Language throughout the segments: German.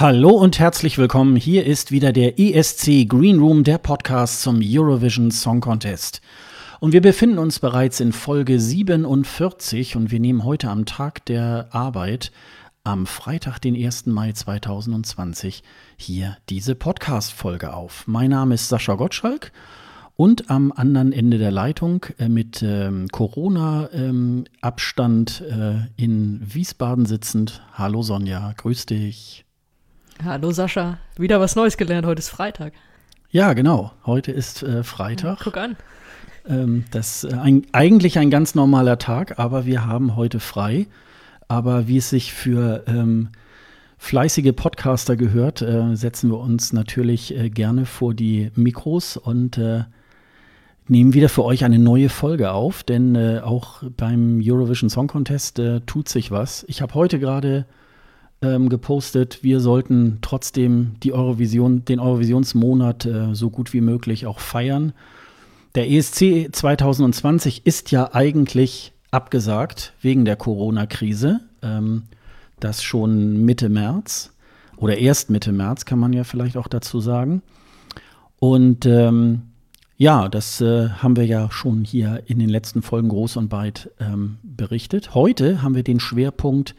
Hallo und herzlich willkommen. Hier ist wieder der ESC Green Room, der Podcast zum Eurovision Song Contest. Und wir befinden uns bereits in Folge 47 und wir nehmen heute am Tag der Arbeit, am Freitag, den 1. Mai 2020, hier diese Podcast-Folge auf. Mein Name ist Sascha Gottschalk und am anderen Ende der Leitung äh, mit ähm, Corona-Abstand ähm, äh, in Wiesbaden sitzend. Hallo Sonja, grüß dich. Hallo Sascha, wieder was Neues gelernt. Heute ist Freitag. Ja, genau. Heute ist äh, Freitag. Guck an. Ähm, das ist äh, eigentlich ein ganz normaler Tag, aber wir haben heute frei. Aber wie es sich für ähm, fleißige Podcaster gehört, äh, setzen wir uns natürlich äh, gerne vor die Mikros und äh, nehmen wieder für euch eine neue Folge auf, denn äh, auch beim Eurovision Song Contest tut sich was. Ich habe heute gerade ähm, gepostet, wir sollten trotzdem die Eurovision, den Eurovisionsmonat äh, so gut wie möglich auch feiern. Der ESC 2020 ist ja eigentlich abgesagt wegen der Corona-Krise. Ähm, das schon Mitte März oder erst Mitte März kann man ja vielleicht auch dazu sagen. Und ähm, ja, das äh, haben wir ja schon hier in den letzten Folgen groß und breit ähm, berichtet. Heute haben wir den Schwerpunkt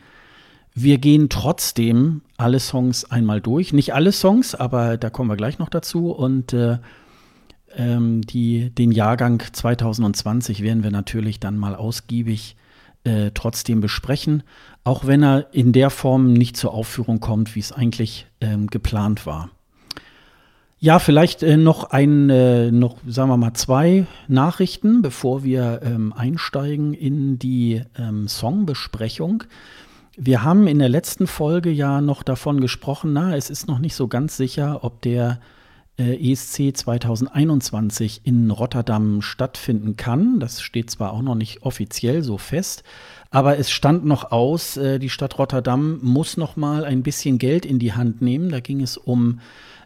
wir gehen trotzdem alle Songs einmal durch. Nicht alle Songs, aber da kommen wir gleich noch dazu. Und äh, ähm, die, den Jahrgang 2020 werden wir natürlich dann mal ausgiebig äh, trotzdem besprechen, auch wenn er in der Form nicht zur Aufführung kommt, wie es eigentlich ähm, geplant war. Ja, vielleicht äh, noch ein, äh, noch sagen wir mal zwei Nachrichten, bevor wir ähm, einsteigen in die ähm, Songbesprechung. Wir haben in der letzten Folge ja noch davon gesprochen, na, es ist noch nicht so ganz sicher, ob der äh, ESC 2021 in Rotterdam stattfinden kann. Das steht zwar auch noch nicht offiziell so fest, aber es stand noch aus, äh, die Stadt Rotterdam muss noch mal ein bisschen Geld in die Hand nehmen. Da ging es um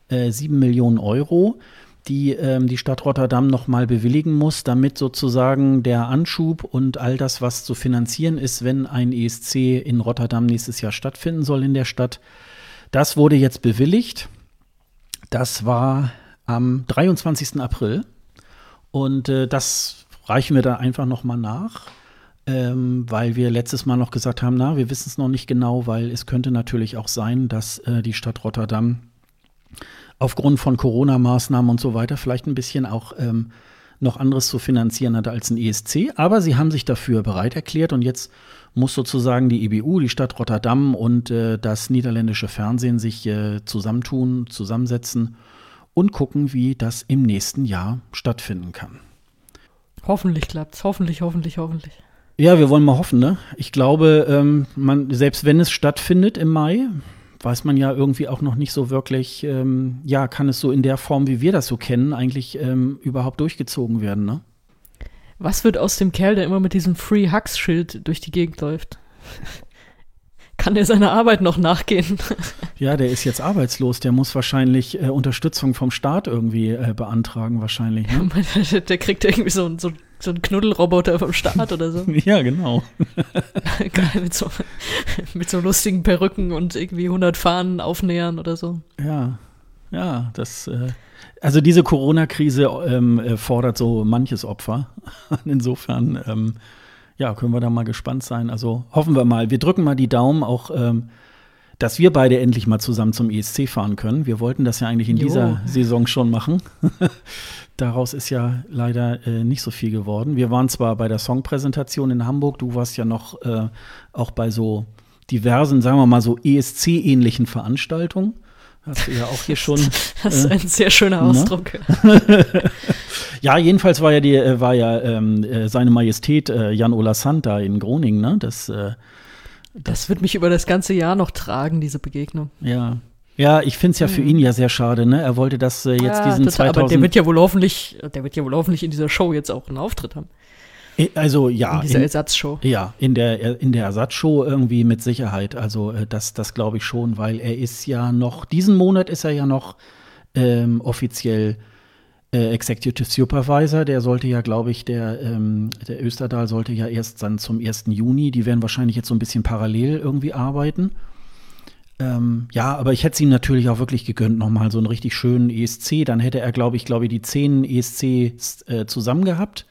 äh, 7 Millionen Euro die ähm, die Stadt Rotterdam nochmal bewilligen muss, damit sozusagen der Anschub und all das, was zu finanzieren ist, wenn ein ESC in Rotterdam nächstes Jahr stattfinden soll in der Stadt, das wurde jetzt bewilligt. Das war am 23. April und äh, das reichen wir da einfach nochmal nach. Ähm, weil wir letztes Mal noch gesagt haben, na, wir wissen es noch nicht genau, weil es könnte natürlich auch sein, dass äh, die Stadt Rotterdam aufgrund von Corona-Maßnahmen und so weiter vielleicht ein bisschen auch ähm, noch anderes zu finanzieren hatte als ein ESC. Aber sie haben sich dafür bereit erklärt und jetzt muss sozusagen die EBU, die Stadt Rotterdam und äh, das niederländische Fernsehen sich äh, zusammentun, zusammensetzen und gucken, wie das im nächsten Jahr stattfinden kann. Hoffentlich klappt's. Hoffentlich, hoffentlich, hoffentlich. Ja, wir wollen mal hoffen, ne? Ich glaube, ähm, man, selbst wenn es stattfindet im Mai, weiß man ja irgendwie auch noch nicht so wirklich, ähm, ja, kann es so in der Form, wie wir das so kennen, eigentlich ähm, überhaupt durchgezogen werden, ne? Was wird aus dem Kerl, der immer mit diesem Free Hugs Schild durch die Gegend läuft? Kann er seiner Arbeit noch nachgehen? ja, der ist jetzt arbeitslos. Der muss wahrscheinlich äh, Unterstützung vom Staat irgendwie äh, beantragen, wahrscheinlich. Ne? der, der kriegt irgendwie so, so, so einen Knuddelroboter vom Staat oder so. ja, genau. mit, so, mit so lustigen Perücken und irgendwie 100 Fahnen aufnähern oder so. Ja, ja, das. Äh, also diese Corona-Krise ähm, äh, fordert so manches Opfer. Insofern ähm, ja, können wir da mal gespannt sein. Also hoffen wir mal. Wir drücken mal die Daumen, auch ähm, dass wir beide endlich mal zusammen zum ESC fahren können. Wir wollten das ja eigentlich in jo. dieser Saison schon machen. Daraus ist ja leider äh, nicht so viel geworden. Wir waren zwar bei der Songpräsentation in Hamburg, du warst ja noch äh, auch bei so diversen, sagen wir mal so ESC-ähnlichen Veranstaltungen. Hast du ja auch hier schon. Das ist äh, ein sehr schöner ne? Ausdruck. Ja, jedenfalls war ja die, äh, war ja ähm, äh, seine Majestät äh, Jan Ola Sand da in Groningen, ne? Das, äh, Das wird mich über das ganze Jahr noch tragen, diese Begegnung. ja. Ja, ich finde es ja für ihn ja sehr schade, ne? Er wollte das äh, jetzt Mhm. Ja, diesen total, 2000 aber der wird ja wohl hoffentlich, der wird ja wohl hoffentlich in dieser Show jetzt auch einen Auftritt haben. Also ja, in dieser in, Ersatzshow. ja, in der in der Ersatzshow irgendwie mit Sicherheit. Also äh, das das glaube ich schon, weil er ist ja noch diesen Monat ist er ja noch ähm, offiziell äh, Executive Supervisor. Der sollte ja, glaube ich, der ähm, der Österdahl sollte ja erst dann zum 1. Juni. Die werden wahrscheinlich jetzt so ein bisschen parallel irgendwie arbeiten. Ähm, ja, aber ich hätte es ihm natürlich auch wirklich gegönnt, nochmal so einen richtig schönen ESC. Dann hätte er, glaube ich, glaube ich, die zehn ESCs äh, zusammen gehabt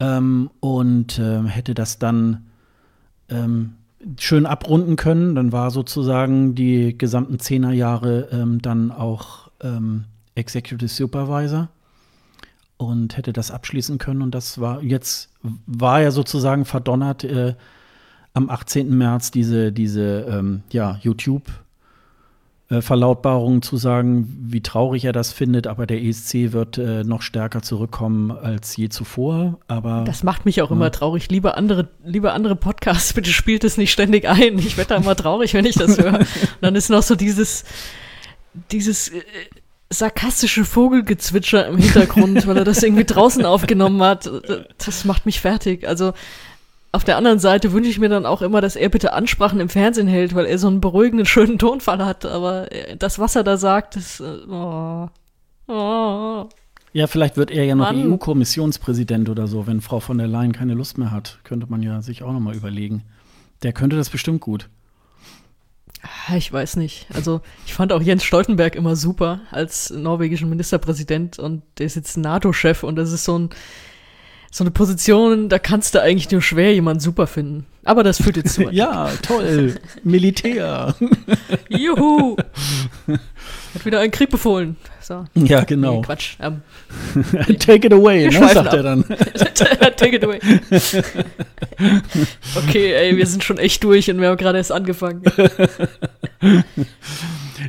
ähm, und ähm, hätte das dann ähm, schön abrunden können. Dann war sozusagen die gesamten Zehnerjahre ähm, dann auch ähm, Executive Supervisor und hätte das abschließen können. Und das war jetzt war er sozusagen verdonnert. Äh, am 18. März diese, diese ähm, ja, YouTube- äh, Verlautbarungen zu sagen, wie traurig er das findet, aber der ESC wird äh, noch stärker zurückkommen als je zuvor. Aber Das macht mich auch immer traurig. Liebe andere, liebe andere Podcasts, bitte spielt es nicht ständig ein. Ich werde da immer traurig, wenn ich das höre. Und dann ist noch so dieses, dieses äh, sarkastische Vogelgezwitscher im Hintergrund, weil er das irgendwie draußen aufgenommen hat. Das macht mich fertig. Also auf der anderen Seite wünsche ich mir dann auch immer, dass er bitte Ansprachen im Fernsehen hält, weil er so einen beruhigenden, schönen Tonfall hat. Aber äh, das, was er da sagt, ist. äh, Oh, oh. ja, vielleicht wird er ja noch. EU-Kommissionspräsident oder so, wenn Frau von der Leyen keine Lust mehr hat. Könnte man ja sich auch noch mal überlegen. Der könnte das bestimmt gut. Ah, Ich weiß nicht. Also ich fand auch Jens Stoltenberg immer super als norwegischen Ministerpräsident und der ist jetzt NATO-Chef und das ist so ein so eine Position, da kannst du eigentlich nur schwer jemanden super finden. Aber das führt jetzt zu. Ja, toll. Militär. Juhu! Hat wieder einen Krieg befohlen. So. ja, Nee, genau. Quatsch. Ähm, Take it away, ne, sagt ab. er dann. Take it away. Okay, ey, wir sind schon echt durch und wir haben gerade erst angefangen.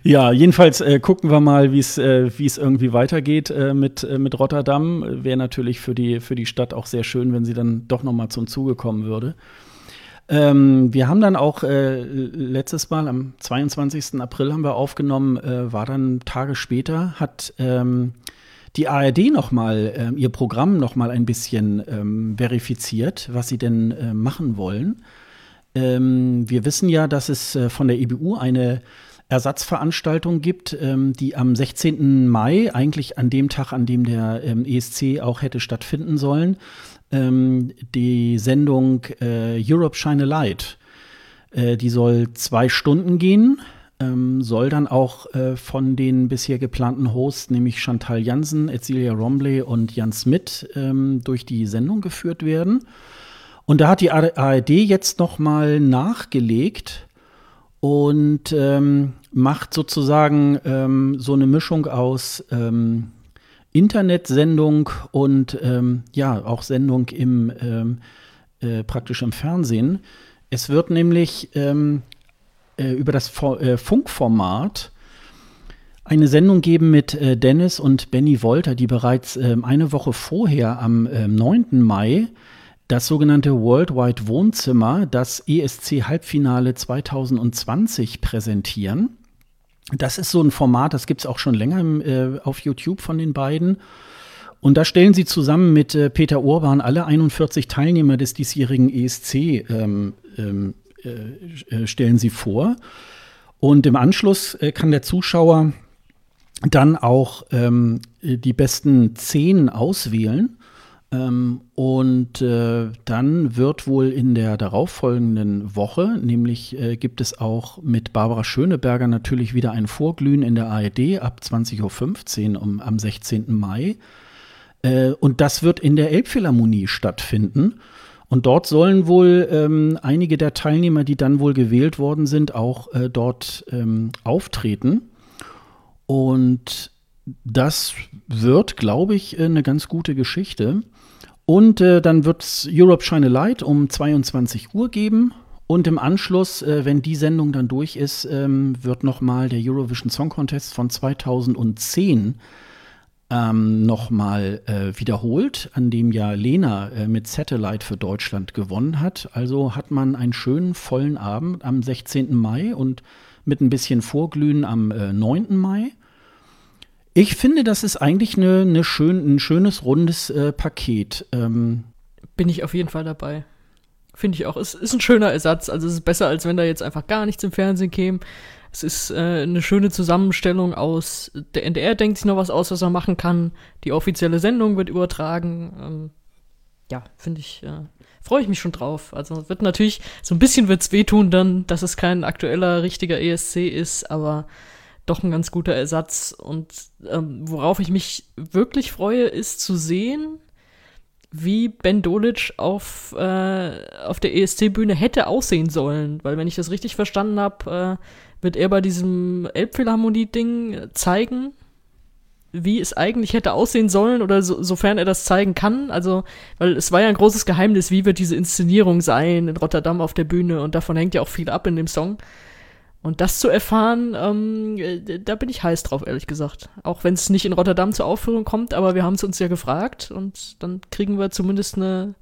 Ja, jedenfalls äh, gucken wir mal, wie es äh, es irgendwie weitergeht äh, mit, äh, mit Rotterdam. Wäre natürlich für die, für die Stadt auch sehr schön, wenn sie dann doch noch mal zum Zuge kommen würde. Ähm, wir haben dann auch äh, letztes Mal am 22. April haben wir aufgenommen, äh, war dann Tage später, hat ähm, die ARD noch mal ähm, ihr Programm noch mal ein bisschen ähm, verifiziert, was sie denn äh, machen wollen. Ähm, wir wissen ja, dass es äh, von der EBU eine Ersatzveranstaltung gibt, ähm, die am 16. Mai, eigentlich an dem Tag, an dem der ähm, ESC auch hätte stattfinden sollen, ähm, die Sendung äh, Europe Shine a Light. Äh, die soll zwei Stunden gehen, soll dann auch äh, von den bisher geplanten Hosts, nämlich Chantal Jansen, Edcilia Romley und Jan Smith, durch die Sendung geführt werden. Und da hat die ARD jetzt noch mal nachgelegt und ähm, macht sozusagen ähm, so eine Mischung aus ähm, Internetsendung und ähm, ja auch Sendung im ähm, äh, praktisch im Fernsehen. Es wird nämlich ähm, äh, über das Vo äh, Funkformat eine Sendung geben mit äh, Dennis und Benny Wolter, die bereits eine Woche vorher am ähm, 9. Mai das sogenannte Worldwide Wohnzimmer, das ESC-Halbfinale 2020 präsentieren. Das ist so ein Format, das gibt es auch schon länger im, äh, auf YouTube von den beiden. Und da stellen sie zusammen mit äh, Peter Urban alle 41 Teilnehmer des diesjährigen ESC ähm, ähm, äh, äh, stellen sie vor. Und im Anschluss äh, kann der Zuschauer dann auch ähm, die besten zehn auswählen. Ähm, und äh, dann wird wohl in der darauffolgenden Woche, nämlich äh, gibt es auch mit Barbara Schöneberger natürlich wieder ein Vorglühen in der ARD ab 20.15 Uhr um, am 16. Mai. Äh, und das wird in der Elbphilharmonie stattfinden. Und dort sollen wohl ähm, einige der Teilnehmer, die dann wohl gewählt worden sind, auch äh, dort ähm, auftreten. Und das wird, glaube ich, eine ganz gute Geschichte. Und äh, dann wird es Europe Shine a Light um 22 Uhr geben. Und im Anschluss, äh, wenn die Sendung dann durch ist, ähm, wird nochmal der Eurovision Song Contest von 2010 ähm, nochmal äh, wiederholt, an dem ja Lena äh, mit Satellite für Deutschland gewonnen hat. Also hat man einen schönen vollen Abend am 16. Mai und mit ein bisschen Vorglühen am äh, 9. Mai. Ich finde, das ist eigentlich eine, eine schön, ein schönes, rundes äh, Paket. Ähm, Bin ich auf jeden Fall dabei. Finde ich auch. Es ist ein schöner Ersatz. Also es ist besser, als wenn da jetzt einfach gar nichts im Fernsehen käme. Es ist äh, eine schöne Zusammenstellung aus, der NDR denkt sich noch was aus, was er machen kann. Die offizielle Sendung wird übertragen. Ähm, ja, finde ich, äh, freue ich mich schon drauf. Also wird natürlich, so ein bisschen wird's wehtun dann, dass es kein aktueller, richtiger ESC ist, aber doch ein ganz guter Ersatz. Und ähm, worauf ich mich wirklich freue, ist zu sehen, wie Ben Dolic auf, äh, auf der ESC-Bühne hätte aussehen sollen. Weil, wenn ich das richtig verstanden habe, äh, wird er bei diesem Elbphilharmonie-Ding zeigen, wie es eigentlich hätte aussehen sollen oder so, sofern er das zeigen kann. Also, weil es war ja ein großes Geheimnis, wie wird diese Inszenierung sein in Rotterdam auf der Bühne und davon hängt ja auch viel ab in dem Song. Und das zu erfahren, ähm, äh, da bin ich heiß drauf, ehrlich gesagt. Auch wenn es nicht in Rotterdam zur Aufführung kommt, aber wir haben es uns ja gefragt und dann kriegen wir zumindest eine,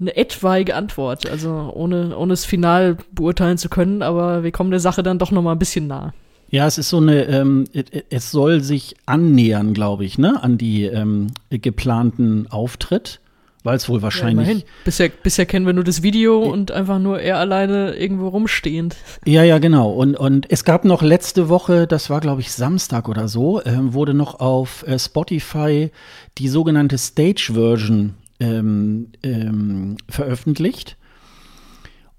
eine etwaige Antwort. Also ohne, ohne es final beurteilen zu können, aber wir kommen der Sache dann doch noch mal ein bisschen nah. Ja, es ist so eine, ähm, es soll sich annähern, glaube ich, ne, an die ähm, geplanten Auftritt weil es wohl wahrscheinlich. Ja, bisher, bisher kennen wir nur das Video ja. und einfach nur er alleine irgendwo rumstehend. Ja, ja, genau. Und, und es gab noch letzte Woche, das war glaube ich Samstag oder so, äh, wurde noch auf äh, Spotify die sogenannte Stage-Version ähm, ähm, veröffentlicht.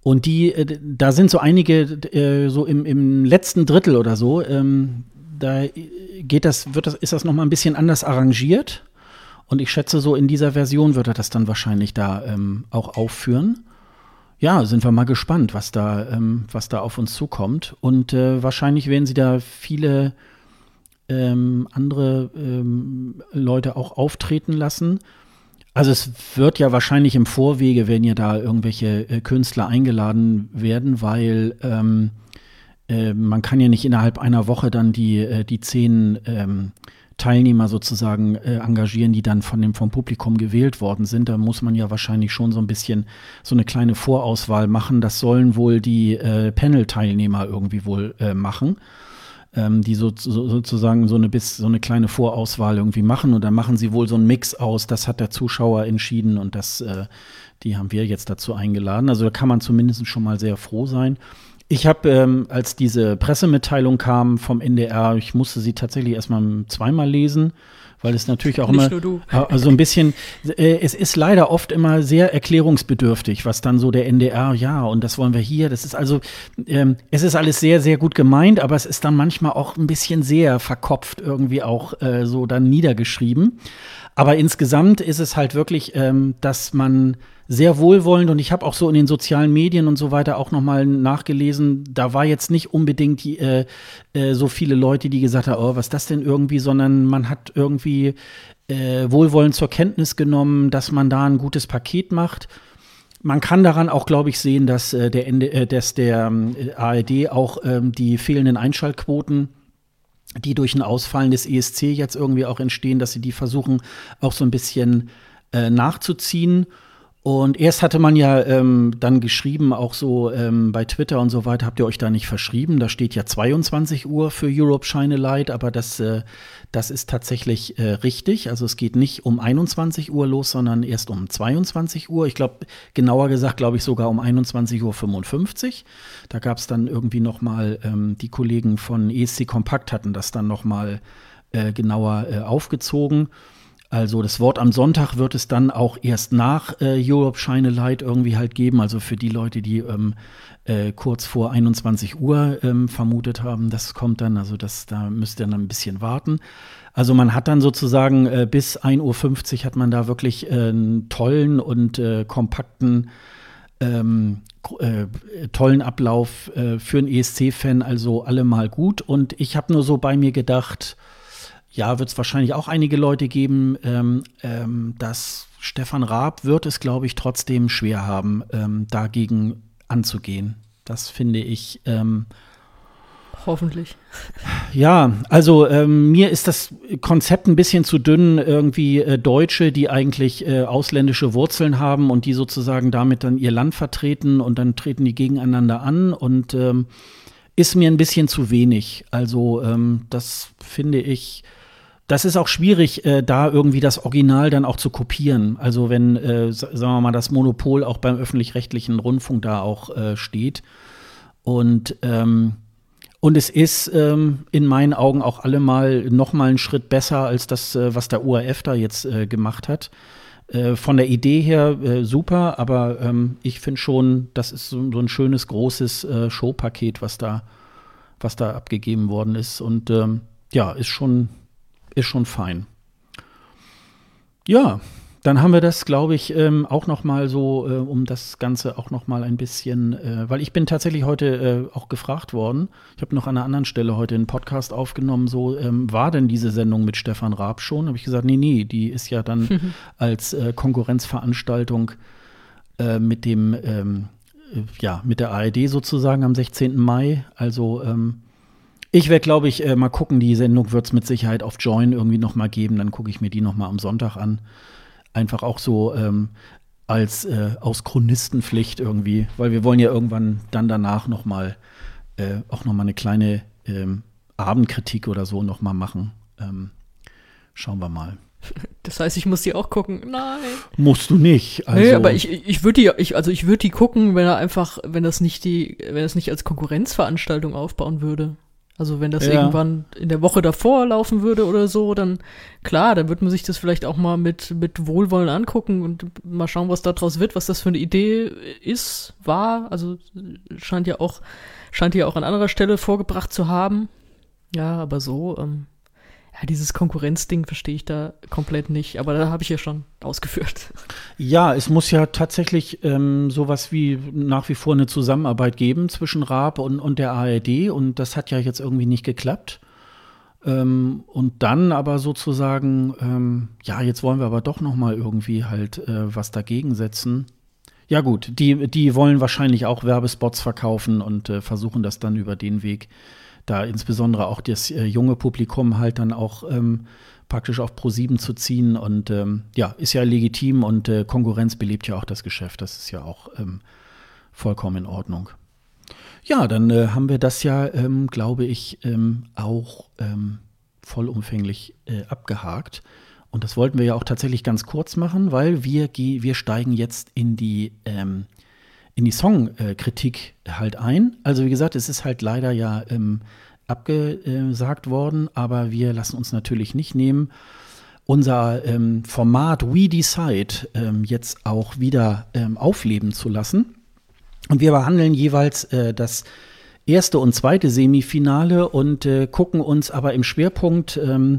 Und die, äh, da sind so einige, äh, so im, im letzten Drittel oder so, ähm, da geht das, wird das, ist das noch mal ein bisschen anders arrangiert. Und ich schätze, so in dieser Version wird er das dann wahrscheinlich da ähm, auch aufführen. Ja, sind wir mal gespannt, was da, ähm, was da auf uns zukommt. Und äh, wahrscheinlich werden sie da viele ähm, andere ähm, Leute auch auftreten lassen. Also es wird ja wahrscheinlich im Vorwege, wenn ja da irgendwelche äh, Künstler eingeladen werden, weil ähm, äh, man kann ja nicht innerhalb einer Woche dann die, äh, die zehn Teilnehmer sozusagen äh, engagieren, die dann von dem, vom Publikum gewählt worden sind. Da muss man ja wahrscheinlich schon so ein bisschen so eine kleine Vorauswahl machen. Das sollen wohl die äh, Panel-Teilnehmer irgendwie wohl äh, machen. Ähm, die so, so, sozusagen so eine bis so eine kleine Vorauswahl irgendwie machen und dann machen sie wohl so einen Mix aus. Das hat der Zuschauer entschieden und das, äh, die haben wir jetzt dazu eingeladen. Also da kann man zumindest schon mal sehr froh sein. Ich habe, ähm, als diese Pressemitteilung kam vom NDR, ich musste sie tatsächlich erstmal zweimal lesen, weil es natürlich auch Nicht immer also ein bisschen, äh, es ist leider oft immer sehr erklärungsbedürftig, was dann so der NDR, ja, und das wollen wir hier. Das ist also, ähm, es ist alles sehr, sehr gut gemeint, aber es ist dann manchmal auch ein bisschen sehr verkopft irgendwie auch äh, so dann niedergeschrieben. Aber insgesamt ist es halt wirklich, ähm, dass man sehr wohlwollend und ich habe auch so in den sozialen Medien und so weiter auch nochmal nachgelesen, da war jetzt nicht unbedingt die, äh, äh, so viele Leute, die gesagt haben, oh, was ist das denn irgendwie, sondern man hat irgendwie äh, wohlwollend zur Kenntnis genommen, dass man da ein gutes Paket macht. Man kann daran auch, glaube ich, sehen, dass äh, der, Ende, äh, dass der äh, ARD auch ähm, die fehlenden Einschaltquoten die durch ein Ausfallen des ESC jetzt irgendwie auch entstehen, dass sie die versuchen auch so ein bisschen äh, nachzuziehen. Und erst hatte man ja ähm, dann geschrieben, auch so ähm, bei Twitter und so weiter, habt ihr euch da nicht verschrieben. Da steht ja 22 Uhr für Europe Shine Light, aber das, äh, das ist tatsächlich äh, richtig. Also es geht nicht um 21 Uhr los, sondern erst um 22 Uhr. Ich glaube, genauer gesagt, glaube ich sogar um 21.55 Uhr. Da gab es dann irgendwie noch mal, ähm, die Kollegen von ESC Kompakt hatten das dann noch mal äh, genauer äh, aufgezogen. Also das Wort am Sonntag wird es dann auch erst nach äh, Europe Shine Light irgendwie halt geben. Also für die Leute, die ähm, äh, kurz vor 21 Uhr ähm, vermutet haben, das kommt dann, also das, da müsst ihr dann ein bisschen warten. Also man hat dann sozusagen äh, bis 1.50 Uhr hat man da wirklich äh, einen tollen und äh, kompakten ähm, äh, tollen Ablauf äh, für einen ESC-Fan, also allemal gut. Und ich habe nur so bei mir gedacht, ja, wird es wahrscheinlich auch einige Leute geben, ähm, ähm, dass Stefan Raab wird es, glaube ich, trotzdem schwer haben, ähm, dagegen anzugehen. Das finde ich. Ähm, Hoffentlich. Ja, also ähm, mir ist das Konzept ein bisschen zu dünn, irgendwie äh, Deutsche, die eigentlich äh, ausländische Wurzeln haben und die sozusagen damit dann ihr Land vertreten und dann treten die gegeneinander an und ähm, ist mir ein bisschen zu wenig. Also ähm, das finde ich, das ist auch schwierig, äh, da irgendwie das Original dann auch zu kopieren. Also wenn, äh, sagen wir mal, das Monopol auch beim öffentlich-rechtlichen Rundfunk da auch äh, steht. Und ähm, und es ist ähm, in meinen Augen auch allemal noch mal einen Schritt besser als das, äh, was der ORF da jetzt äh, gemacht hat. Äh, von der Idee her super, aber ähm, ich finde schon, das ist so, so ein schönes großes Showpaket, was da, was da abgegeben worden ist. Und ähm, ja, ist schon, ist schon fein. Ja, dann haben wir das, glaube ich, ähm, auch noch mal so, äh, um das Ganze auch noch mal ein bisschen, äh, weil ich bin tatsächlich heute äh, auch gefragt worden. Ich habe noch an einer anderen Stelle heute einen Podcast aufgenommen. So ähm, war denn diese Sendung mit Stefan Raab schon? Habe ich gesagt, nee, nee, die ist ja dann als äh, Konkurrenzveranstaltung äh, mit dem, ähm, äh, ja, mit der ARD sozusagen am 16. Mai. Also ähm, ich werde, glaube ich, mal gucken. Die Sendung wird es mit Sicherheit auf Join irgendwie noch mal geben. Dann gucke ich mir die noch mal am Sonntag an einfach auch so ähm, als äh, aus Chronistenpflicht irgendwie, weil wir wollen ja irgendwann dann danach noch mal äh, auch noch mal eine kleine ähm, Abendkritik oder so noch mal machen. Ähm, schauen wir mal. Das heißt, ich muss die auch gucken. Nein. Musst du nicht. Also nee, aber ich, ich würde die, ich, also ich würde die gucken, wenn er einfach, wenn das nicht die, wenn das nicht als Konkurrenzveranstaltung aufbauen würde. Also wenn das ja. irgendwann in der Woche davor laufen würde oder so, dann klar, dann wird man sich das vielleicht auch mal mit, mit Wohlwollen angucken und mal schauen, was daraus wird, was das für eine Idee ist, war. Also scheint ja auch, scheint ja auch an anderer Stelle vorgebracht zu haben. Ja, aber so, ähm, ja, dieses Konkurrenzding verstehe ich da komplett nicht, aber da habe ich ja schon ausgeführt. Ja, es muss ja tatsächlich ähm, sowas wie nach wie vor eine Zusammenarbeit geben zwischen Raab und, und der ARD und das hat ja jetzt irgendwie nicht geklappt. Ähm, und dann aber sozusagen, ähm, ja, jetzt wollen wir aber doch noch mal irgendwie halt äh, was dagegen setzen. Ja gut, die, die wollen wahrscheinlich auch Werbespots verkaufen und äh, versuchen das dann über den Weg da insbesondere auch das äh, junge Publikum halt dann auch ähm, praktisch auf Pro7 zu ziehen. Und ähm, ja, ist ja legitim und äh, Konkurrenz belebt ja auch das Geschäft. Das ist ja auch ähm, vollkommen in Ordnung. Ja, dann äh, haben wir das ja, ähm, glaube ich, ähm, auch ähm, vollumfänglich äh, abgehakt. Und das wollten wir ja auch tatsächlich ganz kurz machen, weil wir, wir steigen jetzt in die ähm, in die Songkritik halt ein. Also wie gesagt, es ist halt leider ja ähm, abgesagt worden, aber wir lassen uns natürlich nicht nehmen, unser ähm, Format We Decide ähm, jetzt auch wieder ähm, aufleben zu lassen. Und wir behandeln jeweils äh, das erste und zweite Semifinale und äh, gucken uns aber im Schwerpunkt ähm,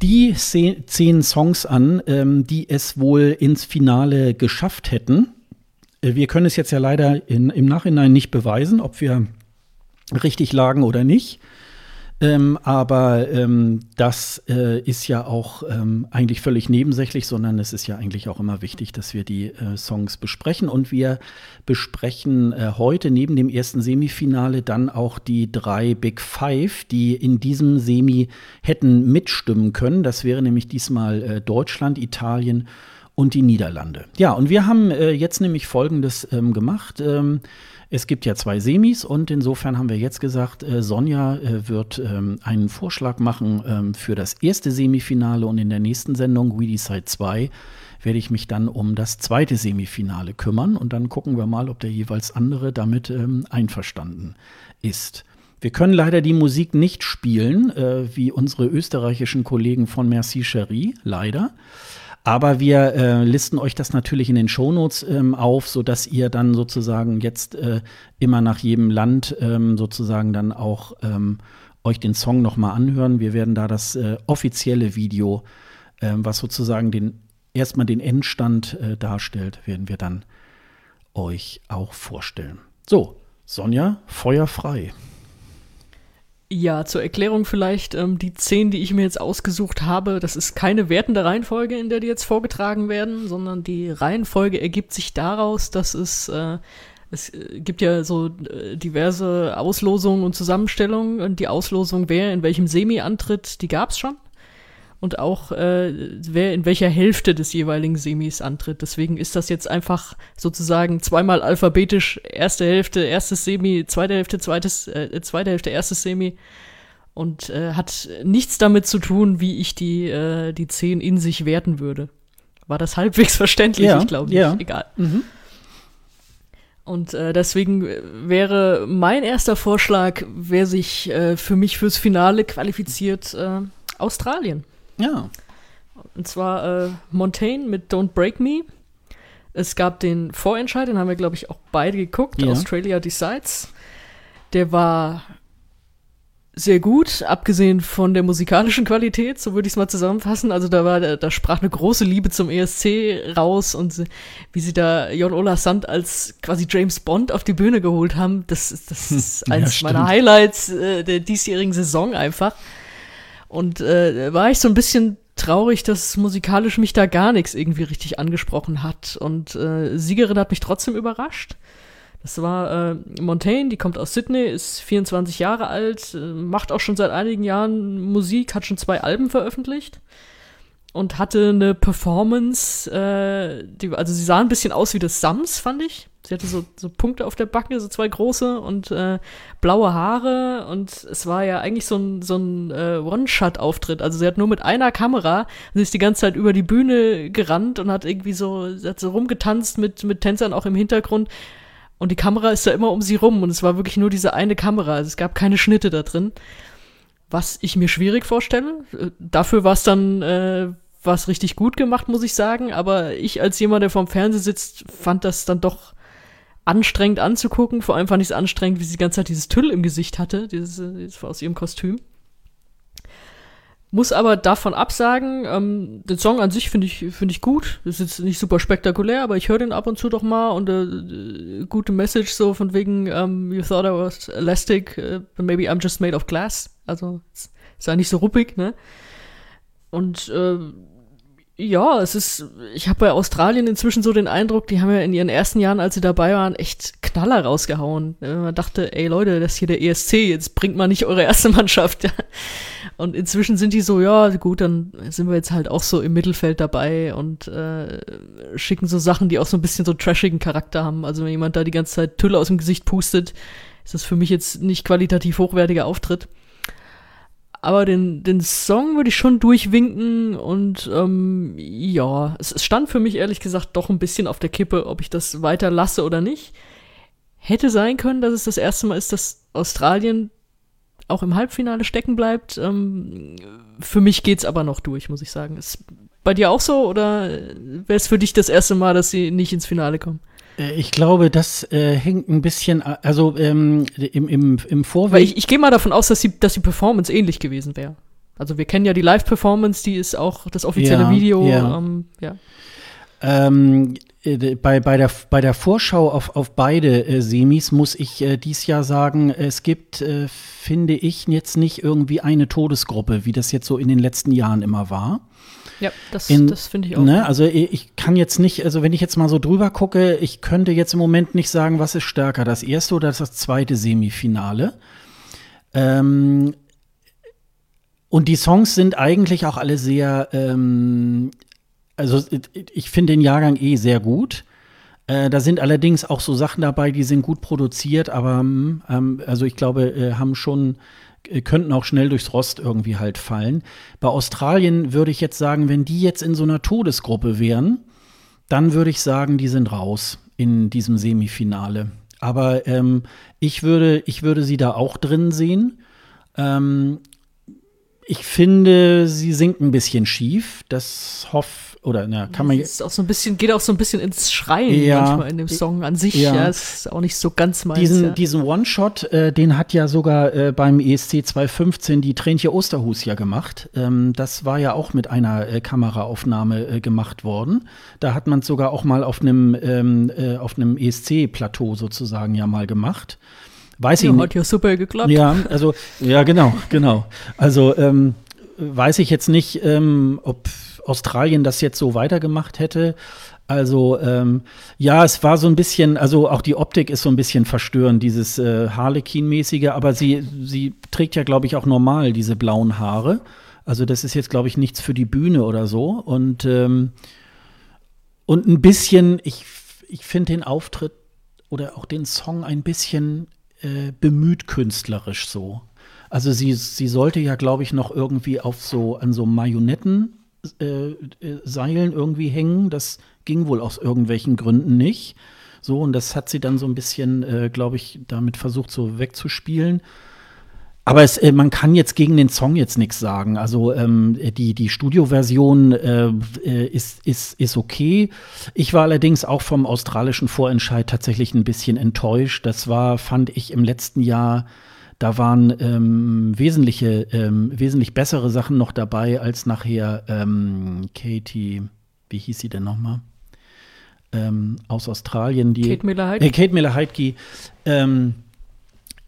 die zehn Songs an, ähm, die es wohl ins Finale geschafft hätten. Äh, wir können es jetzt ja leider in, im Nachhinein nicht beweisen, ob wir richtig lagen oder nicht. Ähm, aber ähm, das äh, ist ja auch ähm, eigentlich völlig nebensächlich, sondern es ist ja eigentlich auch immer wichtig, dass wir die äh, Songs besprechen. Und wir besprechen äh, heute neben dem ersten Semifinale dann auch die drei Big Five, die in diesem Semi hätten mitstimmen können. Das wäre nämlich diesmal äh, Deutschland, Italien und die Niederlande. Ja, und wir haben äh, jetzt nämlich Folgendes ähm, gemacht. Ähm, es gibt ja zwei Semis und insofern haben wir jetzt gesagt, äh, Sonja äh, wird ähm, einen Vorschlag machen ähm, für das erste Semifinale und in der nächsten Sendung, We Decide 2, werde ich mich dann um das zweite Semifinale kümmern und dann gucken wir mal, ob der jeweils andere damit ähm, einverstanden ist. Wir können leider die Musik nicht spielen, äh, wie unsere österreichischen Kollegen von Merci Cherie, leider. Aber wir äh, listen euch das natürlich in den Shownotes ähm, auf, sodass ihr dann sozusagen jetzt äh, immer nach jedem Land ähm, sozusagen dann auch ähm, euch den Song nochmal anhören. Wir werden da das äh, offizielle Video, äh, was sozusagen den erstmal den Endstand äh, darstellt, werden wir dann euch auch vorstellen. So, Sonja, Feuer frei. Ja, zur Erklärung vielleicht, ähm, die zehn, die ich mir jetzt ausgesucht habe, das ist keine wertende Reihenfolge, in der die jetzt vorgetragen werden, sondern die Reihenfolge ergibt sich daraus, dass es äh, Es äh, gibt ja so äh, diverse Auslosungen und Zusammenstellungen und die Auslosung, wer in welchem Semi antritt, die gab's schon. Und auch äh, wer in welcher Hälfte des jeweiligen Semis antritt. Deswegen ist das jetzt einfach sozusagen zweimal alphabetisch erste Hälfte, erstes Semi, zweite Hälfte, zweites, äh, zweite Hälfte, erstes Semi und äh, hat nichts damit zu tun, wie ich die, äh, die zehn in sich werten würde. War das halbwegs verständlich? Ja, ich glaube nicht. ja. Egal. Mhm. Und äh, deswegen wäre mein erster Vorschlag, wer sich äh, für mich fürs Finale qualifiziert, äh, Australien. Ja. Und zwar äh, Montaigne mit Don't Break Me. Es gab den Vorentscheid, den haben wir, glaube ich, auch beide geguckt. Ja. Australia Decides. Der war sehr gut, abgesehen von der musikalischen Qualität, so würde ich es mal zusammenfassen. Also da war, da, sprach eine große Liebe zum ESC raus und wie sie da Jon Ola Sand als quasi James Bond auf die Bühne geholt haben, das, ist- das ist Ja, eins stimmt. meiner Highlights äh, der diesjährigen Saison einfach. Und äh, war ich so ein bisschen traurig, dass musikalisch mich da gar nichts irgendwie richtig angesprochen hat. Und äh, Siegerin hat mich trotzdem überrascht. Das war äh, Montaigne, die kommt aus Sydney, ist 24 Jahre alt, äh, macht auch schon seit einigen Jahren Musik, hat schon zwei Alben veröffentlicht und hatte eine Performance, äh, die, also sie sah ein bisschen aus wie das Sams, fand ich. Sie hatte so, so Punkte auf der Backe, so zwei große und äh, blaue Haare und es war ja eigentlich so ein, so ein äh, One-Shot-Auftritt. Also sie hat nur mit einer Kamera, sie ist die ganze Zeit über die Bühne gerannt und hat irgendwie so, sie hat so rumgetanzt mit, mit Tänzern auch im Hintergrund. Und die Kamera ist da immer um sie rum und es war wirklich nur diese eine Kamera. Also es gab keine Schnitte da drin. Was ich mir schwierig vorstelle. Äh, Dafür war es dann, äh, war es richtig gut gemacht, muss ich sagen. Aber ich als jemand, der vorm Fernseher sitzt, fand das dann doch anstrengend anzugucken. Vor allem fand ich es anstrengend, wie sie die ganze Zeit dieses Tüll im Gesicht hatte, dieses, äh, dieses aus ihrem Kostüm. Muss aber davon absagen, ähm, den Song an sich finde ich, finde ich gut. Ist nicht super spektakulär, aber ich höre den ab und zu doch mal und äh, äh, gute Message so von wegen, ähm, you thought I was elastic, äh, but maybe I'm just made of glass. Also ja nicht so ruppig, ne? Und äh, ja, es ist, ich habe bei Australien inzwischen so den Eindruck, die haben ja in ihren ersten Jahren, als sie dabei waren, echt Knaller rausgehauen. Äh, Man dachte, ey Leute, das ist hier der ESC, jetzt bringt mal nicht eure erste Mannschaft. Und inzwischen sind die so, ja, gut, dann sind wir jetzt halt auch so im Mittelfeld dabei und äh, schicken so Sachen, die auch so ein bisschen so trashigen Charakter haben. Also wenn jemand da die ganze Zeit Tülle aus dem Gesicht pustet, ist das für mich jetzt nicht qualitativ hochwertiger Auftritt. Aber den, den Song würde ich schon durchwinken und ähm, ja, es, es stand für mich ehrlich gesagt doch ein bisschen auf der Kippe, ob ich das weiter lasse oder nicht. Hätte sein können, dass es das erste Mal ist, dass Australien auch im Halbfinale stecken bleibt. Ähm, für mich geht's aber noch durch, muss ich sagen. Ist bei dir auch so oder wäre es für dich das erste Mal, dass sie nicht ins Finale kommen? Äh, Ich glaube, das äh, hängt ein bisschen, also ähm, im, im, im Weil Vorweg. ich, ich gehe mal davon aus, dass die, dass die Performance ähnlich gewesen wäre. Also wir kennen ja die Live-Performance, die ist auch das offizielle Ja, Video. ja. Ähm, ja. Ähm, äh, bei, bei, der, bei der Vorschau auf, auf beide äh, Semis muss ich äh, dies Jahr sagen, es gibt, äh, finde ich, jetzt nicht irgendwie eine Todesgruppe, wie das jetzt so in den letzten Jahren immer war. Ja, das, das finde ich auch. Ne? Also ich kann jetzt nicht, also wenn ich jetzt mal so drüber gucke, ich könnte jetzt im Moment nicht sagen, was ist stärker, das erste oder das zweite Semifinale. Ähm, und die Songs sind eigentlich auch alle sehr, ähm, also ich finde den Jahrgang eh sehr gut. Äh, da sind allerdings auch so Sachen dabei, die sind gut produziert, aber hm, ähm, also ich glaube, äh, haben schon könnten auch schnell durchs Rost irgendwie halt fallen. Bei Australien würde ich jetzt sagen, wenn die jetzt in so einer Todesgruppe wären, dann würde ich sagen, die sind raus in diesem Semifinale. Aber ähm, ich, würde, ich würde sie da auch drin sehen. Ähm, ich finde, sie sinkt ein bisschen schief. Das hoff oder na, kann man ist auch so ein bisschen, geht auch so ein bisschen ins Schreien Ja. manchmal in dem Song an sich. Ja. Ja, ist auch nicht so ganz meins. diesen, ja. diesen One-Shot, äh, den hat ja sogar äh, beim ESC 215 die Trentje Osterhus ja gemacht. Ähm, das war ja auch mit einer äh, Kameraaufnahme äh, gemacht worden. Da hat man es sogar auch mal auf einem ähm, äh, auf einem ESC-Plateau sozusagen ja mal gemacht. Weiß ich ja, nicht. hat ja super geklappt. Ja, also, ja, genau, genau. Also, ähm, weiß ich jetzt nicht, ähm, ob, Australien das jetzt so weitergemacht hätte. Also ähm, ja, es war so ein bisschen, also auch die Optik ist so ein bisschen verstörend, dieses äh, Harlequin-mäßige, aber sie, sie trägt ja, glaube ich, auch normal diese blauen Haare. Also das ist jetzt, glaube ich, nichts für die Bühne oder so. Und, ähm, und ein bisschen, ich, ich finde den Auftritt oder auch den Song ein bisschen äh, bemüht künstlerisch so. Also sie, sie sollte ja, glaube ich, noch irgendwie auf so an so Marionetten äh, äh, Seilen irgendwie hängen. Das ging wohl aus irgendwelchen Gründen nicht. So, und das hat sie dann so ein bisschen, äh, glaube ich, damit versucht, so wegzuspielen. Aber es, äh, man kann jetzt gegen den Song jetzt nichts sagen. Also ähm, die, die Studioversion äh, äh, ist, ist, ist okay. Ich war allerdings auch vom australischen Vorentscheid tatsächlich ein bisschen enttäuscht. Das war, fand ich, im letzten Jahr da waren ähm, wesentliche, ähm, wesentlich bessere Sachen noch dabei als nachher ähm, Katie, wie hieß sie denn nochmal? Ähm, aus Australien, die Kate Miller-Heidke. Äh, Kate Miller-Heidke. Ähm,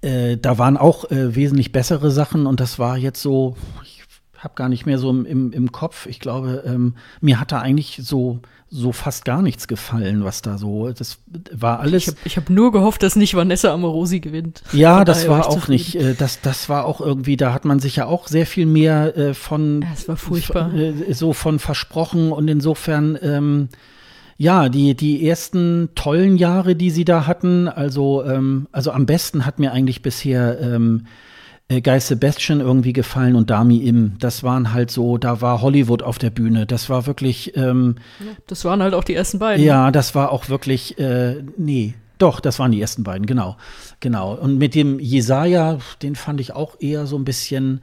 äh, da waren auch äh, wesentlich bessere Sachen und das war jetzt so, ich habe gar nicht mehr so im, im, im Kopf. Ich glaube, ähm, mir hat da eigentlich so so fast gar nichts gefallen, was da so. Das war alles. Ich habe hab nur gehofft, dass nicht Vanessa Amorosi gewinnt. Ja, von das war auch nicht. Äh, das, das war auch irgendwie, da hat man sich ja auch sehr viel mehr äh, von. Ja, es war furchtbar. Äh, so von versprochen und insofern. Ähm, ja, die, die ersten tollen Jahre, die sie da hatten, also, ähm, also am besten hat mir eigentlich bisher ähm, äh, Guy Sebastian irgendwie gefallen und Dami Im. Das waren halt so, da war Hollywood auf der Bühne. Das war wirklich. Ähm, das waren halt auch die ersten beiden. Ja, das war auch wirklich, äh, nee, doch, das waren die ersten beiden, genau. Genau. Und mit dem Jesaja, den fand ich auch eher so ein bisschen.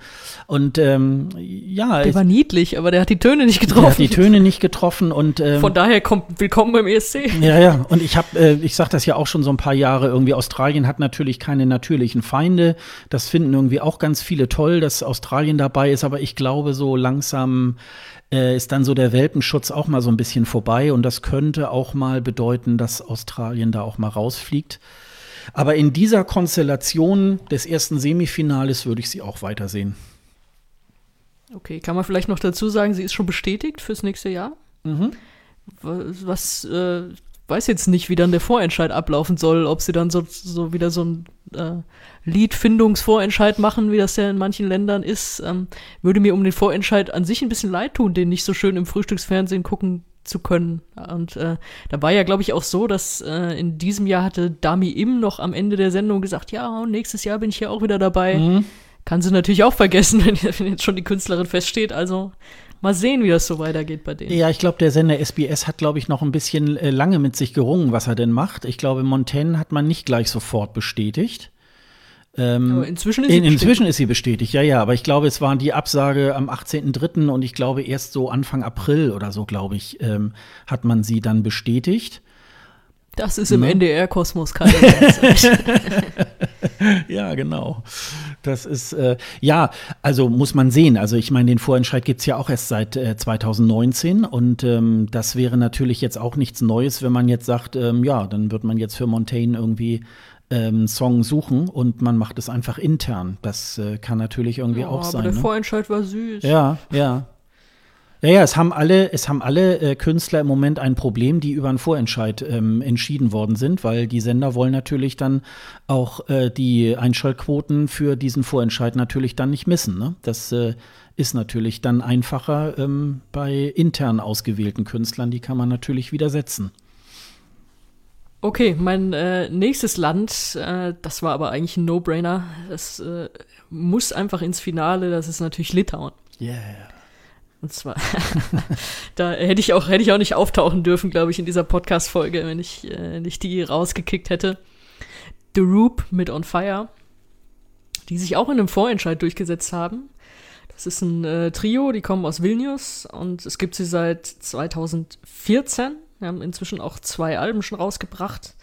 Und ähm, ja. Der war niedlich, aber der hat die Töne nicht getroffen. Der hat die Töne nicht getroffen und. Ähm, Von daher kommt willkommen beim ESC. Ja, ja. Und ich habe, äh, ich sag das ja auch schon so ein paar Jahre irgendwie. Australien hat natürlich keine natürlichen Feinde. Das finden irgendwie auch ganz viele toll, dass Australien dabei ist. Aber ich glaube, so langsam äh, ist dann so der Welpenschutz auch mal so ein bisschen vorbei und das könnte auch mal bedeuten, dass Australien da auch mal rausfliegt. Aber in dieser Konstellation des ersten Semifinales würde ich sie auch weitersehen. Okay, kann man vielleicht noch dazu sagen, sie ist schon bestätigt fürs nächste Jahr? Mhm. Was, äh, weiß jetzt nicht, wie dann der Vorentscheid ablaufen soll, ob sie dann so, so wieder so ein äh, Liedfindungsvorentscheid machen, wie das ja in manchen Ländern ist. Ähm, würde mir um den Vorentscheid an sich ein bisschen leid tun, den nicht so schön im Frühstücksfernsehen gucken zu können. Und äh, da war ja, glaube ich, auch so, dass äh, in diesem Jahr hatte Dami Im noch am Ende der Sendung gesagt, ja, nächstes Jahr bin ich ja auch wieder dabei. Mhm. Kann sie natürlich auch vergessen, wenn, wenn jetzt schon die Künstlerin feststeht. Also Mal sehen, wie das so weitergeht bei denen. Ja, ich glaube, der Sender SBS hat, glaube ich, noch ein bisschen äh, lange mit sich gerungen, was er denn macht. Ich glaube, Montaigne hat man nicht gleich sofort bestätigt. Ähm, inzwischen ist, sie in, inzwischen ist sie bestätigt, ja, ja. Aber ich glaube, es war die Absage am 18.03. und ich glaube, erst so Anfang April oder so, glaube ich, ähm, hat man sie dann bestätigt. Das ist im ne? NDR-Kosmos keine Ja, genau. Das ist, äh, ja, also muss man sehen. Also ich meine, den Vorentscheid gibt es ja auch erst seit äh, 2019 und ähm, das wäre natürlich jetzt auch nichts Neues, wenn man jetzt sagt, ähm, ja, dann wird man jetzt für Montaigne irgendwie ähm, Song suchen und man macht es einfach intern. Das äh, kann natürlich irgendwie ja, auch aber sein. Der ne? Vorentscheid war süß. Ja, ja. Ja, ja, es haben alle, es haben alle äh, Künstler im Moment ein Problem, die über einen Vorentscheid ähm, entschieden worden sind, weil die Sender wollen natürlich dann auch äh, die Einschaltquoten für diesen Vorentscheid natürlich dann nicht missen. Ne? Das äh, ist natürlich dann einfacher ähm, bei intern ausgewählten Künstlern, die kann man natürlich widersetzen. Okay, mein äh, nächstes Land, äh, das war aber eigentlich ein No-Brainer. Das äh, muss einfach ins Finale, das ist natürlich Litauen. Yeah. Und zwar, da hätte ich auch, hätte ich auch nicht auftauchen dürfen, glaube ich, in dieser Podcast-Folge, wenn ich äh, nicht die rausgekickt hätte. The Roop mit On Fire, die sich auch in einem Vorentscheid durchgesetzt haben. Das ist ein äh, Trio, die kommen aus Vilnius und es gibt sie seit 2014. Wir haben inzwischen auch zwei Alben schon rausgebracht.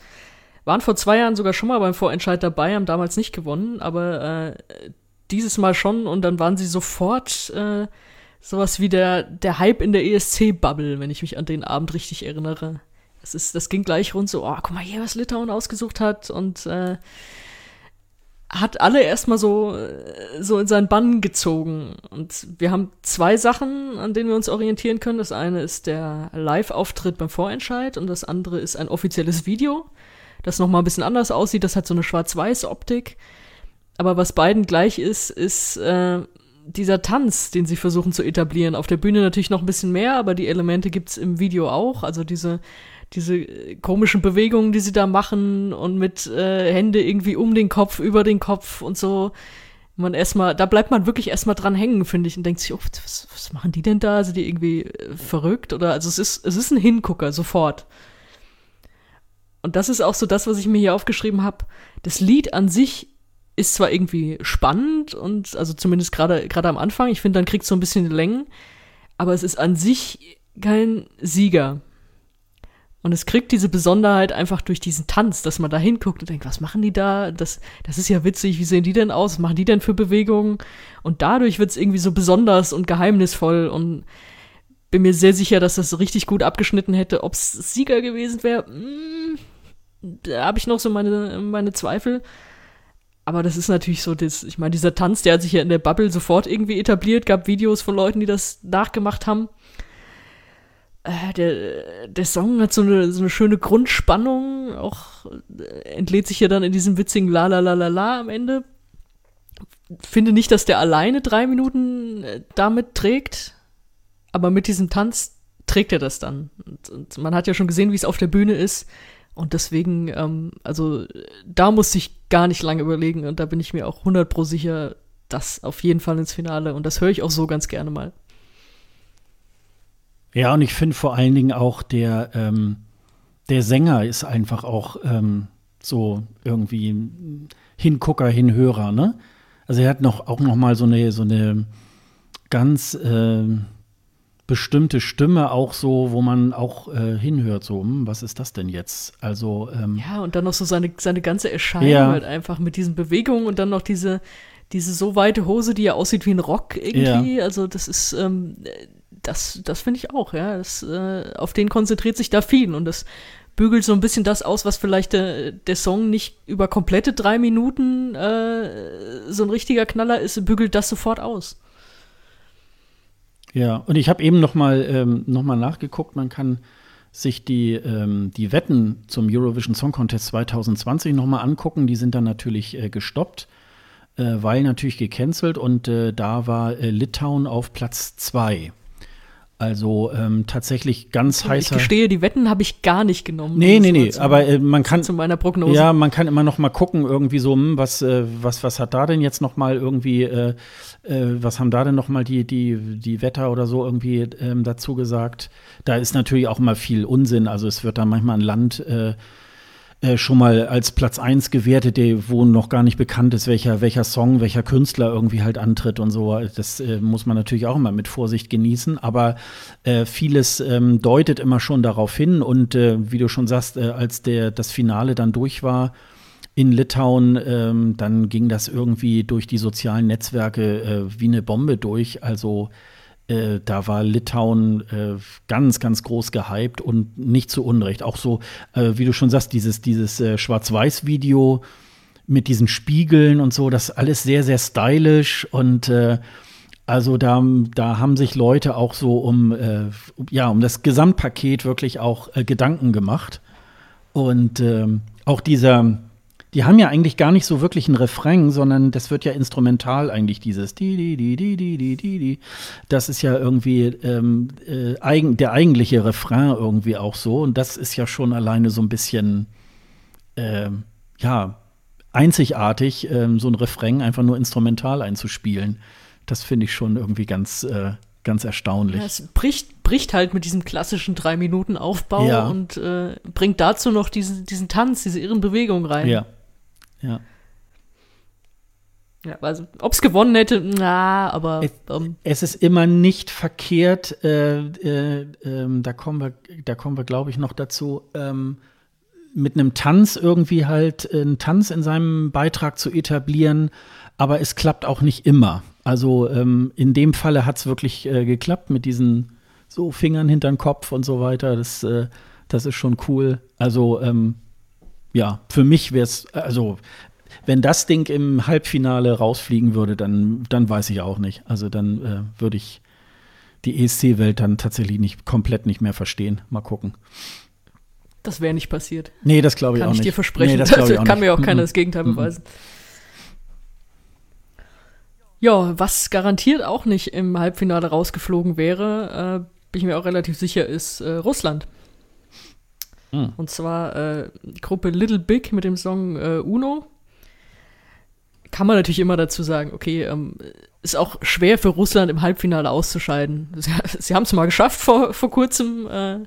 Waren vor zwei Jahren sogar schon mal beim Vorentscheid dabei, haben damals nicht gewonnen, aber äh, dieses Mal schon und dann waren sie sofort äh, sowas wie der, der Hype in der ESC-Bubble, wenn ich mich an den Abend richtig erinnere. Das, ist, das ging gleich rund so, oh, guck mal hier, was Litauen ausgesucht hat. Und äh, hat alle erstmal so, so in seinen Bann gezogen. Und wir haben zwei Sachen, an denen wir uns orientieren können. Das eine ist der Live-Auftritt beim Vorentscheid und das andere ist ein offizielles Video, das nochmal ein bisschen anders aussieht. Das hat so eine Schwarz-Weiß-Optik. Aber was beiden gleich ist, ist äh, dieser Tanz, den sie versuchen zu etablieren. Auf der Bühne natürlich noch ein bisschen mehr, aber die Elemente gibt's im Video auch. Also diese diese äh, komischen Bewegungen, die sie da machen und mit äh, Hände irgendwie um den Kopf, über den Kopf und so. Man erstmal, da bleibt man wirklich erstmal dran hängen, finde ich, und denkt sich, oh, was, was machen die denn da? Sind die irgendwie äh, verrückt? Oder also es ist, es ist ein Hingucker, sofort. Und das ist auch so das, was ich mir hier aufgeschrieben habe. Das Lied an sich ist zwar irgendwie spannend und also zumindest gerade gerade am Anfang, ich finde, dann kriegt es so ein bisschen Längen, aber es ist an sich kein Sieger. Und es kriegt diese Besonderheit einfach durch diesen Tanz, dass man da hinguckt und denkt, was machen die da? Das, das ist ja witzig, wie sehen die denn aus? Was machen die denn für Bewegungen? Und dadurch wird es irgendwie so besonders und geheimnisvoll und bin mir sehr sicher, dass das richtig gut abgeschnitten hätte. Ob es Sieger gewesen wäre, mm, da habe ich noch so meine, meine Zweifel. Aber das ist natürlich so, das, ich meine, dieser Tanz, der hat sich ja in der Bubble sofort irgendwie etabliert, gab Videos von Leuten, die das nachgemacht haben äh, der, der Song hat so eine, so eine schöne Grundspannung, auch äh, entlädt sich ja dann in diesem witzigen La La La La La am Ende. Finde nicht, dass der alleine drei Minuten äh, damit trägt, aber mit diesem Tanz trägt er das dann. Und, und man hat ja schon gesehen, wie es auf der Bühne ist. Und deswegen, ähm, also da musste ich gar nicht lange überlegen und da bin ich mir auch 100 pro sicher, dass auf jeden Fall ins Finale und das höre ich auch so ganz gerne mal. Ja, und ich finde vor allen Dingen auch der, ähm, der Sänger ist einfach auch ähm, so irgendwie Hingucker, Hinhörer, ne? Also er hat noch auch noch mal so eine so eine ganz äh, bestimmte Stimme auch so, wo man auch äh, hinhört, so, hm, was ist das denn jetzt? Also ähm, ja und dann noch so seine seine ganze Erscheinung Ja. halt einfach mit diesen Bewegungen und dann noch diese diese so weite Hose, die ja aussieht wie ein Rock irgendwie. Also das ist ähm, das das finde ich auch, ja. Das, äh, auf den konzentriert sich da viel und das bügelt so ein bisschen das aus, was vielleicht der, der Song nicht über komplette drei Minuten äh, so ein richtiger Knaller ist, bügelt das sofort aus. Ja, und ich habe eben noch mal, ähm, noch nachgeguckt. Man kann sich die, ähm, die Wetten zum Eurovision Song Contest 2020 noch mal angucken. Die sind dann natürlich äh, gestoppt, äh, weil natürlich gecancelt. Und äh, da war äh, Litauen auf Platz zwei. Also ähm, tatsächlich ganz Ich heißer. gestehe, die Wetten habe ich gar nicht genommen. Nee, nee, nee, zu- aber äh, man kann zu meiner Prognose. ja, man kann immer noch mal gucken, irgendwie so, hm, was, äh, was, was hat da denn jetzt noch mal irgendwie, äh, äh, was haben da denn noch mal die, die, die Wetter oder so irgendwie ähm, dazu gesagt? Da ist natürlich auch immer viel Unsinn. Also es wird da manchmal ein Land äh, schon mal als Platz eins gewertet, der, wo noch gar nicht bekannt ist, welcher, welcher Song, welcher Künstler irgendwie halt antritt und so. Das äh, muss man natürlich auch immer mit Vorsicht genießen. Aber äh, vieles ähm, deutet immer schon darauf hin. Und äh, wie du schon sagst, äh, als der, das Finale dann durch war in Litauen, ähm, dann ging das irgendwie durch die sozialen Netzwerke äh, wie eine Bombe durch. Also äh, da war Litauen äh, ganz, ganz groß gehypt und nicht zu Unrecht. Auch so, äh, wie du schon sagst, dieses, dieses äh, Schwarz-Weiß-Video mit diesen Spiegeln und so, das alles sehr, sehr stylisch und äh, also da, da haben sich Leute auch so um, ja, um das Gesamtpaket wirklich auch Gedanken gemacht. Und ähm, auch dieser, die haben ja eigentlich gar nicht so wirklich einen Refrain, sondern das wird ja instrumental eigentlich dieses di di di di di di di di. Das ist ja irgendwie ähm, äh, eigen, der eigentliche Refrain irgendwie auch so. Und das ist ja schon alleine so ein bisschen, ähm, ja, einzigartig, ähm, so ein Refrain einfach nur instrumental einzuspielen. Das finde ich schon irgendwie ganz, äh, ganz erstaunlich. Ja, es bricht, bricht halt mit diesem klassischen drei Minuten Aufbau Ja. und äh, bringt dazu noch diesen, diesen Tanz, diese irren Bewegungen rein. Ja. Ja. Ja, also, ob es gewonnen hätte, na, aber Es- ähm, Es ist immer nicht verkehrt, äh, äh, ähm, da kommen wir, da kommen wir, glaube ich, noch dazu, ähm, mit einem Tanz irgendwie halt äh, einen Tanz in seinem Beitrag zu etablieren, aber es klappt auch nicht immer. Also ähm, in dem Falle hat es wirklich äh, geklappt mit diesen so Fingern hinter den Kopf und so weiter. Das, äh, das ist schon cool. Also ähm, ja, für mich wäre es, also wenn das Ding im Halbfinale rausfliegen würde, dann, dann weiß ich auch nicht. Also dann äh, würde ich die ESC-Welt dann tatsächlich nicht komplett nicht mehr verstehen. Mal gucken. Das wäre nicht passiert. Nee, das glaube ich kann auch ich nicht. dir versprechen. Nee, das glaub ich kann nicht. mir auch keiner das Gegenteil Mhm. beweisen. Ja, was garantiert auch nicht im Halbfinale rausgeflogen wäre, äh, bin ich mir auch relativ sicher, ist äh, Russland. Mhm. Und zwar äh, Gruppe Little Big mit dem Song äh, Uno. Kann man natürlich immer dazu sagen, okay, ähm, ist auch schwer für Russland im Halbfinale auszuscheiden. Sie, sie haben es mal geschafft vor, vor kurzem, äh,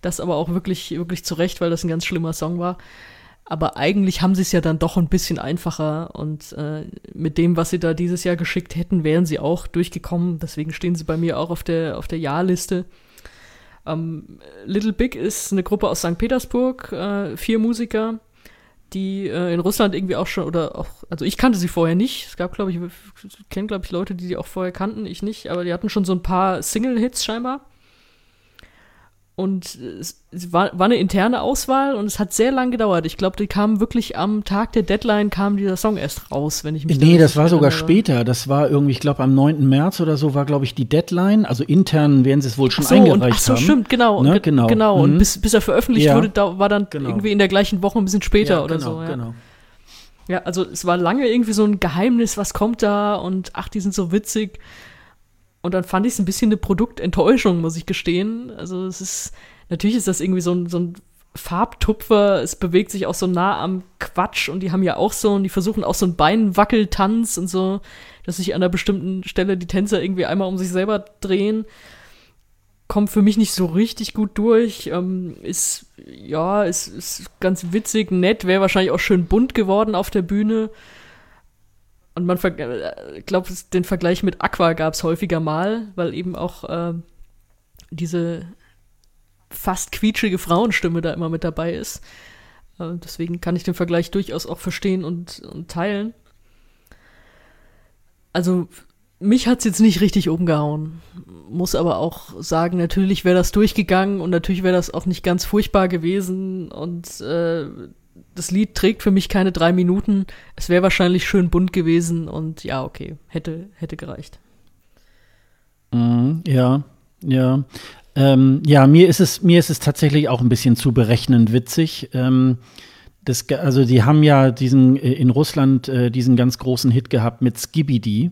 das aber auch wirklich, wirklich zu Recht, weil das ein ganz schlimmer Song war. Aber eigentlich haben sie es ja dann doch ein bisschen einfacher und äh, mit dem, was sie da dieses Jahr geschickt hätten, wären sie auch durchgekommen. Deswegen stehen sie bei mir auch auf der, auf der Ja-Liste. Ähm, Little Big ist eine Gruppe aus St. Petersburg, äh, vier Musiker, die äh, in Russland irgendwie auch schon, oder auch, also ich kannte sie vorher nicht. Es gab, glaube ich, ich kenne, glaube ich, Leute, die sie auch vorher kannten, ich nicht, aber die hatten schon so ein paar Single-Hits scheinbar. Und es, war, war eine interne Auswahl und es hat sehr lang gedauert. Ich glaube, die kamen wirklich am Tag der Deadline, kam dieser Song erst raus, wenn ich mich Nee, das war sogar erinnere. später. Das war irgendwie, ich glaube, am 9. März oder so war, glaube ich, die Deadline. Also intern werden sie es wohl schon Ach so, und, eingereicht ach so, haben. stimmt, genau. Ne, Ge- genau. genau. Mhm. Und bis, bis er veröffentlicht Ja. wurde, da war dann Genau. irgendwie in der gleichen Woche ein bisschen später ja, oder genau, so. Ja. Genau. ja, also es war lange irgendwie so ein Geheimnis, was kommt da und ach, die sind so witzig. Und dann fand ich es ein bisschen eine Produktenttäuschung, muss ich gestehen. Also es ist, natürlich ist das irgendwie so ein, so ein Farbtupfer, es bewegt sich auch so nah am Quatsch und die haben ja auch so, und die versuchen auch so einen Beinwackeltanz und so, dass sich an einer bestimmten Stelle die Tänzer irgendwie einmal um sich selber drehen. Kommt für mich nicht so richtig gut durch. Ähm, ist, ja, ist, ist ganz witzig, nett, wäre wahrscheinlich auch schön bunt geworden auf der Bühne. Und man, äh, ich glaube, den Vergleich mit Aqua gab es häufiger mal, weil eben auch äh, diese fast quietschige Frauenstimme da immer mit dabei ist. Äh, deswegen kann ich den Vergleich durchaus auch verstehen und, und teilen. Also, mich hat es jetzt nicht richtig umgehauen. Muss aber auch sagen, natürlich wäre das durchgegangen und natürlich wäre das auch nicht ganz furchtbar gewesen. Und äh, das Lied trägt für mich keine drei Minuten. Es wäre wahrscheinlich schön bunt gewesen und ja, okay, hätte, hätte gereicht. Mhm, ja, ja. Ähm, ja, mir ist es, mir ist es tatsächlich auch ein bisschen zu berechnend witzig. Ähm, das, also die haben ja diesen äh, in Russland äh, diesen ganz großen Hit gehabt mit Skibidi.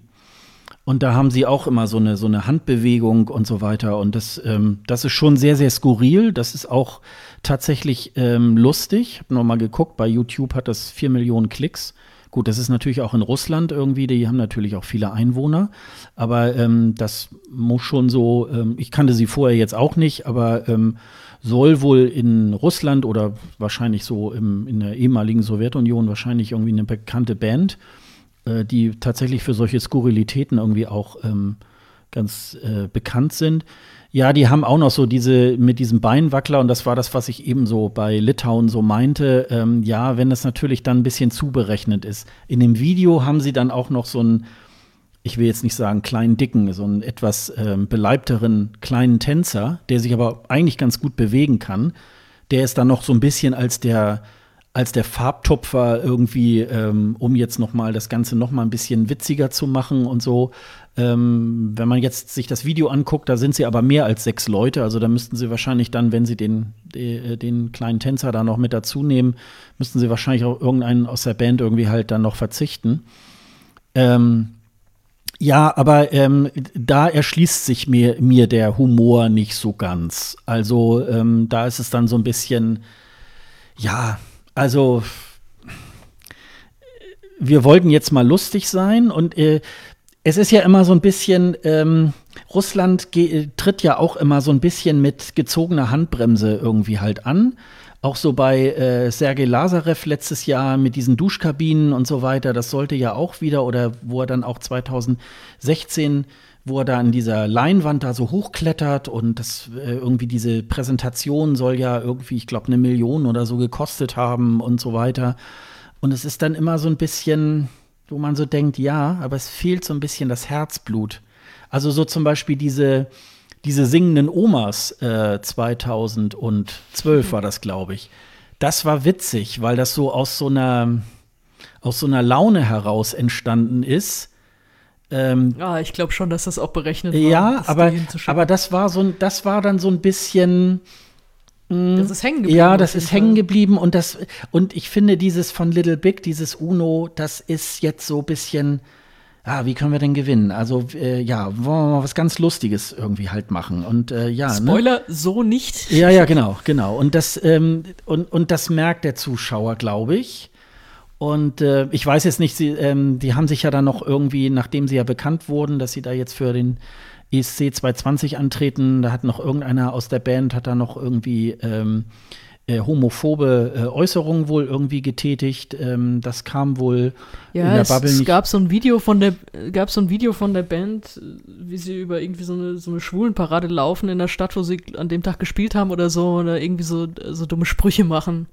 Und da haben sie auch immer so eine, so eine Handbewegung und so weiter. Und das, ähm, das ist schon sehr, sehr skurril. Das ist auch tatsächlich ähm, lustig. Ich habe noch mal geguckt, bei YouTube hat das vier Millionen Klicks. Gut, das ist natürlich auch in Russland irgendwie, die haben natürlich auch viele Einwohner. Aber ähm, das muss schon so, ähm, ich kannte sie vorher jetzt auch nicht, aber ähm, soll wohl in Russland oder wahrscheinlich so im, in der ehemaligen Sowjetunion wahrscheinlich irgendwie eine bekannte Band äh, die tatsächlich für solche Skurrilitäten irgendwie auch ähm, ganz äh, bekannt sind. Ja, die haben auch noch so diese mit diesem Beinwackler und das war das, was ich eben so bei Litauen so meinte. Ähm, ja, wenn das natürlich dann ein bisschen zu berechnet ist. In dem Video haben sie dann auch noch so einen, ich will jetzt nicht sagen kleinen Dicken, so einen etwas ähm, beleibteren kleinen Tänzer, der sich aber eigentlich ganz gut bewegen kann. Der ist dann noch so ein bisschen als der als der Farbtupfer irgendwie, ähm, um jetzt noch mal das Ganze noch mal ein bisschen witziger zu machen und so. Ähm, wenn man jetzt sich das Video anguckt, da sind sie aber mehr als sechs Leute. Also da müssten sie wahrscheinlich dann, wenn sie den, de, den kleinen Tänzer da noch mit dazu nehmen, müssten sie wahrscheinlich auch irgendeinen aus der Band irgendwie halt dann noch verzichten. Ähm, ja, aber ähm, da erschließt sich mir, mir der Humor nicht so ganz. Also ähm, da ist es dann so ein bisschen, ja, also wir wollten jetzt mal lustig sein und äh, es ist ja immer so ein bisschen, ähm, Russland ge- tritt ja auch immer so ein bisschen mit gezogener Handbremse irgendwie halt an. Auch so bei äh, Sergei Lazarev letztes Jahr mit diesen Duschkabinen und so weiter, das sollte ja auch wieder, oder wo er dann auch 2016 wo er da an dieser Leinwand da so hochklettert und das äh, irgendwie diese Präsentation soll ja irgendwie, ich glaube, eine Million oder so gekostet haben und so weiter. Und es ist dann immer so ein bisschen, wo man so denkt, ja, aber es fehlt so ein bisschen das Herzblut. Also so zum Beispiel diese, diese singenden Omas äh, 2012 war das, glaube ich. Das war witzig, weil das so aus so einer aus so einer Laune heraus entstanden ist. Ähm, ja, ich glaube schon, dass das auch berechnet war. Ja, aber, aber das war so ein, das war dann so ein bisschen. Mh, das ist hängen geblieben. Ja, das ist hängen geblieben und das und ich finde dieses von Little Big, dieses Uno, das ist jetzt so ein bisschen ah, wie können wir denn gewinnen? Also, äh, ja, wollen wir mal was ganz Lustiges irgendwie halt machen. Und äh, ja. Ne? Spoiler, ne? so nicht. Ja, ja, genau, genau. Und das, ähm, und, und das merkt der Zuschauer, glaube ich. Und äh, ich weiß jetzt nicht, sie, ähm, die haben sich ja dann noch irgendwie, nachdem sie ja bekannt wurden, dass sie da jetzt für den ESC 220 antreten, da hat noch irgendeiner aus der Band, hat da noch irgendwie ähm, äh, homophobe äh, Äußerungen wohl irgendwie getätigt. Ähm, das kam wohl ja, in der Bubble es, nicht. Es gab so ein Video von der, gab so ein Video von der Band, wie sie über irgendwie so eine, so eine Schwulenparade laufen in der Stadt, wo sie an dem Tag gespielt haben oder so, oder irgendwie so, so dumme Sprüche machen.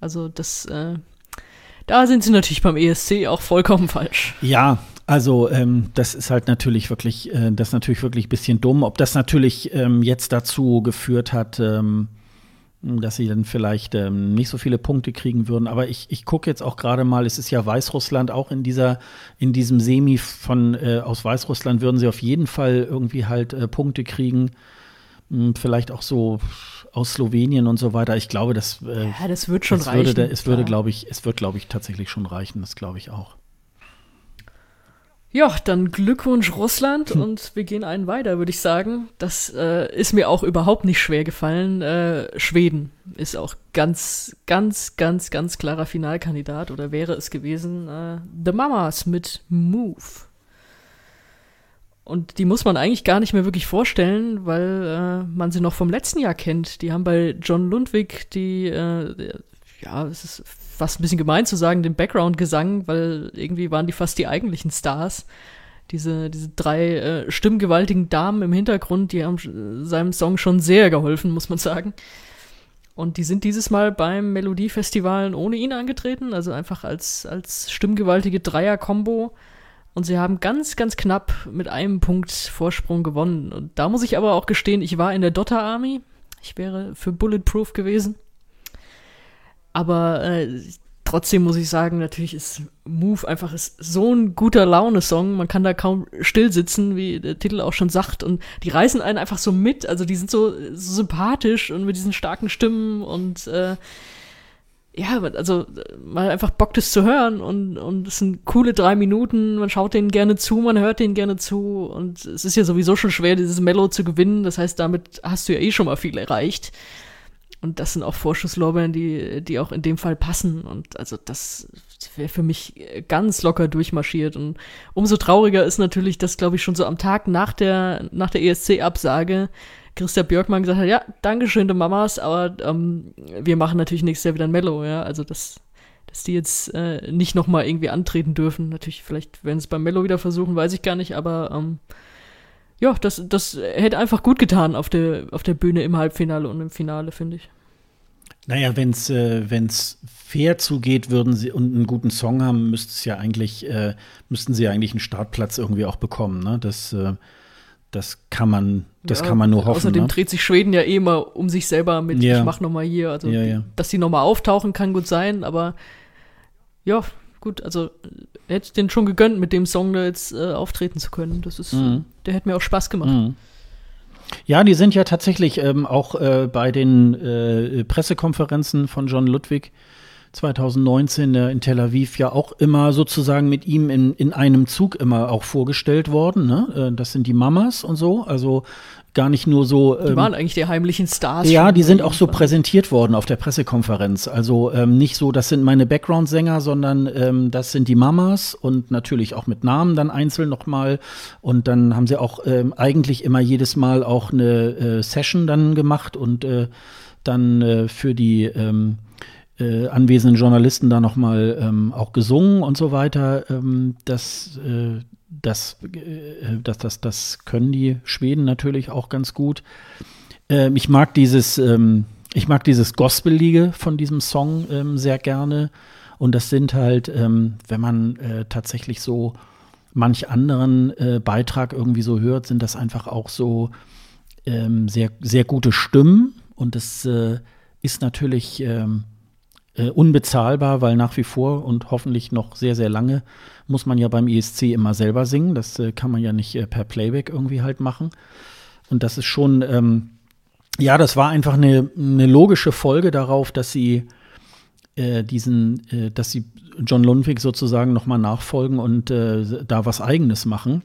Also das, äh, da sind sie natürlich beim ESC auch vollkommen falsch. Ja, also ähm, das ist halt natürlich wirklich, äh, das natürlich wirklich ein bisschen dumm. Ob das natürlich ähm, jetzt dazu geführt hat, ähm, dass sie dann vielleicht ähm, nicht so viele Punkte kriegen würden. Aber ich, ich gucke jetzt auch gerade mal, es ist ja Weißrussland auch in dieser, in diesem Semi von äh, aus Weißrussland würden sie auf jeden Fall irgendwie halt äh, Punkte kriegen. Hm, vielleicht auch so aus Slowenien und so weiter. Ich glaube, das, äh, ja, das wird schon das reichen. Würde, es würde, glaube ich, es wird, glaube ich, tatsächlich schon reichen. Das glaube ich auch. Ja, dann Glückwunsch Russland hm. und wir gehen einen weiter, würde ich sagen. Das äh, ist mir auch überhaupt nicht schwer gefallen. Äh, Schweden ist auch ganz, ganz, ganz, ganz klarer Finalkandidat oder wäre es gewesen. Äh, The Mamas mit Move. Und die muss man eigentlich gar nicht mehr wirklich vorstellen, weil äh, man sie noch vom letzten Jahr kennt. Die haben bei John Lundwig die, äh, ja, es ist fast ein bisschen gemein zu sagen, den Background-Gesang, weil irgendwie waren die fast die eigentlichen Stars. Diese, diese drei äh, stimmgewaltigen Damen im Hintergrund, die haben seinem Song schon sehr geholfen, muss man sagen. Und die sind dieses Mal beim Melodiefestival ohne ihn angetreten, also einfach als, als stimmgewaltige Dreier-Kombo. Und sie haben ganz, ganz knapp mit einem Punkt Vorsprung gewonnen. Und da muss ich aber auch gestehen, ich war in der Dotter Army. Ich wäre für Bulletproof gewesen. Aber äh, trotzdem muss ich sagen, natürlich ist Move einfach ist so ein guter Laune-Song. Man kann da kaum still sitzen, wie der Titel auch schon sagt. Und die reißen einen einfach so mit. Also die sind so, so sympathisch und mit diesen starken Stimmen und äh, ja, also mal einfach Bock, das zu hören und, und es sind coole drei Minuten, man schaut denen gerne zu, man hört denen gerne zu und es ist ja sowieso schon schwer, dieses Mellow zu gewinnen, das heißt, damit hast du ja eh schon mal viel erreicht. Und das sind auch Vorschusslorbeeren, die, die auch in dem Fall passen. Und also das wäre für mich ganz locker durchmarschiert. Und umso trauriger ist natürlich, dass, glaube ich, schon so am Tag nach der, nach der ESC-Absage Christa Björkmann gesagt hat, ja, Dankeschön, du Mamas, aber ähm, wir machen natürlich nächstes Jahr wieder ein Mellow, ja. Also das, dass die jetzt äh, nicht nochmal irgendwie antreten dürfen. Natürlich, vielleicht werden es beim Mellow wieder versuchen, weiß ich gar nicht, aber ähm, ja, das, das hätte einfach gut getan auf der, auf der Bühne im Halbfinale und im Finale, finde ich. Naja, wenn es äh, fair zugeht, würden sie und einen guten Song haben, müsste es ja eigentlich, äh, müssten sie eigentlich einen Startplatz irgendwie auch bekommen. Ne? Das, äh, das kann man, das ja, kann man nur hoffen. Außerdem ne? dreht sich Schweden ja eh immer um sich selber mit, ja. ich mach noch mal hier. Also, ja, dass die noch mal auftauchen, kann gut sein, aber ja, gut, also hätte den schon gegönnt, mit dem Song da jetzt äh, auftreten zu können. Das ist, mhm. der hätte mir auch Spaß gemacht. Mhm. Ja, die sind ja tatsächlich ähm, auch äh, bei den äh, Pressekonferenzen von John Ludwig 2019 äh, in Tel Aviv ja auch immer sozusagen mit ihm in, in einem Zug immer auch vorgestellt worden. Ne? Äh, das sind die Mamas und so. Also gar nicht nur so. Ähm, die waren eigentlich die heimlichen Stars. Ja, die sind auch so präsentiert worden auf der Pressekonferenz. Also ähm, nicht so, das sind meine Background-Sänger, sondern ähm, das sind die Mamas und natürlich auch mit Namen dann einzeln nochmal. Und dann haben sie auch ähm, eigentlich immer jedes Mal auch eine äh, Session dann gemacht und äh, dann äh, für die ähm, äh, anwesenden Journalisten da nochmal ähm, auch gesungen und so weiter. Ähm, das äh, das, äh, das, das, das können die Schweden natürlich auch ganz gut. Ähm, ich mag dieses, ähm, ich mag dieses Gospel-Liege von diesem Song ähm, sehr gerne. Und das sind halt, ähm, wenn man äh, tatsächlich so manch anderen äh, Beitrag irgendwie so hört, sind das einfach auch so ähm, sehr, sehr gute Stimmen. Und äh, ist natürlich äh, unbezahlbar, weil nach wie vor und hoffentlich noch sehr, sehr lange muss man ja beim ESC immer selber singen. Das äh, kann man ja nicht äh, per Playback irgendwie halt machen. Und das ist schon, ähm, ja, das war einfach eine, eine logische Folge darauf, dass sie äh, diesen, äh, dass sie John Lundwig sozusagen nochmal nachfolgen und äh, da was Eigenes machen.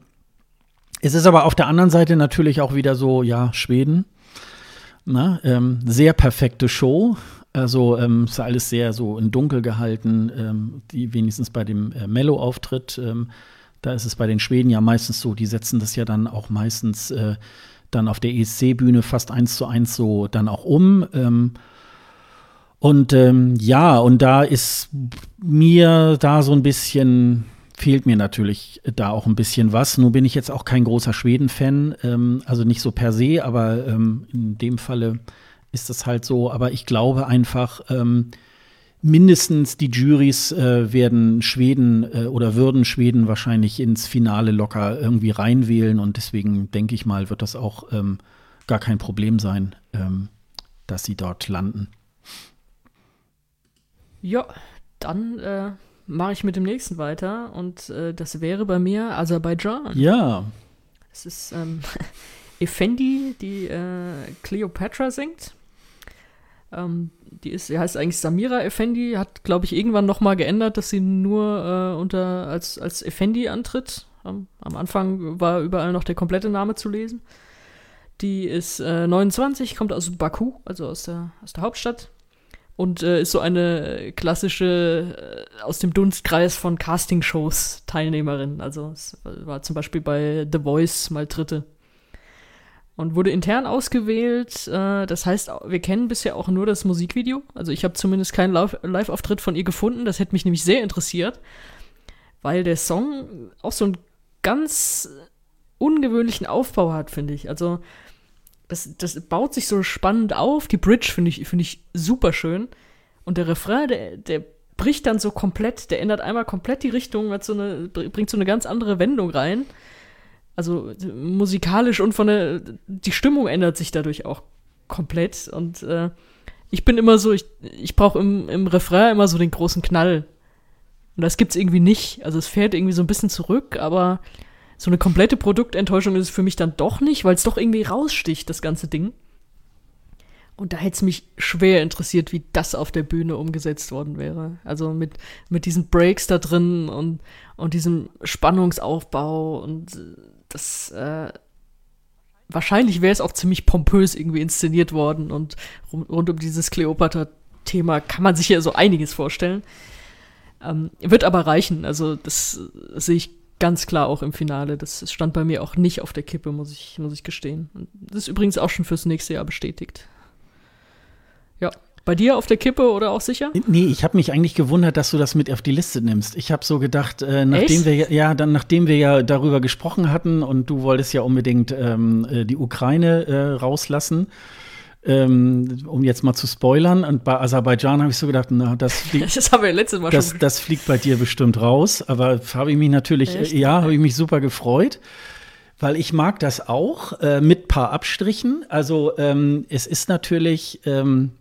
Es ist aber auf der anderen Seite natürlich auch wieder so, ja, Schweden. Na, ähm, sehr perfekte Show. Also ähm, ist alles sehr so in Dunkel gehalten, ähm, die wenigstens bei dem äh, Mello-Auftritt. Ähm, da ist es bei den Schweden ja meistens so, die setzen das ja dann auch meistens äh, dann auf der ESC-Bühne fast eins zu eins so dann auch um. Ähm, und ähm, ja, und da ist mir da so ein bisschen, fehlt mir natürlich da auch ein bisschen was. Nun bin ich jetzt auch kein großer Schweden-Fan, ähm, also nicht so per se, aber ähm, in dem Falle ist das halt so. Aber ich glaube einfach, ähm, mindestens die Juries äh, werden Schweden äh, oder würden Schweden wahrscheinlich ins Finale locker irgendwie reinwählen. Und deswegen denke ich mal, wird das auch ähm, gar kein Problem sein, ähm, dass sie dort landen. Ja, dann äh, mache ich mit dem nächsten weiter und äh, das wäre bei mir Aserbaidschan. Ja. Es ist ähm, Effendi, die äh, Cleopatra singt. Ähm, die ist, sie heißt eigentlich Samira Effendi, hat, glaube ich, irgendwann noch mal geändert, dass sie nur äh, unter als, als Effendi antritt. Am, am, Anfang war überall noch der komplette Name zu lesen. Die ist äh, 29, kommt aus Baku, also aus der, aus der Hauptstadt und äh, ist so eine klassische äh, aus dem Dunstkreis von Castingshows Teilnehmerin. Also war zum Beispiel bei The Voice mal Dritte und wurde intern ausgewählt. Äh, das heißt, wir kennen bisher auch nur das Musikvideo. Also ich habe zumindest keinen Live-Auftritt von ihr gefunden. Das hätte mich nämlich sehr interessiert, weil der Song auch so einen ganz ungewöhnlichen Aufbau hat, finde ich. Also das, das baut sich so spannend auf. Die Bridge finde ich, find ich super schön. Und der Refrain, der, der bricht dann so komplett, der ändert einmal komplett die Richtung, so eine, bringt so eine ganz andere Wendung rein. Also musikalisch und von der, die Stimmung ändert sich dadurch auch komplett. Und äh, ich bin immer so, ich, ich brauche im, im Refrain immer so den großen Knall. Und das gibt's irgendwie nicht. Also es fährt irgendwie so ein bisschen zurück, aber so eine komplette Produktenttäuschung ist es für mich dann doch nicht, weil es doch irgendwie raussticht, das ganze Ding. Und da hätte es mich schwer interessiert, wie das auf der Bühne umgesetzt worden wäre. Also mit, mit diesen Breaks da drin und, und diesem Spannungsaufbau und das, äh, wahrscheinlich wäre es auch ziemlich pompös irgendwie inszeniert worden und rund, um dieses Kleopatra-Thema kann man sich ja so einiges vorstellen. Ähm, wird aber reichen, also das sehe ich ganz klar auch im Finale. Das stand bei mir auch nicht auf der Kippe, muss ich, muss ich gestehen. Das ist übrigens auch schon fürs nächste Jahr bestätigt. Ja. Bei dir auf der Kippe oder auch sicher? Nee, ich habe mich eigentlich gewundert, dass du das mit auf die Liste nimmst. Ich habe so gedacht, äh, nachdem Echt? wir ja dann nachdem wir ja darüber gesprochen hatten und du wolltest ja unbedingt ähm, äh, die Ukraine äh, rauslassen, ähm, um jetzt mal zu spoilern. Und bei Aserbaidschan habe ich so gedacht, na, das fliegt. das haben wir letztes Mal das, schon. Das fliegt bei dir bestimmt raus. Aber habe ich mich natürlich, Echt? ja, habe ich mich super gefreut. Weil ich mag das auch, äh, mit paar Abstrichen. Also ähm, es ist natürlich, ähm,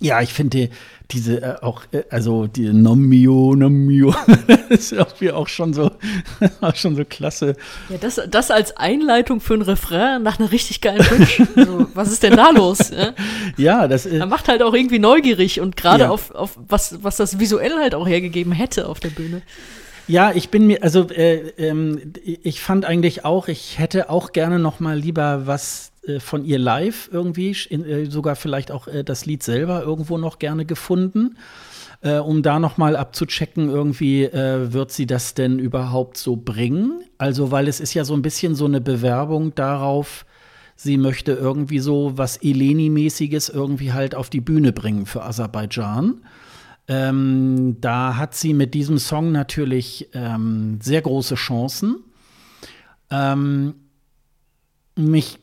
ja, ich finde diese äh, auch, äh, also die Nomio, Nomio, das ist irgendwie auch schon so, auch schon so klasse. Ja, das, das als Einleitung für ein Refrain nach einer richtig geilen Bridge. also, was ist denn da los? Ja, ja das ist. Er macht halt auch irgendwie neugierig und gerade ja. auf, auf was, was das visuell halt auch hergegeben hätte auf der Bühne. Ja, ich bin mir, also äh, ähm, ich fand eigentlich auch, ich hätte auch gerne noch mal lieber was äh, von ihr live irgendwie, in, äh, sogar vielleicht auch äh, das Lied selber irgendwo noch gerne gefunden. Äh, um da noch mal abzuchecken, irgendwie äh, wird sie das denn überhaupt so bringen? Also, weil es ist ja so ein bisschen so eine Bewerbung darauf, sie möchte irgendwie so was Eleni-mäßiges irgendwie halt auf die Bühne bringen für Aserbaidschan. Ähm, da hat sie mit diesem Song natürlich ähm, sehr große Chancen. Ähm, mich,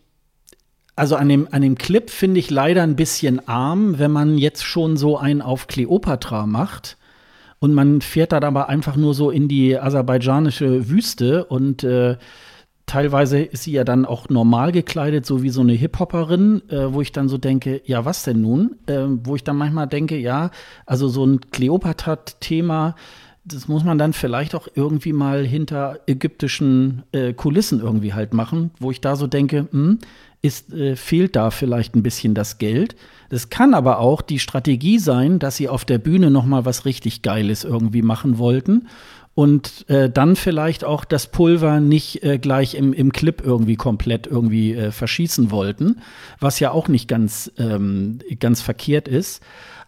also an dem, an dem Clip finde ich leider ein bisschen arm, wenn man jetzt schon so einen auf Kleopatra macht. Und man fährt da aber einfach nur so in die aserbaidschanische Wüste und äh, teilweise ist sie ja dann auch normal gekleidet, so wie so eine Hip-Hopperin, äh, wo ich dann so denke, ja, was denn nun? Äh, wo ich dann manchmal denke, ja, also so ein Kleopatra-Thema, das muss man dann vielleicht auch irgendwie mal hinter ägyptischen äh, Kulissen irgendwie halt machen, wo ich da so denke, hm, ist, äh, fehlt da vielleicht ein bisschen das Geld. Das kann aber auch die Strategie sein, dass sie auf der Bühne noch mal was richtig Geiles irgendwie machen wollten und äh, dann vielleicht auch das Pulver nicht äh, gleich im, im Clip irgendwie komplett irgendwie äh, verschießen wollten, was ja auch nicht ganz, ähm, ganz verkehrt ist.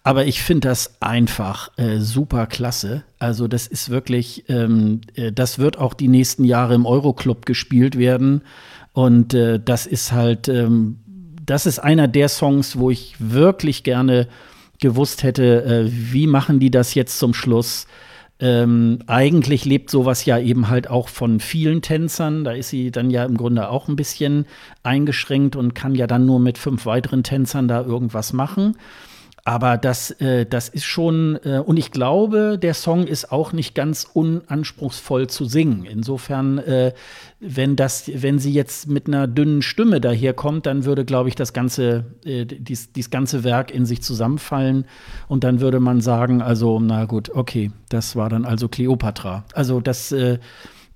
Aber ich finde das einfach äh, super klasse. Also das ist wirklich, ähm, äh, das wird auch die nächsten Jahre im Euroclub gespielt werden. Und äh, das ist halt, ähm, das ist einer der Songs, wo ich wirklich gerne gewusst hätte, äh, wie machen die das jetzt zum Schluss? Ähm, eigentlich lebt sowas ja eben halt auch von vielen Tänzern. Da ist sie dann ja im Grunde auch ein bisschen eingeschränkt und kann ja dann nur mit fünf weiteren Tänzern da irgendwas machen. Aber das, äh, das ist schon, äh, und ich glaube, der Song ist auch nicht ganz unanspruchsvoll zu singen. Insofern, äh, wenn das, wenn sie jetzt mit einer dünnen Stimme daherkommt, dann würde, glaube ich, das ganze, äh, dies, dies ganze Werk in sich zusammenfallen. Und dann würde man sagen, also, na gut, okay, das war dann also Cleopatra. Also das äh,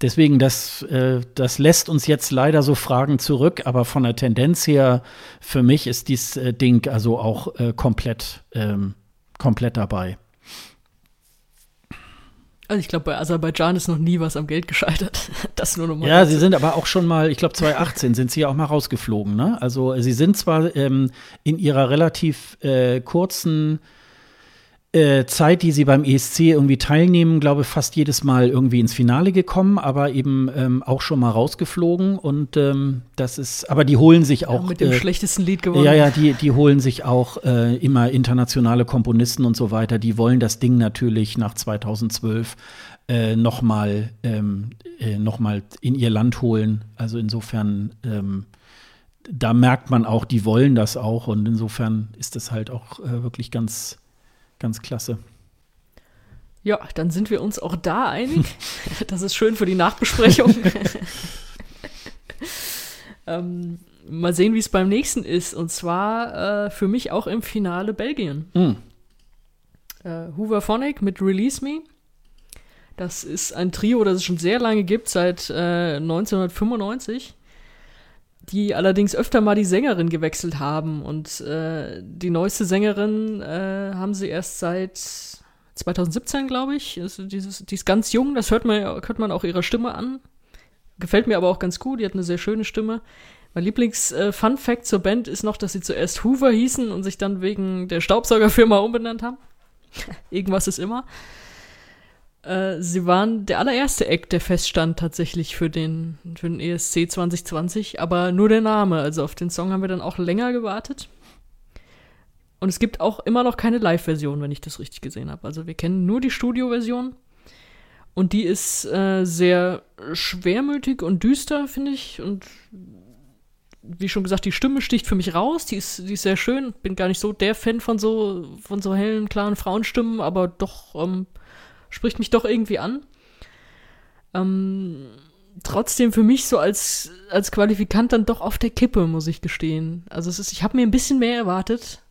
Deswegen, das, äh, das lässt uns jetzt leider so Fragen zurück, aber von der Tendenz her, für mich ist dieses äh, Ding also auch äh, komplett, ähm, komplett dabei. Also ich glaube, bei Aserbaidschan ist noch nie was am Geld gescheitert. Das nur nochmal. Ja, sie sind aber auch schon mal, ich glaube 2018 sind sie ja auch mal rausgeflogen. Ne? Also sie sind zwar ähm, in ihrer relativ äh, kurzen äh, Zeit, die sie beim ESC irgendwie teilnehmen, glaube ich, fast jedes Mal irgendwie ins Finale gekommen, aber eben ähm, auch schon mal rausgeflogen. Und ähm, das ist, aber die holen sich auch. Ja, mit dem äh, schlechtesten Lied gewonnen. Ja, ja, die, die holen sich auch äh, immer internationale Komponisten und so weiter. Die wollen das Ding natürlich nach 2012 äh, nochmal ähm, äh, noch in ihr Land holen. Also insofern ähm, da merkt man auch, die wollen das auch und insofern ist das halt auch äh, wirklich ganz Ganz klasse. Ja, dann sind wir uns auch da einig. Das ist schön für die Nachbesprechung. ähm, mal sehen, wie es beim nächsten ist. Und zwar äh, für mich auch im Finale Belgien. Mm. Äh, Hoover Phonic mit Release Me. Das ist ein Trio, das es schon sehr lange gibt, seit äh, 1995 die allerdings öfter mal die Sängerin gewechselt haben. Und äh, die neueste Sängerin äh, haben sie erst seit 2017, glaube ich. Also dieses, die ist ganz jung, das hört man, hört man auch ihrer Stimme an. Gefällt mir aber auch ganz gut, die hat eine sehr schöne Stimme. Mein Lieblings-Fun-Fact äh, zur Band ist noch, dass sie zuerst Hoover hießen und sich dann wegen der Staubsaugerfirma umbenannt haben. Irgendwas ist immer. Äh, sie waren der allererste Act, der feststand tatsächlich für den, für den ESC 2020, aber nur der Name. Also auf den Song haben wir dann auch länger gewartet. Und es gibt auch immer noch keine Live-Version, wenn ich das richtig gesehen habe. Also wir kennen nur die Studio-Version. Und die ist äh, sehr schwermütig und düster, finde ich. Und wie schon gesagt, die Stimme sticht für mich raus. Die ist, die ist sehr schön. Bin gar nicht so der Fan von so, von so hellen, klaren Frauenstimmen, aber doch ähm, spricht mich doch irgendwie an. Ähm, trotzdem für mich so als, als Qualifikant dann doch auf der Kippe, muss ich gestehen. Also es ist, ich habe mir ein bisschen mehr erwartet.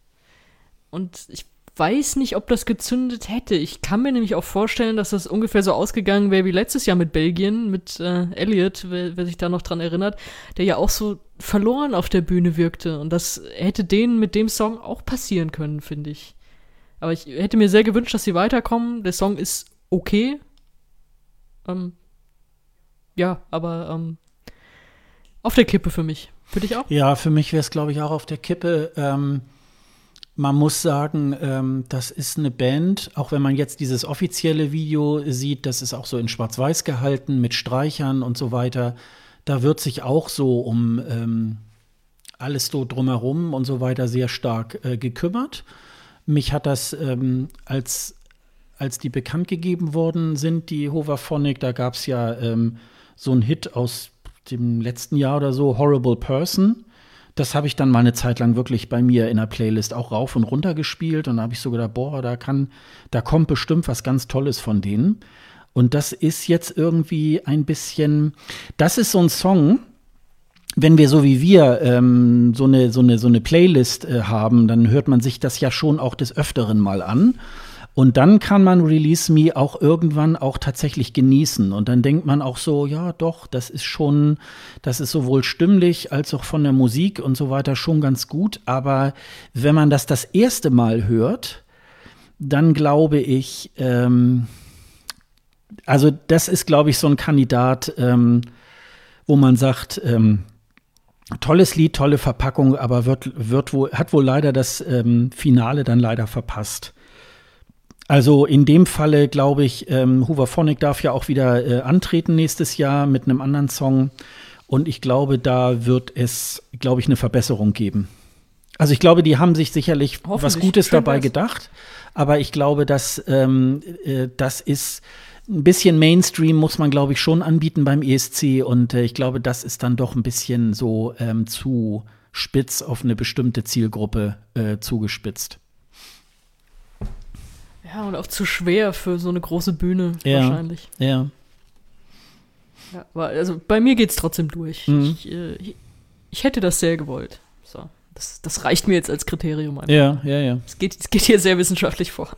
Und ich weiß nicht, ob das gezündet hätte. Ich kann mir nämlich auch vorstellen, dass das ungefähr so ausgegangen wäre wie letztes Jahr mit Belgien, mit äh, Elliot, wer, wer, sich da noch dran erinnert, der ja auch so verloren auf der Bühne wirkte. Und das hätte denen mit dem Song auch passieren können, finde ich. Aber ich hätte mir sehr gewünscht, dass sie weiterkommen. Der Song ist okay. Ähm, ja, aber ähm, auf der Kippe für mich. Für dich auch? Ja, für mich wäre es, glaube ich, auch auf der Kippe. Ähm, man muss sagen, ähm, das ist eine Band, auch wenn man jetzt dieses offizielle Video sieht, das ist auch so in Schwarz-Weiß gehalten mit Streichern und so weiter. Da wird sich auch so um ähm, alles so drumherum und so weiter sehr stark äh, gekümmert. Mich hat das ähm, als, als die bekannt gegeben worden sind, die Hoverphonic, da gab es ja ähm, so einen Hit aus dem letzten Jahr oder so, Horrible Person. Das habe ich dann mal eine Zeit lang wirklich bei mir in der Playlist auch rauf und runter gespielt. Und da habe ich so gedacht, boah, da kann, da kommt bestimmt was ganz Tolles von denen. Und das ist jetzt irgendwie ein bisschen, das ist so ein Song, wenn wir so wie wir ähm, so, eine, so, eine, so eine Playlist äh, haben, dann hört man sich das ja schon auch des Öfteren mal an. Und dann kann man Release Me auch irgendwann auch tatsächlich genießen. Und dann denkt man auch so, ja, doch, das ist schon, das ist sowohl stimmlich als auch von der Musik und so weiter schon ganz gut. Aber wenn man das das erste Mal hört, dann glaube ich, ähm, also das ist, glaube ich, so ein Kandidat, ähm, wo man sagt, ähm, tolles Lied, tolle Verpackung, aber wird, wird wohl, hat wohl leider das ähm, Finale dann leider verpasst. Also in dem Falle glaube ich, ähm, Hoover Phonic darf ja auch wieder äh, antreten nächstes Jahr mit einem anderen Song. Und ich glaube, da wird es, glaube ich, eine Verbesserung geben. Also ich glaube, die haben sich sicherlich was Gutes dabei gedacht. Aber ich glaube, dass ähm, äh, das ist ein bisschen Mainstream muss man, glaube ich, schon anbieten beim ESC. Und äh, ich glaube, das ist dann doch ein bisschen so ähm, zu spitz auf eine bestimmte Zielgruppe äh, zugespitzt. Ja, und auch zu schwer für so eine große Bühne ja, wahrscheinlich. Ja. Ja, aber also bei mir geht es trotzdem durch. Mhm. Ich, äh, ich, hätte das sehr gewollt. So. Das, das reicht mir jetzt als Kriterium einfach. Ja, ja, ja. Es geht, es geht hier sehr wissenschaftlich vor.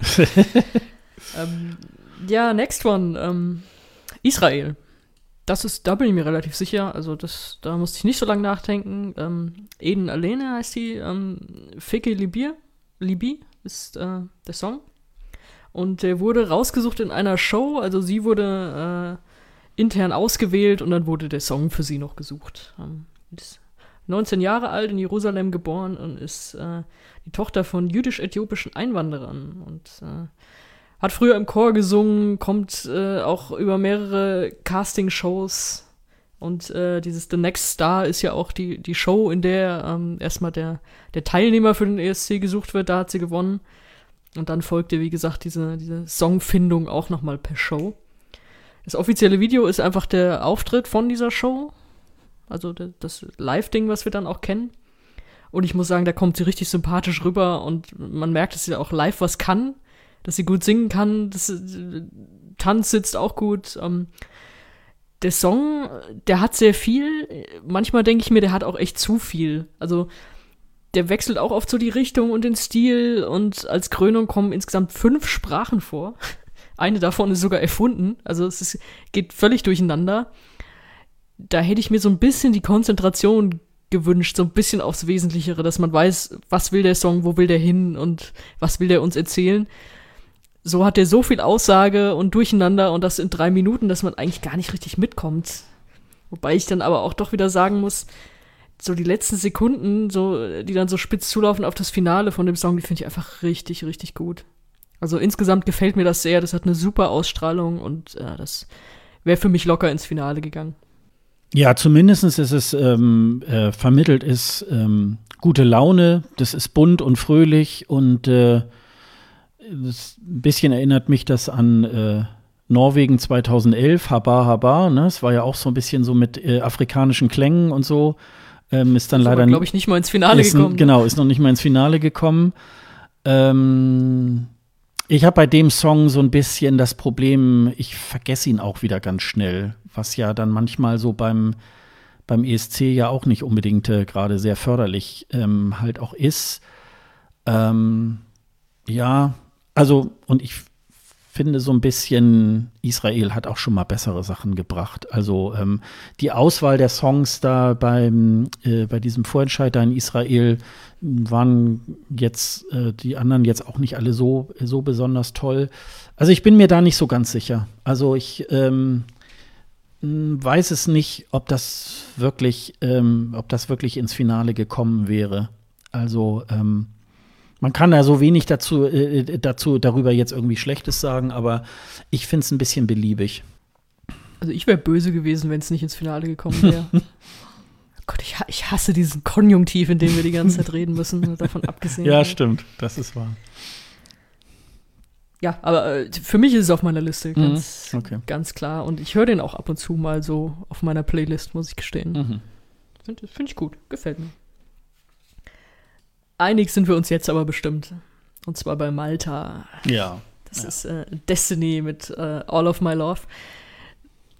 ähm, ja, next one. Ähm, Israel. Das ist, da bin ich mir relativ sicher. Also das, da musste ich nicht so lange nachdenken. Ähm, Eden Alene heißt die. Ähm, Feke Libir, Libi ist äh, der Song. Und der wurde rausgesucht in einer Show, also sie wurde äh, intern ausgewählt und dann wurde der Song für sie noch gesucht. Ähm, ist 19 Jahre alt, in Jerusalem geboren und ist äh, die Tochter von jüdisch-äthiopischen Einwanderern und äh, hat früher im Chor gesungen, kommt äh, auch über mehrere Casting-Shows und äh, dieses The Next Star ist ja auch die, die Show, in der ähm, erstmal der, der Teilnehmer für den ESC gesucht wird, da hat sie gewonnen. Und dann folgte, wie gesagt, diese, diese Songfindung auch nochmal per Show. Das offizielle Video ist einfach der Auftritt von dieser Show. Also das Live-Ding, was wir dann auch kennen. Und ich muss sagen, da kommt sie richtig sympathisch rüber und man merkt, dass sie auch live was kann, dass sie gut singen kann, dass äh, Tanz sitzt auch gut. Ähm, der Song, der hat sehr viel. Manchmal denke ich mir, der hat auch echt zu viel. Also der wechselt auch oft so die Richtung und den Stil und als Krönung kommen insgesamt fünf Sprachen vor. Eine davon ist sogar erfunden, also es ist, geht völlig durcheinander. Da hätte ich mir so ein bisschen die Konzentration gewünscht, so ein bisschen aufs Wesentlichere, dass man weiß, was will der Song, wo will der hin und was will der uns erzählen. So hat er so viel Aussage und Durcheinander und das in drei Minuten, dass man eigentlich gar nicht richtig mitkommt. Wobei ich dann aber auch doch wieder sagen muss, so die letzten Sekunden, so, die dann so spitz zulaufen auf das Finale von dem Song, die finde ich einfach richtig, richtig gut. Also insgesamt gefällt mir das sehr. Das hat eine super Ausstrahlung und äh, das wäre für mich locker ins Finale gegangen. Ja, zumindest ist es ähm, äh, vermittelt ist ähm, gute Laune, das ist bunt und fröhlich und äh, das, ein bisschen erinnert mich das an äh, Norwegen 2011, Habar Habar, ne? Es war ja auch so ein bisschen so mit äh, afrikanischen Klängen und so. Ähm, ist dann leider, glaube ich, nicht mal ins Finale gekommen. Genau, ist noch nicht mal ins Finale gekommen. Ähm, ich habe bei dem Song so ein bisschen das Problem, ich vergesse ihn auch wieder ganz schnell, was ja dann manchmal so beim, beim ESC ja auch nicht unbedingt äh, gerade sehr förderlich ähm, halt auch ist. Ähm, ja, also, und ich finde so ein bisschen, Israel hat auch schon mal bessere Sachen gebracht. Also ähm, die Auswahl der Songs da beim, äh, bei diesem Vorentscheid da in Israel waren jetzt äh, die anderen jetzt auch nicht alle so, so besonders toll. Also ich bin mir da nicht so ganz sicher. Also ich ähm, weiß es nicht, ob das wirklich, ähm, ob das wirklich ins Finale gekommen wäre. Also ähm, man kann da so wenig dazu, äh, dazu darüber jetzt irgendwie Schlechtes sagen, aber ich finde es ein bisschen beliebig. Also ich wäre böse gewesen, wenn es nicht ins Finale gekommen wäre. Gott, ich, ich, hasse diesen Konjunktiv, in dem wir die ganze Zeit reden müssen, davon abgesehen. Ja, stimmt, das ist wahr. Ja, aber äh, für mich ist es auf meiner Liste mhm, ganz, mhm, okay. ganz klar. Und ich höre den auch ab und zu mal so auf meiner Playlist, muss ich gestehen. Mhm. Finde find ich gut, gefällt mir. Einig sind wir uns jetzt aber bestimmt. Und zwar bei Malta. Ja. Das ja. ist äh, Destiny mit äh, All of My Love.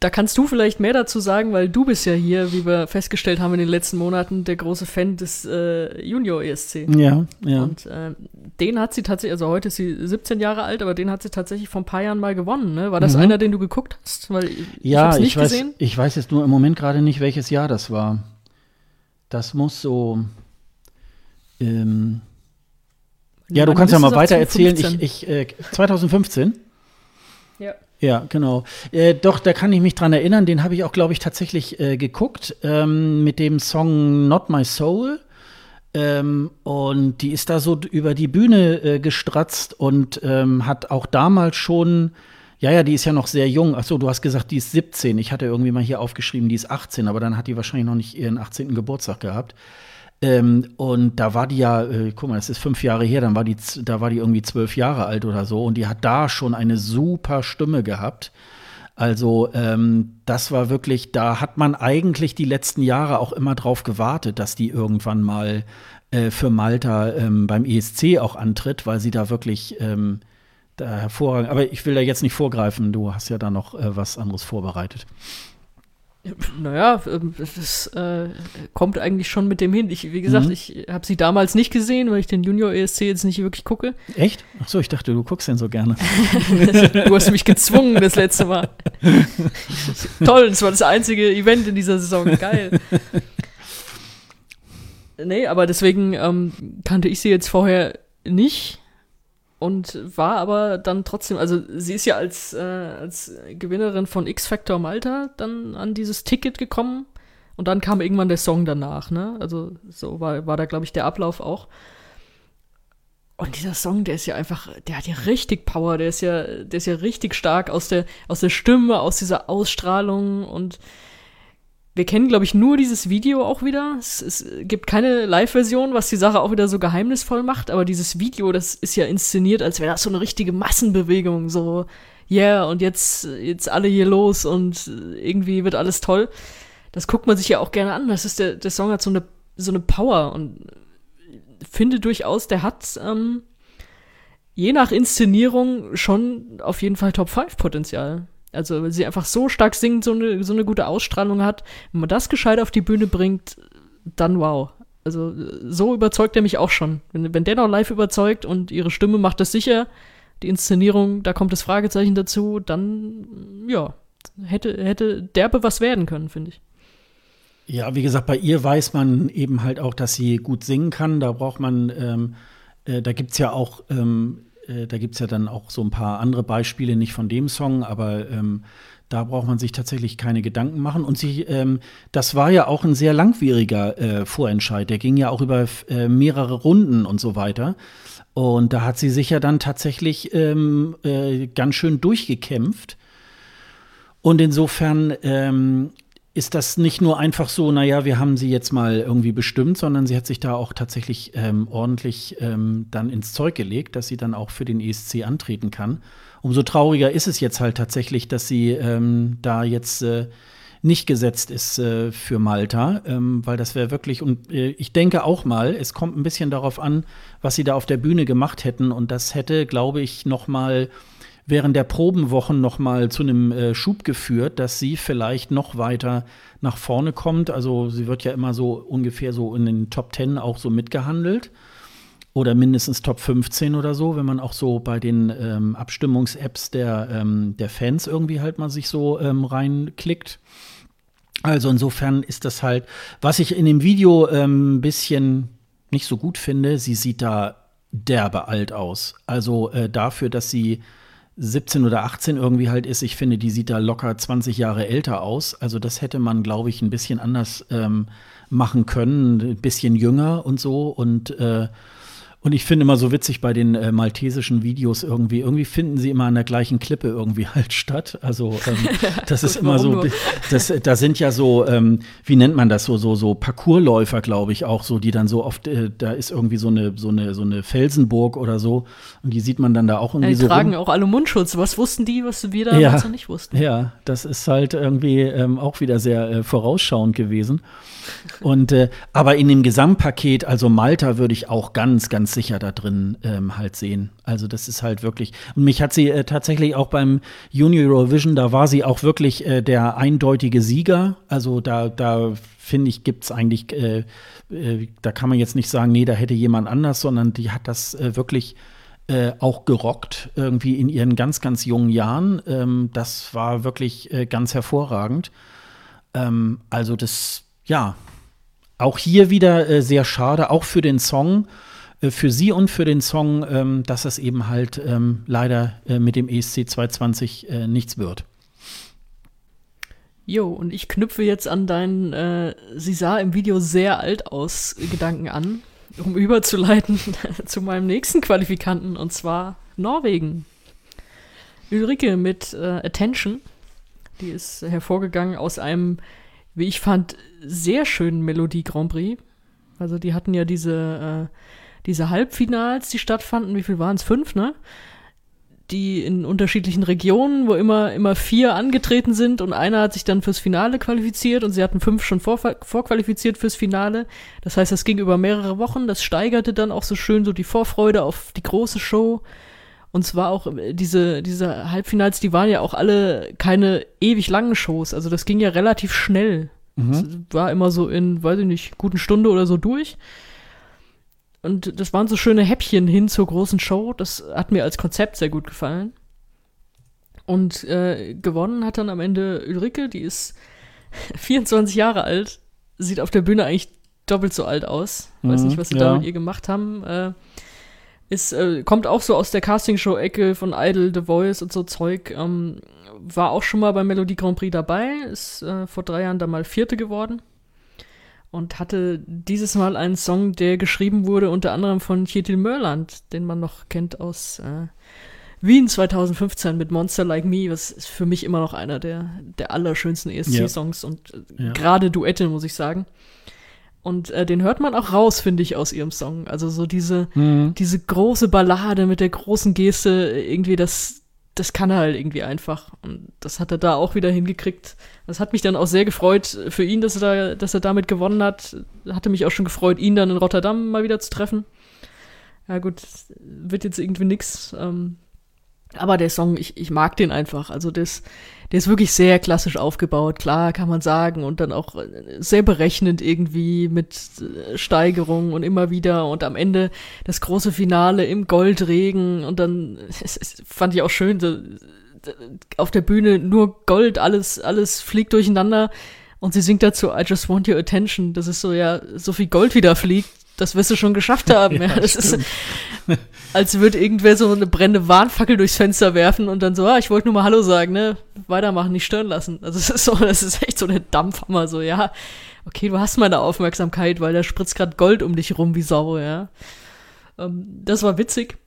Da kannst du vielleicht mehr dazu sagen, weil du bist ja hier, wie wir festgestellt haben in den letzten Monaten, der große Fan des äh, Junior ESC. Ja, ja. Und äh, den hat sie tatsächlich, also heute ist sie 17 Jahre alt, aber den hat sie tatsächlich vor ein paar Jahren mal gewonnen. Ne? War das mhm. einer, den du geguckt hast? Weil ich, ja, ich, ich weiß, gesehen. ich weiß jetzt nur im Moment gerade nicht, welches Jahr das war. Das muss so. Ähm, ja, du kannst ja mal weiter erzählen. Ich, ich äh, 2015. Ja. Ja, genau. Äh, doch, da kann ich mich dran erinnern. Den habe ich auch, glaube ich, tatsächlich äh, geguckt ähm, mit dem Song Not My Soul. Ähm, und die ist da so über die Bühne äh, gestratzt und ähm, hat auch damals schon, ja, ja, die ist ja noch sehr jung. Achso, du hast gesagt, die ist 17. Ich hatte irgendwie mal hier aufgeschrieben, die ist 18, aber dann hat die wahrscheinlich noch nicht ihren 18. Geburtstag gehabt. Ähm, und da war die ja, äh, guck mal, das ist fünf Jahre her, dann war die, da war die irgendwie zwölf Jahre alt oder so und die hat da schon eine super Stimme gehabt. Also ähm, das war wirklich, da hat man eigentlich die letzten Jahre auch immer drauf gewartet, dass die irgendwann mal äh, für Malta ähm, beim ESC auch antritt, weil sie da wirklich ähm, da hervorragend. Aber ich will da jetzt nicht vorgreifen, du hast ja da noch äh, was anderes vorbereitet. Naja, ähm, das äh, kommt eigentlich schon mit dem hin. Ich, wie gesagt, mhm. ich habe sie damals nicht gesehen, weil ich den Junior ESC jetzt nicht wirklich gucke. Echt? Ach so, ich dachte, du guckst den so gerne. du hast mich gezwungen das letzte Mal. Toll, das war das einzige Event in dieser Saison. Geil. Nee, aber deswegen ähm, kannte ich sie jetzt vorher nicht und war aber dann trotzdem, also sie ist ja als, äh, als Gewinnerin von X Factor Malta dann an dieses Ticket gekommen und dann kam irgendwann der Song danach, ne? Also so war, war da, glaube ich, der Ablauf auch. Und dieser Song, der ist ja einfach, der hat ja richtig Power, der ist ja, der ist ja richtig stark aus der, aus der Stimme, aus dieser Ausstrahlung und wir kennen, glaube ich, nur dieses Video auch wieder. Es, es gibt keine Live-Version, was die Sache auch wieder so geheimnisvoll macht. Aber dieses Video, das ist ja inszeniert, als wäre das so eine richtige Massenbewegung. So, yeah, und jetzt, jetzt alle hier los und irgendwie wird alles toll. Das guckt man sich ja auch gerne an. Das ist der, der Song hat so eine, so eine Power und finde durchaus, der hat ähm, je nach Inszenierung schon auf jeden Fall Top 5 Potenzial. Also, weil sie einfach so stark singt, so eine, so eine gute Ausstrahlung hat. Wenn man das gescheit auf die Bühne bringt, dann wow. Also, so überzeugt er mich auch schon. Wenn, wenn der noch live überzeugt und ihre Stimme macht das sicher, die Inszenierung, da kommt das Fragezeichen dazu, dann, ja, hätte, hätte derbe was werden können, finde ich. Ja, wie gesagt, bei ihr weiß man eben halt auch, dass sie gut singen kann. Da braucht man, ähm, äh, da gibt es ja auch ähm, äh, da gibt es ja dann auch so ein paar andere Beispiele, nicht von dem Song, aber ähm, da braucht man sich tatsächlich keine Gedanken machen. Und sie, ähm, das war ja auch ein sehr langwieriger äh, Vorentscheid. Der ging ja auch über äh, mehrere Runden und so weiter. Und da hat sie sich ja dann tatsächlich ähm, äh, ganz schön durchgekämpft. Und insofern ähm, ist das nicht nur einfach so, naja, wir haben sie jetzt mal irgendwie bestimmt, sondern sie hat sich da auch tatsächlich ähm, ordentlich ähm, dann ins Zeug gelegt, dass sie dann auch für den ESC antreten kann. Umso trauriger ist es jetzt halt tatsächlich, dass sie ähm, da jetzt äh, nicht gesetzt ist äh, für Malta, ähm, weil das wäre wirklich, und äh, ich denke auch mal, es kommt ein bisschen darauf an, was sie da auf der Bühne gemacht hätten und das hätte, glaube ich, noch mal während der Probenwochen noch mal zu einem äh, Schub geführt, dass sie vielleicht noch weiter nach vorne kommt. Also sie wird ja immer so ungefähr so in den Top 10 auch so mitgehandelt oder mindestens Top 15 oder so, wenn man auch so bei den ähm, Abstimmungs-Apps der, ähm, der Fans irgendwie halt mal sich so ähm, reinklickt. Also insofern ist das halt, was ich in dem Video ein ähm, bisschen nicht so gut finde, sie sieht da derbe alt aus. Also äh, dafür, dass sie 17 oder 18 irgendwie halt ist, ich finde, die sieht da locker 20 Jahre älter aus. Also das hätte man, glaube ich, ein bisschen anders ähm, machen können, ein bisschen jünger und so. Und äh, und ich finde immer so witzig bei den äh, maltesischen Videos irgendwie, irgendwie finden sie immer an der gleichen Klippe irgendwie halt statt. Also ähm, das ist immer so, das, da sind ja so, ähm, wie nennt man das so, so, so Parcoursläufer, glaube ich, auch so, die dann so oft, äh, da ist irgendwie so eine, so eine, so eine Felsenburg oder so und die sieht man dann da auch irgendwie ja, die so. Die tragen rum. auch alle Mundschutz. Was wussten die, was wir damals ja, noch nicht wussten? Ja, das ist halt irgendwie ähm, auch wieder sehr äh, vorausschauend gewesen. Und äh, aber in dem Gesamtpaket, also Malta würde ich auch ganz, ganz ganz sicher da drin ähm, halt sehen. Also das ist halt wirklich. Und mich hat sie äh, tatsächlich auch beim Junior Eurovision, da war sie auch wirklich äh, der eindeutige Sieger. Also da, da finde ich, gibt es eigentlich, äh, äh, da kann man jetzt nicht sagen, nee, da hätte jemand anders, sondern die hat das äh, wirklich äh, auch gerockt, irgendwie in ihren ganz, ganz jungen Jahren. Ähm, das war wirklich ganz hervorragend. Ähm, also das, ja, auch hier wieder äh, sehr schade, auch für den Song, für sie und für den Song, ähm, dass es eben halt ähm, leider äh, mit dem ESC 220 äh, nichts wird. Jo, und ich knüpfe jetzt an deinen, äh, sie sah im Video sehr alt aus, Gedanken an um überzuleiten zu meinem nächsten Qualifikanten und zwar Norwegen. Ulrike mit äh, Attention. Die ist hervorgegangen aus einem, wie ich fand, sehr schönen Melodie Grand Prix. Also die hatten ja diese, äh, diese Halbfinals, die stattfanden. Wie viel waren es? Fünf, ne? die in unterschiedlichen Regionen, wo immer, immer vier angetreten sind und einer hat sich dann fürs Finale qualifiziert und sie hatten fünf schon vor, vorqualifiziert fürs Finale. Das heißt, das ging über mehrere Wochen, das steigerte dann auch so schön so die Vorfreude auf die große Show. Und zwar auch äh, diese, diese Halbfinals, die waren ja auch alle keine ewig langen Shows. Also das ging ja relativ schnell. Mhm. war immer so in, weiß ich nicht, guten Stunde oder so durch. Und das waren so schöne Häppchen hin zur großen Show. Das hat mir als Konzept sehr gut gefallen. Und äh, gewonnen hat dann am Ende Ulrike, die ist 24 Jahre alt, sieht auf der Bühne eigentlich doppelt so alt aus. Weiß mhm, nicht, was sie ja. da mit ihr gemacht haben. Äh, ist, äh, kommt auch so aus der Castingshow-Ecke von Idol, The Voice und so Zeug. Ähm, war auch schon mal beim Melodie Grand Prix dabei, ist äh, vor drei Jahren da mal Vierte geworden und hatte dieses Mal einen Song, der geschrieben wurde unter anderem von Kjetil Mörland, den man noch kennt aus äh, Wien 2015 mit Monster Like Me, was ist für mich immer noch einer der, der allerschönsten ESC-Songs ja. und äh, ja. gerade Duette, muss ich sagen. Und äh, den hört man auch raus, finde ich, aus ihrem Song. Also so diese, mhm. diese große Ballade mit der großen Geste, irgendwie das, das kann er halt irgendwie einfach. Und das hat er da auch wieder hingekriegt. Das hat mich dann auch sehr gefreut für ihn, dass er, da, dass er damit gewonnen hat. Hatte mich auch schon gefreut, ihn dann in Rotterdam mal wieder zu treffen. Ja gut, wird jetzt irgendwie nix. Ähm, aber der Song, ich, ich mag den einfach. Also das, der ist wirklich sehr klassisch aufgebaut, klar kann man sagen. Und dann auch sehr berechnend irgendwie mit äh, Steigerung und immer wieder. Und am Ende das große Finale im Goldregen. Und dann, es, es fand ich auch schön, so, auf der Bühne nur Gold, alles, alles fliegt durcheinander. Und sie singt dazu, I just want your attention. Das ist so, ja, so viel Gold wieder fliegt das wirst du schon geschafft haben. ja, ja. Das ist, als würde irgendwer so eine brennende Warnfackel durchs Fenster werfen und dann so, ah, ich wollte nur mal Hallo sagen, ne? Weitermachen, nicht stören lassen. Also es ist so, das ist echt so eine Dampfhammer, so, ja, okay, du hast meine Aufmerksamkeit, weil da spritzt gerade Gold um dich rum wie Sau, ja. Ähm, das war witzig.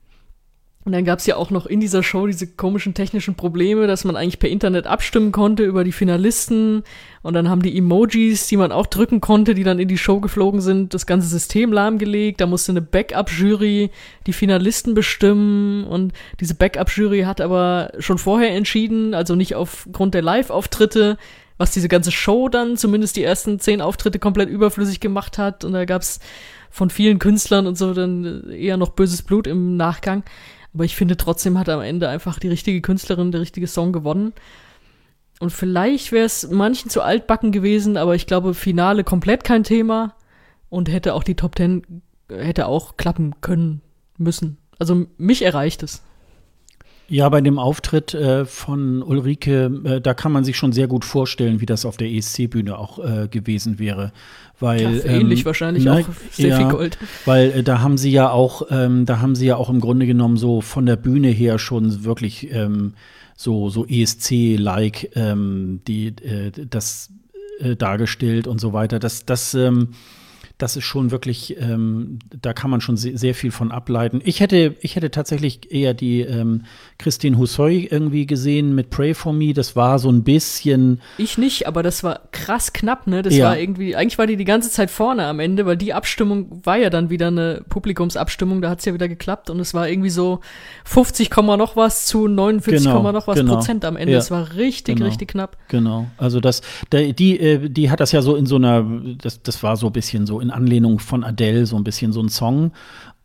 Und dann gab es ja auch noch in dieser Show diese komischen technischen Probleme, dass man eigentlich per Internet abstimmen konnte über die Finalisten. Und dann haben die Emojis, die man auch drücken konnte, die dann in die Show geflogen sind, das ganze System lahmgelegt. Da musste eine Backup-Jury die Finalisten bestimmen. Und diese Backup-Jury hat aber schon vorher entschieden, also nicht aufgrund der Live-Auftritte, was diese ganze Show dann, zumindest die ersten zehn Auftritte, komplett überflüssig gemacht hat. Und da gab's von vielen Künstlern und so dann eher noch böses Blut im Nachgang. Aber ich finde trotzdem hat am Ende einfach die richtige Künstlerin, der richtige Song gewonnen. Und vielleicht wäre es manchen zu altbacken gewesen, aber ich glaube, Finale komplett kein Thema und hätte auch die Top Ten hätte auch klappen können müssen. Also mich erreicht es. Ja, bei dem Auftritt äh, von Ulrike, äh, da kann man sich schon sehr gut vorstellen, wie das auf der ESC-Bühne auch äh, gewesen wäre. Weil, ja, ähm, ähnlich wahrscheinlich na, auch sehr ja, viel Gold. Weil äh, da haben sie ja auch, ähm, da haben sie ja auch im Grunde genommen so von der Bühne her schon wirklich ähm, so, so ESC-like ähm, die äh, das äh, dargestellt und so weiter. Das, das ähm, das ist schon wirklich, ähm, da kann man schon sehr, sehr, viel von ableiten. Ich hätte, ich hätte tatsächlich eher die ähm, Christine Hussoy irgendwie gesehen mit Pray for Me. Das war so ein bisschen. Ich nicht, aber das war krass knapp, ne? Das ja. war irgendwie, eigentlich war die die ganze Zeit vorne am Ende, weil die Abstimmung war ja dann wieder eine Publikumsabstimmung, da hat es ja wieder geklappt und es war irgendwie so 50, noch was zu 49, genau, noch was genau. Prozent am Ende. Es ja. war richtig, genau. richtig knapp. Genau. Also das, die, äh, die hat das ja so in so einer, das, das war so ein bisschen so in Anlehnung von Adele, so ein bisschen so ein Song.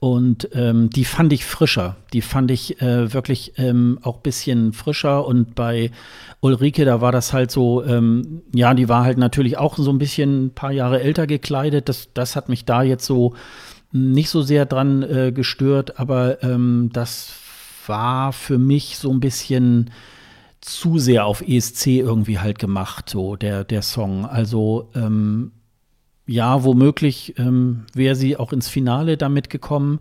Und ähm, die fand ich frischer. Die fand ich äh, wirklich ähm, auch ein bisschen frischer. Und bei Ulrike, da war das halt so, ähm, ja, die war halt natürlich auch so ein bisschen ein paar Jahre älter gekleidet. Das, das hat mich da jetzt so nicht so sehr dran äh, gestört. Aber ähm, das war für mich so ein bisschen zu sehr auf ESC irgendwie halt gemacht, so der, der Song. Also ähm, ja, womöglich ähm, wäre sie auch ins Finale damit gekommen.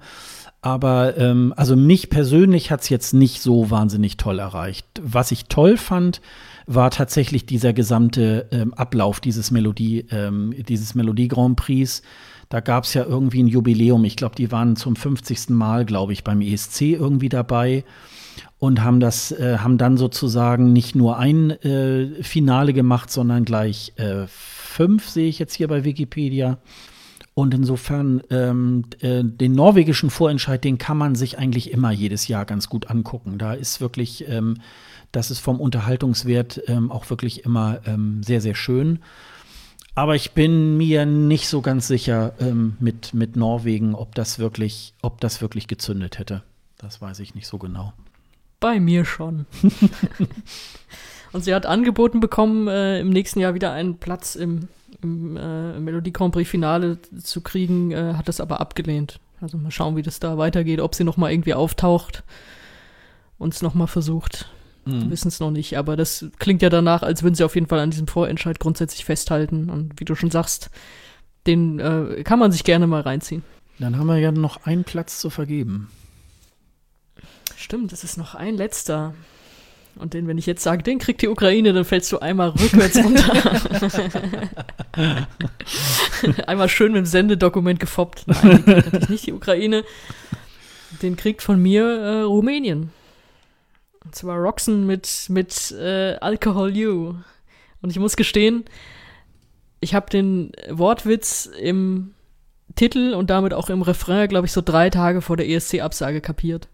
Aber ähm, also mich persönlich hat es jetzt nicht so wahnsinnig toll erreicht. Was ich toll fand, war tatsächlich dieser gesamte ähm, Ablauf dieses Melodie, ähm, dieses Melodie Grand Prix. Da gab es ja irgendwie ein Jubiläum. Ich glaube, die waren zum 50. Mal, glaube ich, beim ESC irgendwie dabei und haben das, äh, haben dann sozusagen nicht nur ein äh, Finale gemacht, sondern gleich äh, fünf, sehe ich jetzt hier bei Wikipedia. Und insofern ähm, äh, den norwegischen Vorentscheid, den kann man sich eigentlich immer jedes Jahr ganz gut angucken. Da ist wirklich, ähm, das ist vom Unterhaltungswert ähm, auch wirklich immer ähm, sehr, sehr schön. Aber ich bin mir nicht so ganz sicher ähm, mit, mit Norwegen, ob das wirklich, ob das wirklich gezündet hätte. Das weiß ich nicht so genau. Bei mir schon. Und sie hat angeboten bekommen, äh, im nächsten Jahr wieder einen Platz im, im äh, Melodie Grand Prix Finale zu kriegen, äh, hat das aber abgelehnt. Also mal schauen, wie das da weitergeht, ob sie noch mal irgendwie auftaucht und es noch mal versucht. Mhm. Wir wissen es noch nicht, aber das klingt ja danach, als würden sie auf jeden Fall an diesem Vorentscheid grundsätzlich festhalten. Und wie du schon sagst, den äh, kann man sich gerne mal reinziehen. Dann haben wir ja noch einen Platz zu vergeben. Stimmt, es ist noch ein letzter. Und den, wenn ich jetzt sage, den kriegt die Ukraine, dann fällst du einmal rückwärts runter. einmal schön mit dem Sendedokument gefoppt. Nein, den kriegt nicht die Ukraine. Den kriegt von mir äh, Rumänien. Und zwar Roxen mit, mit äh, Alcohol You. Und ich muss gestehen, ich habe den Wortwitz im Titel und damit auch im Refrain, glaube ich, so drei Tage vor der ESC-Absage kapiert.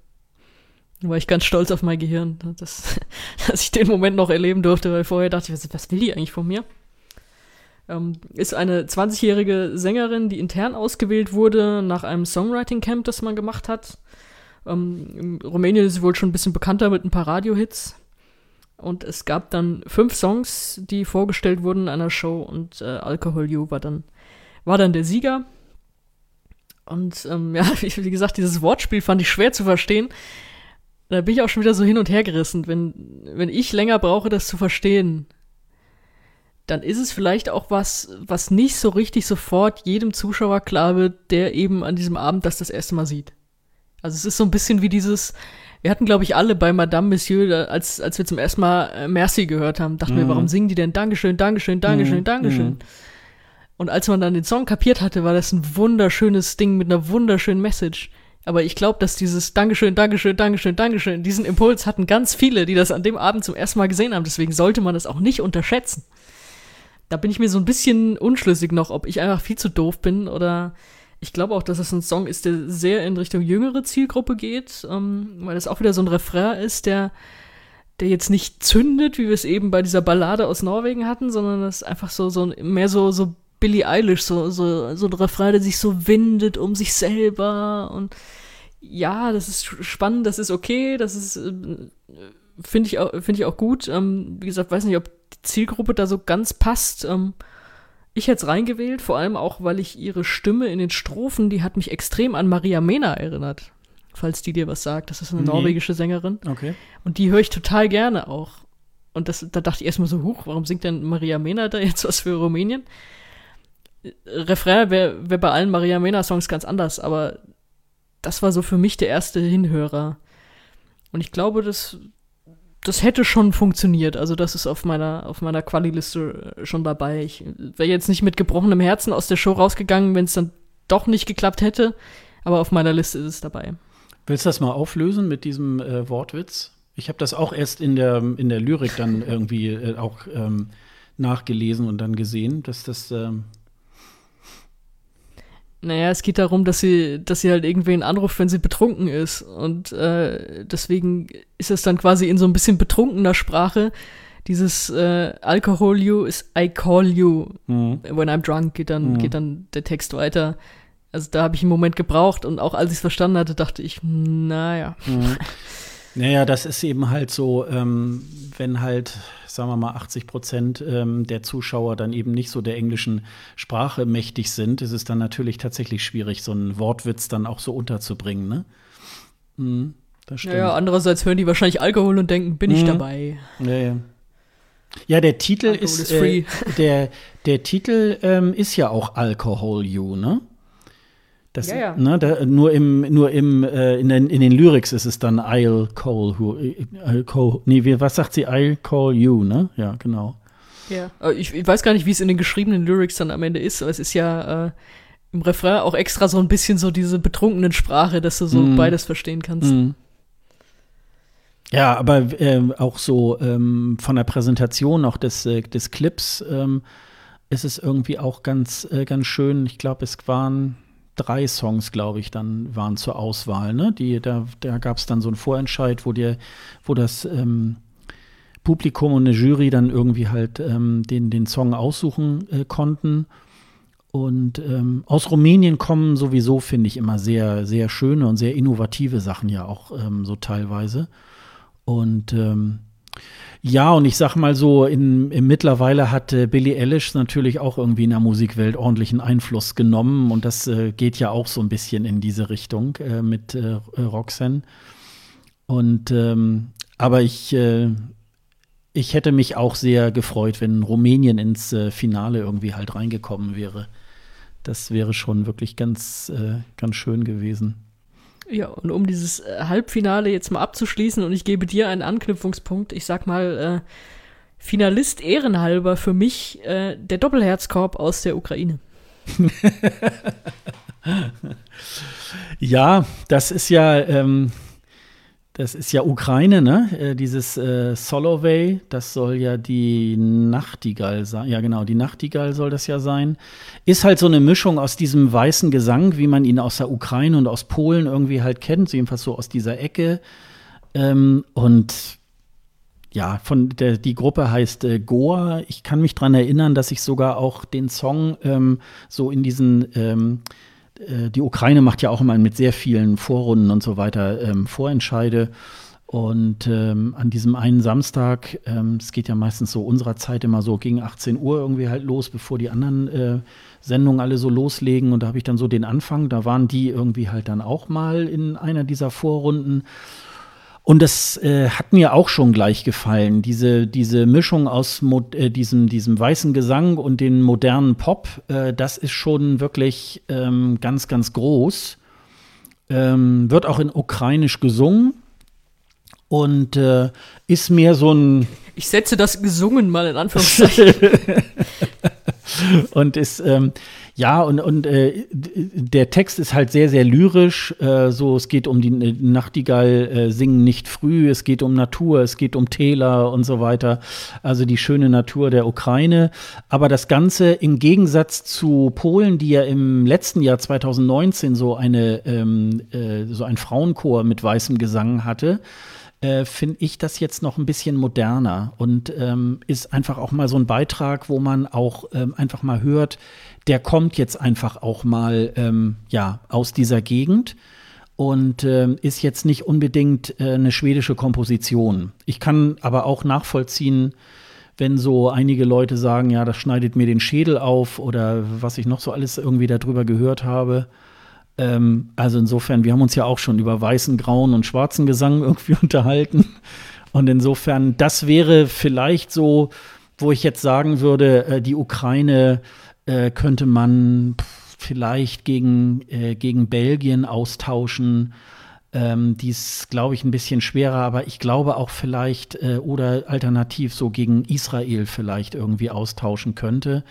War ich ganz stolz auf mein Gehirn, dass, dass ich den Moment noch erleben durfte, weil vorher dachte ich, was, was will die eigentlich von mir? Ähm, ist eine 20-jährige Sängerin, die intern ausgewählt wurde nach einem Songwriting-Camp, das man gemacht hat. Ähm, in Rumänien ist sie wohl schon ein bisschen bekannter mit ein paar Radio-Hits. Und es gab dann fünf Songs, die vorgestellt wurden in einer Show und äh, Alcohol You war dann, war dann der Sieger. Und ähm, ja, wie, wie gesagt, dieses Wortspiel fand ich schwer zu verstehen da bin ich auch schon wieder so hin und her gerissen. Wenn, wenn ich länger brauche, das zu verstehen, dann ist es vielleicht auch was, was nicht so richtig sofort jedem Zuschauer klar wird, der eben an diesem Abend das das erste Mal sieht. Also es ist so ein bisschen wie dieses, wir hatten glaube ich alle bei Madame Monsieur, als, als wir zum ersten Mal äh, Merci gehört haben, dachten mhm. wir, warum singen die denn Dankeschön, Dankeschön, Dankeschön, mhm. Dankeschön. Mhm. Und als man dann den Song kapiert hatte, war das ein wunderschönes Ding mit einer wunderschönen Message. Aber ich glaube, dass dieses Dankeschön, Dankeschön, Dankeschön, Dankeschön, diesen Impuls hatten ganz viele, die das an dem Abend zum ersten Mal gesehen haben. Deswegen sollte man das auch nicht unterschätzen. Da bin ich mir so ein bisschen unschlüssig noch, ob ich einfach viel zu doof bin oder ich glaube auch, dass es ein Song ist, der sehr in Richtung jüngere Zielgruppe geht, ähm, weil es auch wieder so ein Refrain ist, der, der jetzt nicht zündet, wie wir es eben bei dieser Ballade aus Norwegen hatten, sondern das einfach so, so mehr so, so Billie Eilish, so, so, so ein Refrain, der sich so windet um sich selber und ja, das ist spannend, das ist okay, das ist, äh, finde ich, auch, finde ich auch gut. Ähm, wie gesagt, weiß nicht, ob die Zielgruppe da so ganz passt. Ähm, ich hätte es reingewählt, vor allem auch, weil ich ihre Stimme in den Strophen, die hat mich extrem an Maria Mena erinnert. Falls die dir was sagt. Das ist eine nee. norwegische Sängerin. Okay. Und die höre ich total gerne auch. Und das, da dachte ich erstmal so, huch, warum singt denn Maria Mena da jetzt was für Rumänien? Refrain wäre wär bei allen Maria Mena-Songs ganz anders, aber das war so für mich der erste Hinhörer. Und ich glaube, das, das hätte schon funktioniert. Also, das ist auf meiner, auf meiner Quali-Liste schon dabei. Ich wäre jetzt nicht mit gebrochenem Herzen aus der Show rausgegangen, wenn es dann doch nicht geklappt hätte. Aber auf meiner Liste ist es dabei. Willst du das mal auflösen mit diesem äh, Wortwitz? Ich habe das auch erst in der, in der Lyrik dann irgendwie äh, auch ähm, nachgelesen und dann gesehen, dass das. Ähm naja, es geht darum, dass sie, dass sie halt irgendwen anruft, wenn sie betrunken ist. Und äh, deswegen ist es dann quasi in so ein bisschen betrunkener Sprache, dieses äh, Alcohol you is I call you. Mhm. When I'm drunk geht dann, mhm. geht dann der Text weiter. Also da habe ich einen Moment gebraucht und auch als ich es verstanden hatte, dachte ich, naja. Mhm. Naja, das ist eben halt so, ähm, wenn halt, sagen wir mal, 80 Prozent ähm, der Zuschauer dann eben nicht so der englischen Sprache mächtig sind, ist es dann natürlich tatsächlich schwierig, so einen Wortwitz dann auch so unterzubringen, ne? Mhm, das stimmt. Naja, andererseits hören die wahrscheinlich Alkohol und denken, bin ich mhm. dabei. Ja, ja. Ja, der Titel Alkohol ist, ist äh, der, der Titel ähm, ist ja auch Alcohol You, ne? Das, ja, ja. Ne, da, nur im, nur im, äh, in, den, in den Lyrics ist es dann I'll call who, I'll call, nee, wie, was sagt sie? I'll call you, ne? Ja, genau. Ja, ich, ich weiß gar nicht, wie es in den geschriebenen Lyrics dann am Ende ist, aber es ist ja äh, im Refrain auch extra so ein bisschen so diese betrunkenen Sprache, dass du so mm. beides verstehen kannst. Mm. Ja, aber äh, auch so ähm, von der Präsentation auch des, äh, des Clips ähm, ist es irgendwie auch ganz, äh, ganz schön. Ich glaube, es waren drei Songs, glaube ich, dann waren zur Auswahl. Ne? Die, da da gab es dann so einen Vorentscheid, wo, der, wo das ähm, Publikum und eine Jury dann irgendwie halt ähm, den, den Song aussuchen äh, konnten. Und ähm, aus Rumänien kommen sowieso, finde ich, immer sehr, sehr schöne und sehr innovative Sachen ja auch ähm, so teilweise. Und ähm, ja, und ich sag mal so, in, in mittlerweile hat äh, Billie Eilish natürlich auch irgendwie in der Musikwelt ordentlichen Einfluss genommen und das äh, geht ja auch so ein bisschen in diese Richtung äh, mit äh, Roxanne. Und ähm, aber ich, äh, ich hätte mich auch sehr gefreut, wenn Rumänien ins äh, Finale irgendwie halt reingekommen wäre. Das wäre schon wirklich ganz, ganz schön gewesen. Ja, und um dieses äh, Halbfinale jetzt mal abzuschließen und ich gebe dir einen Anknüpfungspunkt, ich sag mal, äh, Finalist ehrenhalber für mich äh, der Doppelherzkorb aus der Ukraine. ja, das ist ja, ähm, das ist ja Ukraine, ne? Äh, dieses äh, Solovey, das soll ja die Nachtigall sein. Ja, genau, die Nachtigall soll das ja sein. Ist halt so eine Mischung aus diesem weißen Gesang, wie man ihn aus der Ukraine und aus Polen irgendwie halt kennt, jedenfalls so aus dieser Ecke. Ähm, und ja, von der, die Gruppe heißt äh, Goa. Ich kann mich dran erinnern, dass ich sogar auch den Song ähm, so in diesen ähm, äh, die Ukraine macht ja auch immer mit sehr vielen Vorrunden und so weiter ähm, Vorentscheide. Und ähm, an diesem einen Samstag, ähm, es geht ja meistens so unserer Zeit immer so gegen 18 Uhr irgendwie halt los, bevor die anderen äh, Sendungen alle so loslegen. Und da habe ich dann so den Anfang, da waren die irgendwie halt dann auch mal in einer dieser Vorrunden. Und das äh, hat mir auch schon gleich gefallen, diese, diese Mischung aus äh, diesem, diesem weißen Gesang und den modernen Pop, äh, das ist schon wirklich ähm, ganz, ganz groß. Ähm, wird auch in Ukrainisch gesungen und äh, ist mehr so ein. Ich setze das gesungen mal in Anführungszeichen. und ist, ähm, ja, und, und äh, der Text ist halt sehr, sehr lyrisch. Äh, so, es geht um die Nachtigall äh, singen nicht früh, es geht um Natur, es geht um Täler und so weiter. Also die schöne Natur der Ukraine. Aber das Ganze im Gegensatz zu Polen, die ja im letzten Jahr 2019 so eine ähm, äh, so ein Frauenchor mit weißem Gesang hatte, äh, finde ich das jetzt noch ein bisschen moderner und ähm, ist einfach auch mal so ein Beitrag, wo man auch ähm, einfach mal hört, der kommt jetzt einfach auch mal ähm, ja aus dieser Gegend und äh, ist jetzt nicht unbedingt äh, eine schwedische Komposition. Ich kann aber auch nachvollziehen, wenn so einige Leute sagen, ja, das schneidet mir den Schädel auf oder was ich noch so alles irgendwie darüber gehört habe. Ähm, also insofern, wir haben uns ja auch schon über weißen, grauen und schwarzen Gesang irgendwie unterhalten. Und insofern, das wäre vielleicht so, wo ich jetzt sagen würde, äh, die Ukraine äh, könnte man vielleicht gegen, äh, gegen Belgien austauschen. Ähm, die ist, glaube ich, ein bisschen schwerer, aber ich glaube auch vielleicht äh, oder alternativ so gegen Israel vielleicht irgendwie austauschen könnte.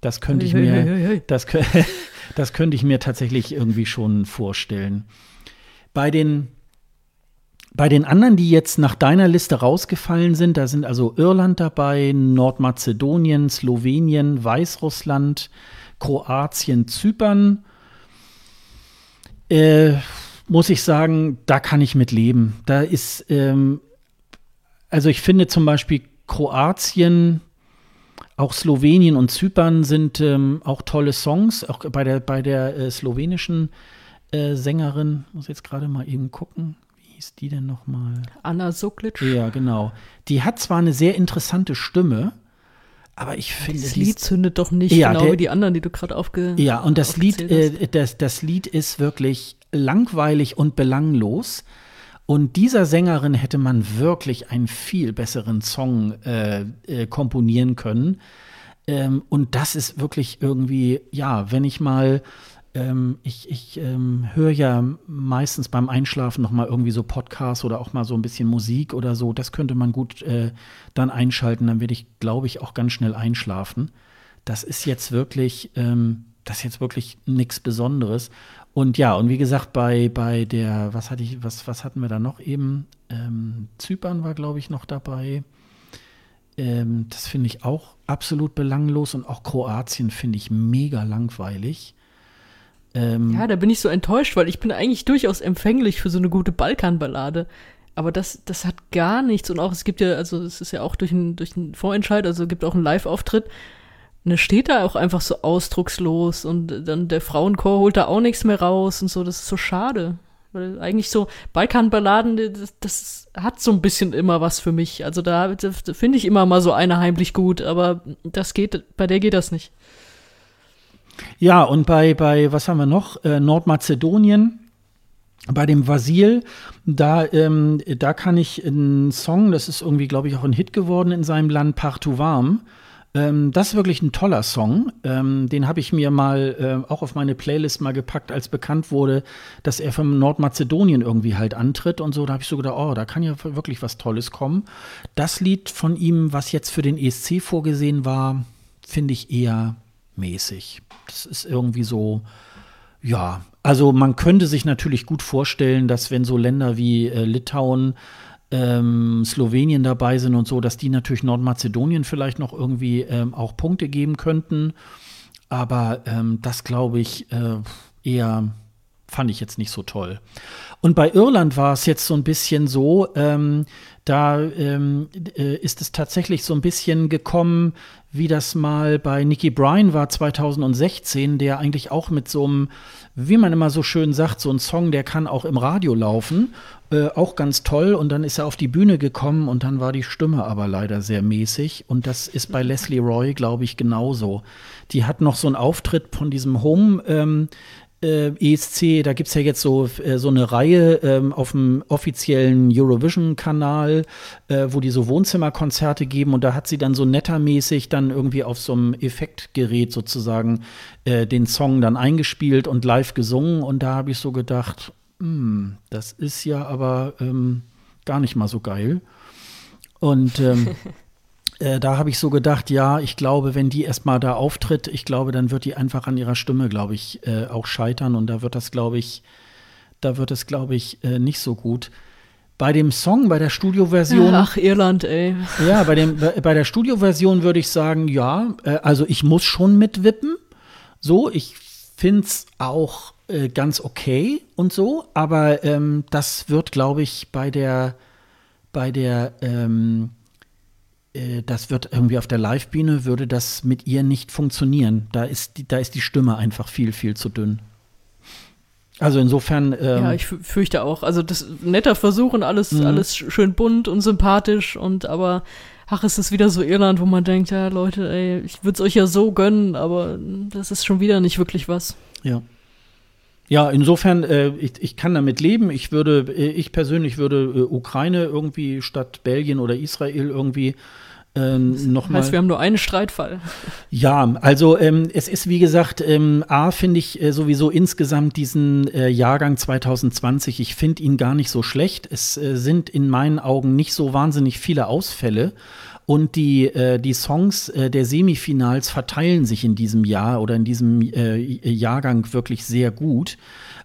Das könnte ich mir, das, das könnte ich mir tatsächlich irgendwie schon vorstellen. Bei den, bei den anderen, die jetzt nach deiner Liste rausgefallen sind, da sind also Irland dabei, Nordmazedonien, Slowenien, Weißrussland, Kroatien, Zypern. Äh, muss ich sagen, da kann ich mit leben. Da ist, ähm, also ich finde zum Beispiel Kroatien, auch Slowenien und Zypern sind ähm, auch tolle Songs. Auch bei der, bei der äh, slowenischen äh, Sängerin, muss jetzt gerade mal eben gucken, wie hieß die denn nochmal? Anna Soklic. Ja, genau. Die hat zwar eine sehr interessante Stimme, aber ich finde. Das Lied zündet doch nicht ja, genau der, wie die anderen, die du gerade aufge. Ja, und das Lied, äh, das, das Lied ist wirklich langweilig und belanglos. Und dieser Sängerin hätte man wirklich einen viel besseren Song äh, äh, komponieren können. Ähm, und das ist wirklich irgendwie, ja, wenn ich mal, ähm, ich, ich ähm, höre ja meistens beim Einschlafen noch mal irgendwie so Podcasts oder auch mal so ein bisschen Musik oder so. Das könnte man gut äh, dann einschalten. Dann werde ich, glaube ich, auch ganz schnell einschlafen. Das ist jetzt wirklich, ähm, das ist jetzt wirklich nichts Besonderes. Und ja, und wie gesagt, bei, bei der, was hatte ich, was, was hatten wir da noch eben? Ähm, Zypern war, glaube ich, noch dabei. Ähm, das finde ich auch absolut belanglos und auch Kroatien finde ich mega langweilig. Ähm, ja, da bin ich so enttäuscht, weil ich bin eigentlich durchaus empfänglich für so eine gute Balkanballade. Aber das, das hat gar nichts. Und auch, es gibt ja, also es ist ja auch durch einen, durch Vorentscheid, also es gibt auch einen Live-Auftritt. Und es steht da auch einfach so ausdruckslos und dann der Frauenchor holt da auch nichts mehr raus und so. Das ist so schade. Weil eigentlich so Balkanballaden, das, das hat so ein bisschen immer was für mich. Also da, da finde ich immer mal so eine heimlich gut, aber das geht, bei der geht das nicht. Ja, und bei, bei was haben wir noch? Äh, Nordmazedonien. Bei dem Vasil, da, ähm, da kann ich einen Song, das ist irgendwie, glaube ich, auch ein Hit geworden in seinem Land, Partout Warm. Ähm, das ist wirklich ein toller Song. Ähm, den habe ich mir mal äh, auch auf meine Playlist mal gepackt, als bekannt wurde, dass er von Nordmazedonien irgendwie halt antritt und so. Da habe ich so gedacht, oh, da kann ja wirklich was Tolles kommen. Das Lied von ihm, was jetzt für den ESC vorgesehen war, finde ich eher mäßig. Das ist irgendwie so, ja, also man könnte sich natürlich gut vorstellen, dass wenn so Länder wie äh, Litauen ähm, Slowenien dabei sind und so, dass die natürlich Nordmazedonien vielleicht noch irgendwie ähm, auch Punkte geben könnten. Aber ähm, das glaube ich äh, eher fand ich jetzt nicht so toll. Und bei Irland war es jetzt so ein bisschen so, ähm, da ähm, äh, ist es tatsächlich so ein bisschen gekommen, wie das mal bei Nicky Bryan war 2016, der eigentlich auch mit so einem, wie man immer so schön sagt, so ein Song, der kann auch im Radio laufen, äh, auch ganz toll. Und dann ist er auf die Bühne gekommen und dann war die Stimme aber leider sehr mäßig. Und das ist bei Leslie Roy, glaube ich, genauso. Die hat noch so einen Auftritt von diesem Home. Ähm, äh, ESC, da gibt es ja jetzt so, äh, so eine Reihe ähm, auf dem offiziellen Eurovision-Kanal, äh, wo die so Wohnzimmerkonzerte geben und da hat sie dann so nettermäßig dann irgendwie auf so einem Effektgerät sozusagen äh, den Song dann eingespielt und live gesungen und da habe ich so gedacht, hm, das ist ja aber ähm, gar nicht mal so geil. Und ähm, äh, da habe ich so gedacht, ja, ich glaube, wenn die erstmal da auftritt, ich glaube, dann wird die einfach an ihrer Stimme, glaube ich, äh, auch scheitern. Und da wird das, glaube ich, da wird es, glaube ich, äh, nicht so gut. Bei dem Song, bei der Studioversion. Ach, Irland, ey. Ja, bei, dem, bei, der Studioversion würde ich sagen, ja, äh, also ich muss schon mitwippen. So, ich finde es auch äh, ganz okay und so, aber ähm, das wird, glaube ich, bei der, bei der, ähm, äh, das wird irgendwie auf der Live-Bühne, würde das mit ihr nicht funktionieren. Da ist, die, da ist die Stimme einfach viel, viel zu dünn. Also insofern. Ähm, ja, ich fürchte auch. Also das netter Versuch und alles, mhm. alles schön bunt und sympathisch und aber ach, ist es wieder so Irland, wo man denkt, ja Leute, ey, ich würde es euch ja so gönnen, aber das ist schon wieder nicht wirklich was. Ja. Ja, insofern, äh, ich, ich kann damit leben. Ich würde, äh, ich persönlich würde äh, Ukraine irgendwie statt Belgien oder Israel irgendwie ähm, noch heißt, wir haben nur einen Streitfall. Ja, also ähm, es ist wie gesagt, ähm, A finde ich äh, sowieso insgesamt diesen äh, Jahrgang 2020, ich finde ihn gar nicht so schlecht. Es äh, sind in meinen Augen nicht so wahnsinnig viele Ausfälle. Und die, äh, die Songs äh, der Semifinals verteilen sich in diesem Jahr oder in diesem äh, Jahrgang wirklich sehr gut.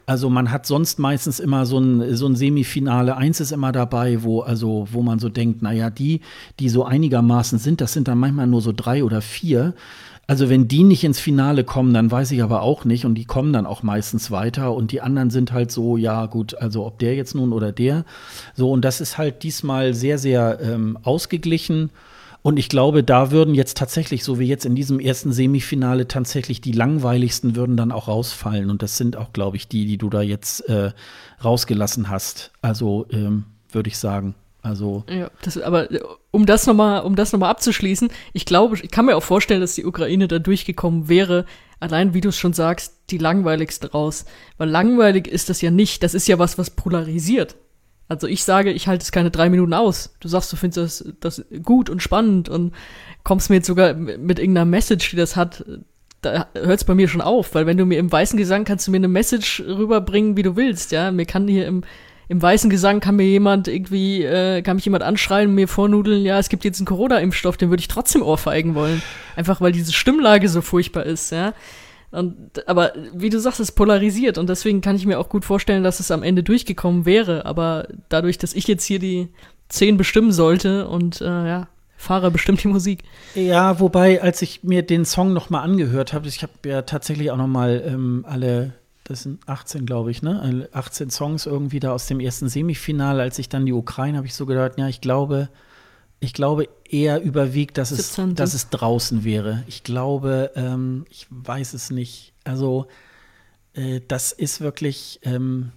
Also man hat sonst meistens immer so ein, so ein Semifinale. Eins ist immer dabei, wo, also, wo man so denkt, naja, die, die so einigermaßen sind, das sind dann manchmal nur so drei oder vier. Also wenn die nicht ins Finale kommen, dann weiß ich aber auch nicht. Und die kommen dann auch meistens weiter. Und die anderen sind halt so, ja gut, also ob der jetzt nun oder der. So, und das ist halt diesmal sehr, sehr ähm, ausgeglichen. Und ich glaube, da würden jetzt tatsächlich, so wie jetzt in diesem ersten Semifinale, tatsächlich die langweiligsten würden dann auch rausfallen. Und das sind auch, glaube ich, die, die du da jetzt äh, rausgelassen hast. Also ähm, würde ich sagen. Also ja, das, aber äh, um das nochmal, um das nochmal abzuschließen, ich glaube, ich kann mir auch vorstellen, dass die Ukraine da durchgekommen wäre. Allein, wie du es schon sagst, die langweiligste raus. Weil langweilig ist das ja nicht. Das ist ja was, was polarisiert. Also ich sage, ich halte es keine drei Minuten aus. Du sagst, du findest das, das gut und spannend und kommst mir jetzt sogar mit irgendeiner Message, die das hat, da hört es bei mir schon auf, weil wenn du mir im weißen Gesang kannst du mir eine Message rüberbringen, wie du willst, ja. Mir kann hier im, im weißen Gesang kann mir jemand irgendwie, äh, kann mich jemand anschreien, mir vornudeln, ja, es gibt jetzt einen Corona-Impfstoff, den würde ich trotzdem ohrfeigen wollen. Einfach weil diese Stimmlage so furchtbar ist, ja. Und, aber wie du sagst, es polarisiert und deswegen kann ich mir auch gut vorstellen, dass es am Ende durchgekommen wäre. Aber dadurch, dass ich jetzt hier die zehn bestimmen sollte und äh, ja, Fahrer bestimmt die Musik. Ja, wobei, als ich mir den Song noch mal angehört habe, ich habe ja tatsächlich auch noch mal ähm, alle, das sind 18, glaube ich, ne, 18 Songs irgendwie da aus dem ersten Semifinale. Als ich dann die Ukraine, habe ich so gedacht, ja, ich glaube, ich glaube eher überwiegt, dass es, dass es draußen wäre. Ich glaube, ähm, ich weiß es nicht. Also, äh, das ist wirklich, ähm,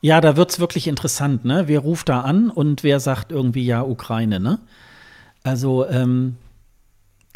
ja, da wird es wirklich interessant, ne? Wer ruft da an und wer sagt irgendwie ja Ukraine, ne? Also, ähm,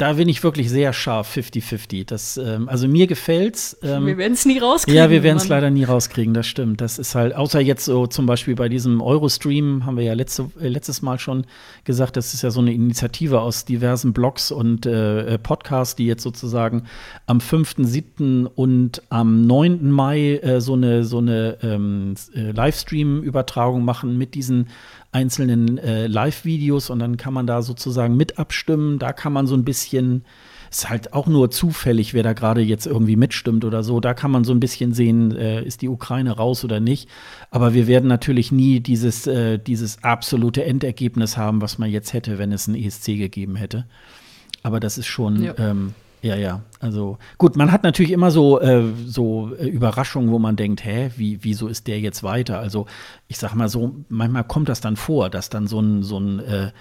da bin ich wirklich sehr scharf, 50-50. ähm, also mir gefällt's. Ähm, wir werden es nie rauskriegen. Ja, wir werden es leider nie rauskriegen, das stimmt. Das ist halt, außer jetzt so zum Beispiel bei diesem Eurostream, haben wir ja letzte, äh, letztes Mal schon gesagt, das ist ja so eine Initiative aus diversen Blogs und äh, Podcasts, die jetzt sozusagen am 5., 7. und am 9. Mai äh, so eine, so eine ähm, äh, Livestream-Übertragung machen mit diesen einzelnen äh, Live-Videos und dann kann man da sozusagen mit abstimmen. Da kann man so ein bisschen, ist halt auch nur zufällig, wer da gerade jetzt irgendwie mitstimmt oder so. Da kann man so ein bisschen sehen, äh, ist die Ukraine raus oder nicht. Aber wir werden natürlich nie dieses, äh, dieses absolute Endergebnis haben, was man jetzt hätte, wenn es ein ESC gegeben hätte. Aber das ist schon. Ja. Ähm, ja, ja. Also gut, man hat natürlich immer so, äh, so äh, Überraschungen, wo man denkt, hä, wie, wieso ist der jetzt weiter? Also ich sag mal so, manchmal kommt das dann vor, dass dann so ein, so ein, äh,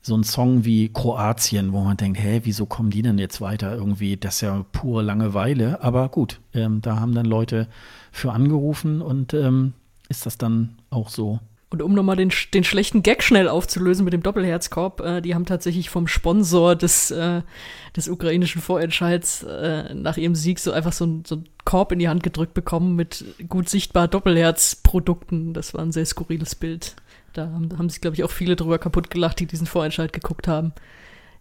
so ein Song wie Kroatien, wo man denkt, hä, wieso kommen die denn jetzt weiter? Irgendwie, das ist ja pure Langeweile. Aber gut, ähm, da haben dann Leute für angerufen und ähm, ist das dann auch so. Und um nochmal den, den schlechten Gag schnell aufzulösen mit dem Doppelherzkorb, äh, die haben tatsächlich vom Sponsor des, äh, des ukrainischen Vorentscheids äh, nach ihrem Sieg so einfach so, ein, so einen Korb in die Hand gedrückt bekommen mit gut sichtbar Doppelherzprodukten. Das war ein sehr skurriles Bild. Da haben, haben sich, glaube ich, auch viele drüber kaputt gelacht, die diesen Vorentscheid geguckt haben.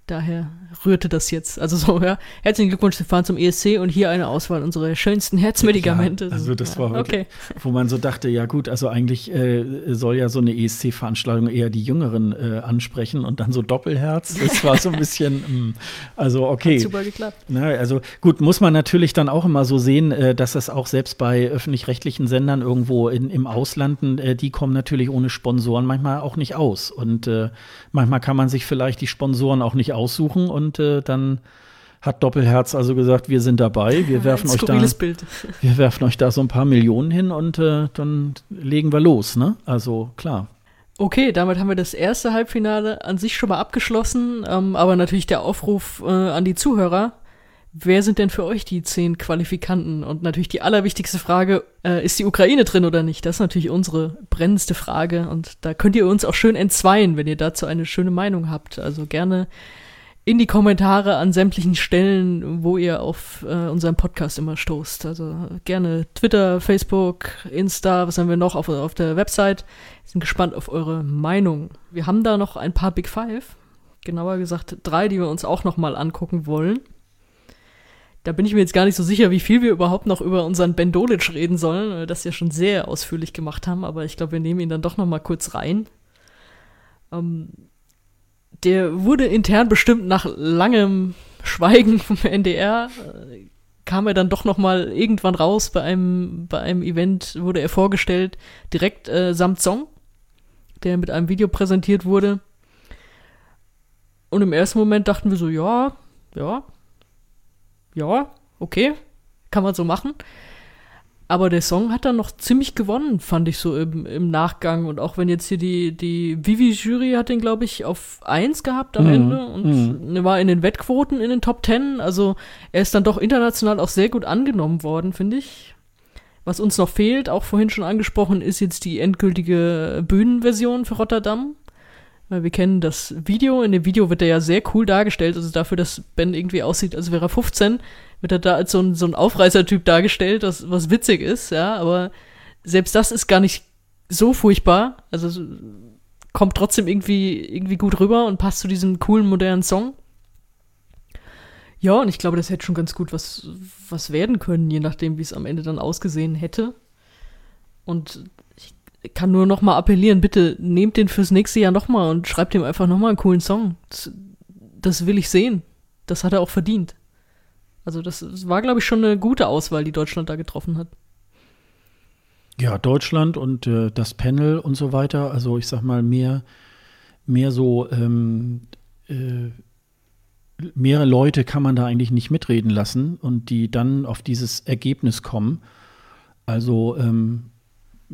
Daher rührte das jetzt. Also so, ja. Herzlichen Glückwunsch, Sie fahren zum ESC und hier eine Auswahl unserer schönsten Herzmedikamente. Ja, also das war wirklich, okay. wo man so dachte, ja gut, also eigentlich äh, soll ja so eine ESC-Veranstaltung eher die Jüngeren äh, ansprechen und dann so Doppelherz. Das war so ein bisschen, mh, mm, also okay. Hat super geklappt. Na, also gut, muss man natürlich dann auch immer so sehen, äh, dass das auch selbst bei öffentlich-rechtlichen Sendern irgendwo in, im Ausland, äh, die kommen natürlich ohne Sponsoren manchmal auch nicht aus. Und äh, manchmal kann man sich vielleicht die Sponsoren auch nicht aussuchen und äh, dann hat Doppelherz also gesagt, wir sind dabei, wir werfen euch da, Bild. wir werfen euch da so ein paar Millionen hin und äh, dann legen wir los, ne? Also klar. Okay, damit haben wir das erste Halbfinale an sich schon mal abgeschlossen, ähm, aber natürlich der Aufruf äh, an die Zuhörer. Wer sind denn für euch die zehn Qualifikanten? Und natürlich die allerwichtigste Frage, äh, ist die Ukraine drin oder nicht? Das ist natürlich unsere brennendste Frage. Und da könnt ihr uns auch schön entzweien, wenn ihr dazu eine schöne Meinung habt. Also gerne in die Kommentare an sämtlichen Stellen, wo ihr auf äh, unseren Podcast immer stoßt. Also gerne Twitter, Facebook, Insta, was haben wir noch auf, auf der Website. Wir sind gespannt auf eure Meinung. Wir haben da noch ein paar Big Five, genauer gesagt drei, die wir uns auch noch mal angucken wollen. Da bin ich mir jetzt gar nicht so sicher, wie viel wir überhaupt noch über unseren Ben Dolic reden sollen, weil wir das ja schon sehr ausführlich gemacht haben, aber ich glaube, wir nehmen ihn dann doch noch mal kurz rein. Ähm, der wurde intern bestimmt nach langem Schweigen vom NDR äh, kam er dann doch noch mal irgendwann raus bei einem bei einem Event wurde er vorgestellt direkt äh, samt Song, der mit einem Video präsentiert wurde. Und im ersten Moment dachten wir so ja ja ja okay kann man so machen. Aber der Song hat dann noch ziemlich gewonnen, fand ich so im, im Nachgang. Und auch wenn jetzt hier die, die Vivi-Jury hat den, glaube ich, auf 1 gehabt am Mhm. Ende und Mhm. war in den Wettquoten in den Top 10. Also er ist dann doch international auch sehr gut angenommen worden, finde ich. Was uns noch fehlt, auch vorhin schon angesprochen, ist jetzt die endgültige Bühnenversion für Rotterdam. Weil wir kennen das Video. In dem Video wird er ja sehr cool dargestellt. Also dafür, dass Ben irgendwie aussieht, als wäre er 15, wird er da als so ein, so ein Aufreißertyp dargestellt, was, was witzig ist, ja. Aber selbst das ist gar nicht so furchtbar. Also kommt trotzdem irgendwie, irgendwie gut rüber und passt zu diesem coolen, modernen Song. Ja, und ich glaube, das hätte schon ganz gut was, was werden können, je nachdem, wie es am Ende dann ausgesehen hätte. Und ich kann nur noch mal appellieren, bitte nehmt den fürs nächste Jahr noch mal und schreibt ihm einfach noch mal einen coolen Song. Das, das will ich sehen. Das hat er auch verdient. Also das, war, glaube ich, schon eine gute Auswahl, die Deutschland da getroffen hat. Ja, Deutschland und äh, das Panel und so weiter. Also ich sag mal, mehr, mehr so, ähm, äh, mehrere Leute kann man da eigentlich nicht mitreden lassen und die dann auf dieses Ergebnis kommen. Also ähm,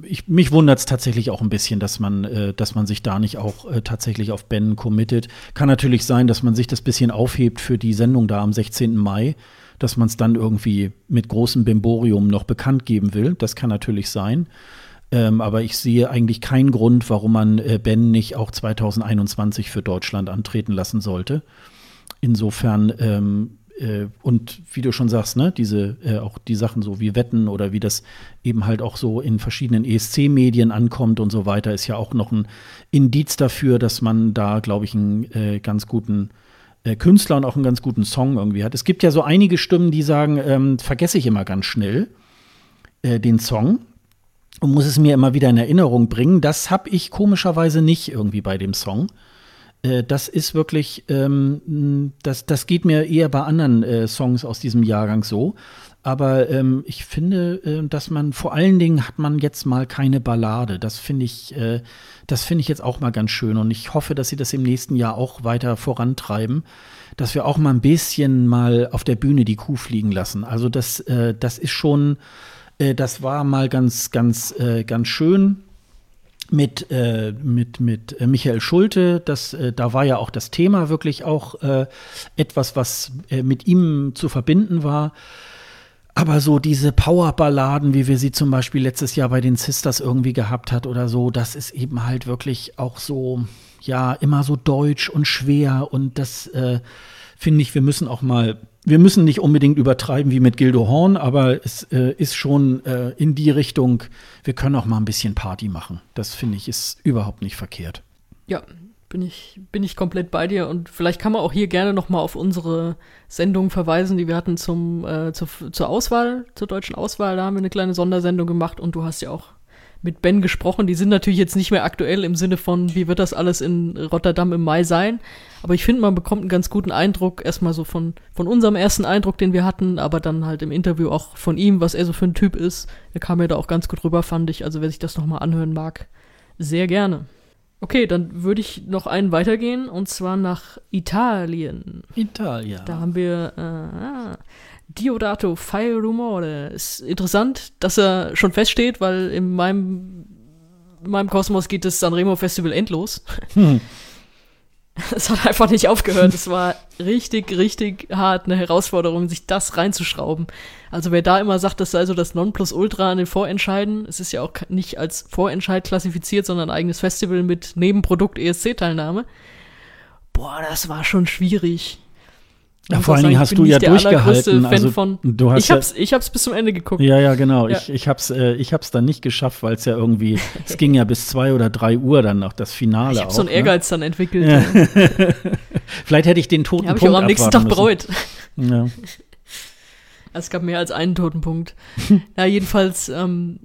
ich, mich wundert es tatsächlich auch ein bisschen, dass man, äh, dass man sich da nicht auch äh, tatsächlich auf Ben committet. Kann natürlich sein, dass man sich das bisschen aufhebt für die Sendung da am 16. Mai, dass man es dann irgendwie mit großem Bimborium noch bekannt geben will. Das kann natürlich sein. Ähm, aber ich sehe eigentlich keinen Grund, warum man äh, Ben nicht auch 2021 für Deutschland antreten lassen sollte. Insofern ähm, äh, und wie du schon sagst, ne, diese äh, auch die Sachen so wie Wetten oder wie das eben halt auch so in verschiedenen ESC-Medien ankommt und so weiter, ist ja auch noch ein Indiz dafür, dass man da, glaube ich, einen äh, ganz guten äh, Künstler und auch einen ganz guten Song irgendwie hat. Es gibt ja so einige Stimmen, die sagen, ähm, vergesse ich immer ganz schnell äh, den Song und muss es mir immer wieder in Erinnerung bringen. Das habe ich komischerweise nicht irgendwie bei dem Song Äh, das ist wirklich, ähm, das, das geht mir eher bei anderen äh, Songs aus diesem Jahrgang so. Aber ähm, ich finde, äh, dass man vor allen Dingen hat man jetzt mal keine Ballade. Das finde ich, äh, das finde ich jetzt auch mal ganz schön. Und ich hoffe, dass sie das im nächsten Jahr auch weiter vorantreiben, dass wir auch mal ein bisschen mal auf der Bühne die Kuh fliegen lassen. Also das, äh, das ist schon, äh, das war mal ganz, ganz, äh, ganz schön mit, äh, mit, mit äh, Michael Schulte. Das, äh, da war ja auch das Thema wirklich auch äh, etwas, was mit ihm zu verbinden war. Aber so diese Powerballaden, wie wir sie zum Beispiel letztes Jahr bei den Sisters irgendwie gehabt hat oder so, das ist eben halt wirklich auch so, ja, immer so deutsch und schwer. Und das äh, finde ich, wir müssen auch mal, wir müssen nicht unbedingt übertreiben wie mit Gildo Horn, aber es äh, ist schon äh, in die Richtung, wir können auch mal ein bisschen Party machen. Das finde ich ist überhaupt nicht verkehrt. Ja, bin ich, bin ich komplett bei dir. Und vielleicht kann man auch hier gerne noch mal auf unsere Sendung verweisen, die wir hatten zum, äh, zur, zur Auswahl, zur deutschen Auswahl. Da haben wir eine kleine Sondersendung gemacht und du hast ja auch mit Ben gesprochen. Die sind natürlich jetzt nicht mehr aktuell im Sinne von, wie wird das alles in Rotterdam im Mai sein. Aber ich finde, man bekommt einen ganz guten Eindruck, erstmal so von, von unserem ersten Eindruck, den wir hatten, aber dann halt im Interview auch von ihm, was er so für ein Typ ist. Er kam ja da auch ganz gut rüber, fand ich. Also wer sich das nochmal anhören mag, sehr gerne. Okay, dann würde ich noch einen weitergehen und zwar nach Italien. Italien. Da haben wir äh, Diodato Fire Rumore. Ist interessant, dass er schon feststeht, weil in meinem, in meinem Kosmos geht das Sanremo Festival endlos. Hm. Es hat einfach nicht aufgehört. Es war richtig, richtig hart eine Herausforderung, sich das reinzuschrauben. Also wer da immer sagt, das sei so das Nonplusultra an den Vorentscheiden, es ist ja auch nicht als Vorentscheid klassifiziert, sondern ein eigenes Festival mit Nebenprodukt ESC-Teilnahme. Boah, das war schon schwierig. Ja, vor allen Dingen hast ich du ja durchgehalten. Also, von, du hast ich ja- hab's, ich hab's bis zum Ende geguckt. Ja, ja, genau. Ja. Ich, ich hab's, äh, ich hab's dann nicht geschafft, weil es ja irgendwie, es ging ja bis zwei oder drei Uhr dann noch das Finale. ich habe auch, so einen ne? Ehrgeiz dann entwickelt. Ja. Vielleicht hätte ich den toten Ja, habe ich Punkt auch am nächsten Tag bereut. Ja. Es gab mehr als einen Totenpunkt. ja, jedenfalls, ähm,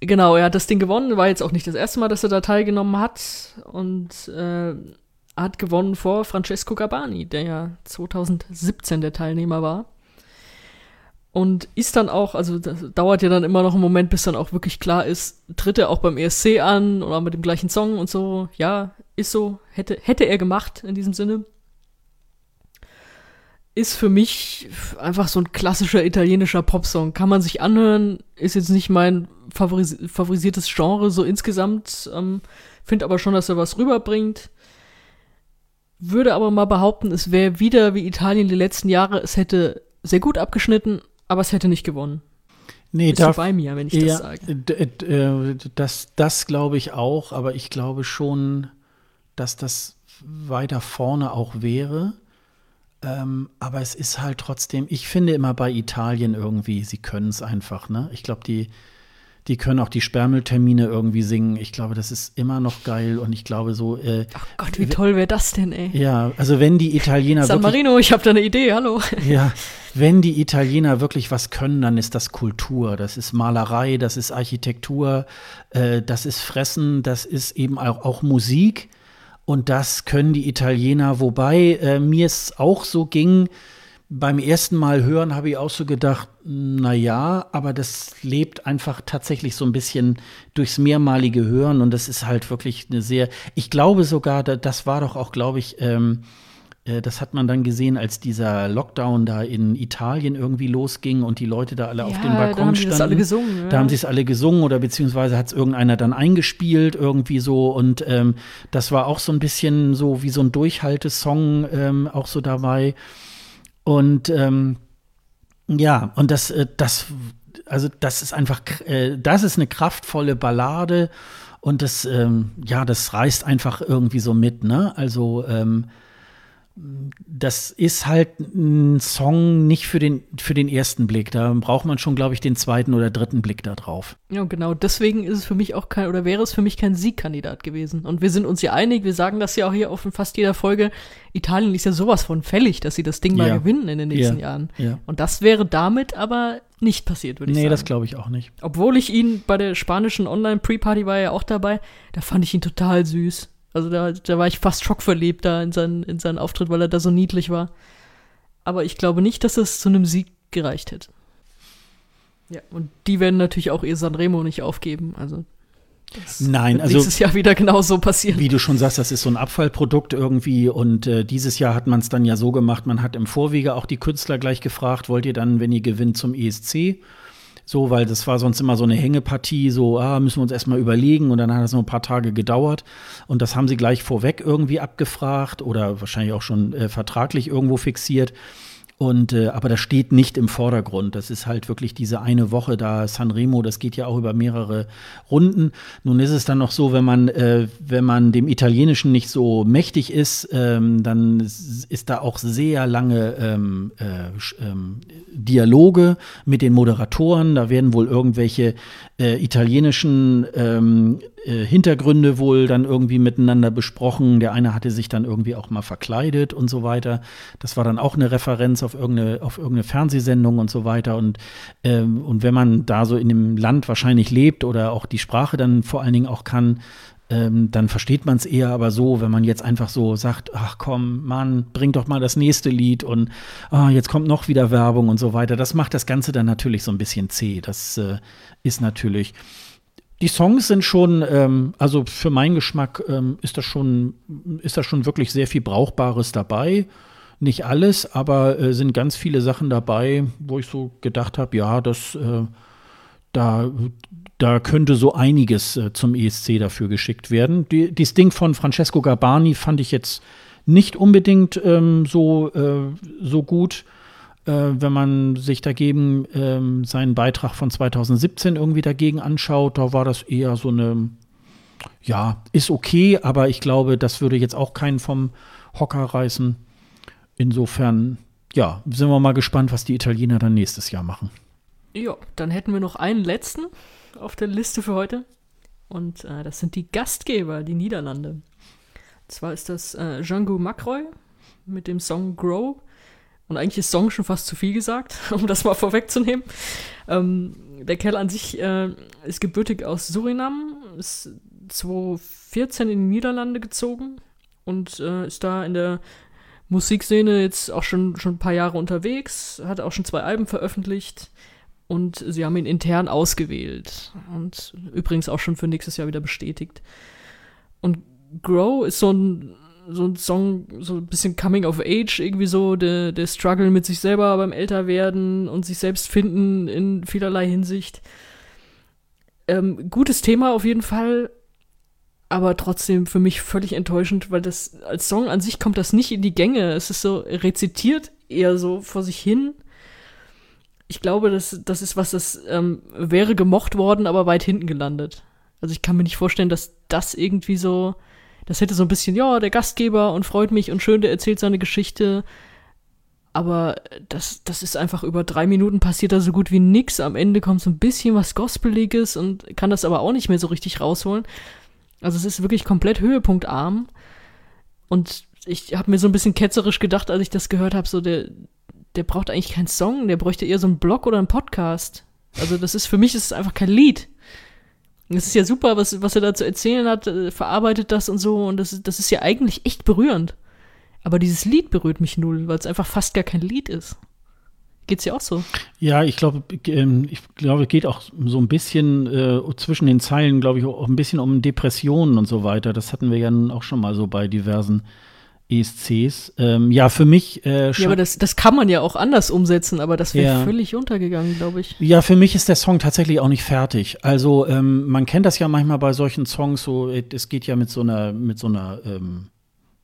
genau, er hat das Ding gewonnen. War jetzt auch nicht das erste Mal, dass er da teilgenommen hat. Und äh, hat gewonnen vor Francesco Gabani, der ja 2017 der Teilnehmer war. Und ist dann auch, also das dauert ja dann immer noch einen Moment, bis dann auch wirklich klar ist, tritt er auch beim ESC an oder mit dem gleichen Song und so. Ja, ist so, hätte, hätte er gemacht in diesem Sinne. ist für mich einfach so ein klassischer italienischer Popsong. Kann man sich anhören, ist jetzt nicht mein favoris favorisiertes Genre so insgesamt. Ähm, Finde aber schon, dass er was rüberbringt. Würde aber mal behaupten, es wäre wieder wie Italien die letzten Jahre. Es hätte sehr gut abgeschnitten, aber es hätte nicht gewonnen. Nee, Bist darf, bei mir, wenn ich ja, das sage? Äh, das, das glaube ich auch, aber ich glaube schon, dass das weiter vorne auch wäre. Ähm, aber es ist halt trotzdem, ich finde immer bei Italien irgendwie, sie können es einfach, ne? Ich glaube, die, die können auch die Spermeltermine irgendwie singen. Ich glaube, das ist immer noch geil und ich glaube so. Äh, Ach Gott, wie toll wäre das denn, ey? Ja, also wenn die Italiener. San Marino, ich habe da eine Idee, hallo. Ja, wenn die Italiener wirklich was können, dann ist das Kultur, das ist Malerei, das ist Architektur, äh, das ist Fressen, das ist eben auch, auch Musik. Und das können die Italiener, wobei äh, mir es auch so ging, beim ersten Mal hören habe ich auch so gedacht, na ja, aber das lebt einfach tatsächlich so ein bisschen durchs mehrmalige Hören und das ist halt wirklich eine sehr, ich glaube sogar, das war doch auch, glaube ich, ähm, äh, das hat man dann gesehen, als dieser Lockdown da in Italien irgendwie losging und die Leute da alle ja, auf dem Balkon da haben standen. alle gesungen, ja. Da haben sie es alle gesungen oder beziehungsweise hat es irgendeiner dann eingespielt irgendwie so und ähm, das war auch so ein bisschen so wie so ein Durchhaltesong ähm, auch so dabei. Und ähm, ja, und das, äh, das, also das ist einfach, äh, das ist eine kraftvolle Ballade und das, ähm, ja, das reißt einfach irgendwie so mit, ne? Also ähm, das ist halt ein Song nicht für den, für den ersten Blick. Da braucht man schon, glaube ich, den zweiten oder dritten Blick da drauf. Ja, genau. Deswegen ist es für mich auch kein, oder wäre es für mich kein Siegkandidat gewesen. Und wir sind uns ja einig, wir sagen das ja auch hier auf fast jeder Folge. Italien ist ja sowas von fällig, dass sie das Ding ja. mal gewinnen in den nächsten ja. Jahren. Ja. Und das wäre damit aber nicht passiert, würde ich nee, sagen. Nee, das glaube ich auch nicht. Obwohl ich ihn bei der spanischen Online-Pre-Party war ja auch dabei, da fand ich ihn total süß. Also da, da war ich fast schockverliebt da in seinen, in seinen Auftritt, weil er da so niedlich war. Aber ich glaube nicht, dass es zu einem Sieg gereicht hätte. Ja, und die werden natürlich auch ihr Sanremo nicht aufgeben. Also das Nein, also nächstes Jahr wieder genauso passieren. Wie du schon sagst, das ist so ein Abfallprodukt irgendwie und äh, dieses Jahr hat man es dann ja so gemacht, man hat im Vorwege auch die Künstler gleich gefragt, wollt ihr dann, wenn ihr gewinnt, zum ESC? So, weil das war sonst immer so eine Hängepartie, so, ah, müssen wir uns erstmal überlegen und dann hat das noch ein paar Tage gedauert. Und das haben sie gleich vorweg irgendwie abgefragt oder wahrscheinlich auch schon äh, vertraglich irgendwo fixiert. Und äh, aber das steht nicht im Vordergrund. Das ist halt wirklich diese eine Woche da Sanremo. Das geht ja auch über mehrere Runden. Nun ist es dann noch so, wenn man äh, wenn man dem Italienischen nicht so mächtig ist, ähm, dann ist da auch sehr lange ähm, äh, ähm, Dialoge mit den Moderatoren. Da werden wohl irgendwelche äh, italienischen ähm, äh, Hintergründe wohl dann irgendwie miteinander besprochen. Der eine hatte sich dann irgendwie auch mal verkleidet und so weiter. Das war dann auch eine Referenz auf irgendeine, auf irgendeine Fernsehsendung und so weiter. Und, ähm, und wenn man da so in dem Land wahrscheinlich lebt oder auch die Sprache dann vor allen Dingen auch kann, ähm, dann versteht man es eher aber so, wenn man jetzt einfach so sagt, ach komm, Mann, bring doch mal das nächste Lied und oh, jetzt kommt noch wieder Werbung und so weiter. Das macht das Ganze dann natürlich so ein bisschen zäh. Das äh, ist natürlich. Die Songs sind schon, ähm, also für meinen Geschmack ähm, ist das schon, ist da schon wirklich sehr viel Brauchbares dabei. Nicht alles, aber äh, sind ganz viele Sachen dabei, wo ich so gedacht habe, ja, das, äh, da, da könnte so einiges äh, zum ESC dafür geschickt werden. Die, dieses Ding von Francesco Garbani fand ich jetzt nicht unbedingt ähm, so, äh, so gut, äh, wenn man sich dagegen ähm, seinen Beitrag von 2017 irgendwie dagegen anschaut. Da war das eher so eine, ja, ist okay, aber ich glaube, das würde jetzt auch keinen vom Hocker reißen. Insofern, ja, sind wir mal gespannt, was die Italiener dann nächstes Jahr machen. Ja, dann hätten wir noch einen letzten auf der Liste für heute. Und äh, das sind die Gastgeber, die Niederlande. Und zwar ist das äh, Django Macroy mit dem Song Grow. Und eigentlich ist Song schon fast zu viel gesagt, um das mal vorwegzunehmen. Ähm, der Kerl an sich äh, ist gebürtig aus Surinam, ist 2014 in die Niederlande gezogen und äh, ist da in der Musikszene jetzt auch schon, schon ein paar Jahre unterwegs, hat auch schon zwei Alben veröffentlicht und sie haben ihn intern ausgewählt und übrigens auch schon für nächstes Jahr wieder bestätigt. Und Grow ist so ein so ein Song, so ein bisschen Coming of Age, irgendwie so, der, der Struggle mit sich selber beim Älterwerden und sich selbst finden in vielerlei Hinsicht. Ähm, gutes Thema auf jeden Fall, aber trotzdem für mich völlig enttäuschend, weil das als Song an sich kommt das nicht in die Gänge. Es ist so rezitiert eher so vor sich hin. Ich glaube, das, das ist was, das ähm, wäre gemocht worden, aber weit hinten gelandet. Also ich kann mir nicht vorstellen, dass das irgendwie so, das hätte so ein bisschen, ja, der Gastgeber und freut mich und schön, der erzählt seine Geschichte. Aber das, das ist einfach über drei Minuten passiert da so gut wie nix. Am Ende kommt so ein bisschen was Gospeliges und kann das aber auch nicht mehr so richtig rausholen. Also es ist wirklich komplett höhepunktarm. Und ich habe mir so ein bisschen ketzerisch gedacht, als ich das gehört habe, so der, der braucht eigentlich keinen Song, der bräuchte eher so einen Blog oder einen Podcast. Also das ist für mich ist es einfach kein Lied. Es ist ja super, was, was er da zu erzählen hat, äh, verarbeitet das und so und das, das ist ja eigentlich echt berührend. Aber dieses Lied berührt mich null, weil es einfach fast gar kein Lied ist. Geht's dir auch so? Ja, ich glaube, ähm, ich glaube, es geht auch so ein bisschen äh, zwischen den Zeilen, glaube ich, auch ein bisschen um Depressionen und so weiter. Das hatten wir ja auch schon mal so bei diversen ESCs. Ähm, ja, für mich. Äh, ja, aber das, das kann man ja auch anders umsetzen, aber das wäre ja. völlig untergegangen, glaube ich. Ja, für mich ist der Song tatsächlich auch nicht fertig. Also ähm, man kennt das ja manchmal bei solchen Songs so. Es geht ja mit so einer mit so einer ähm,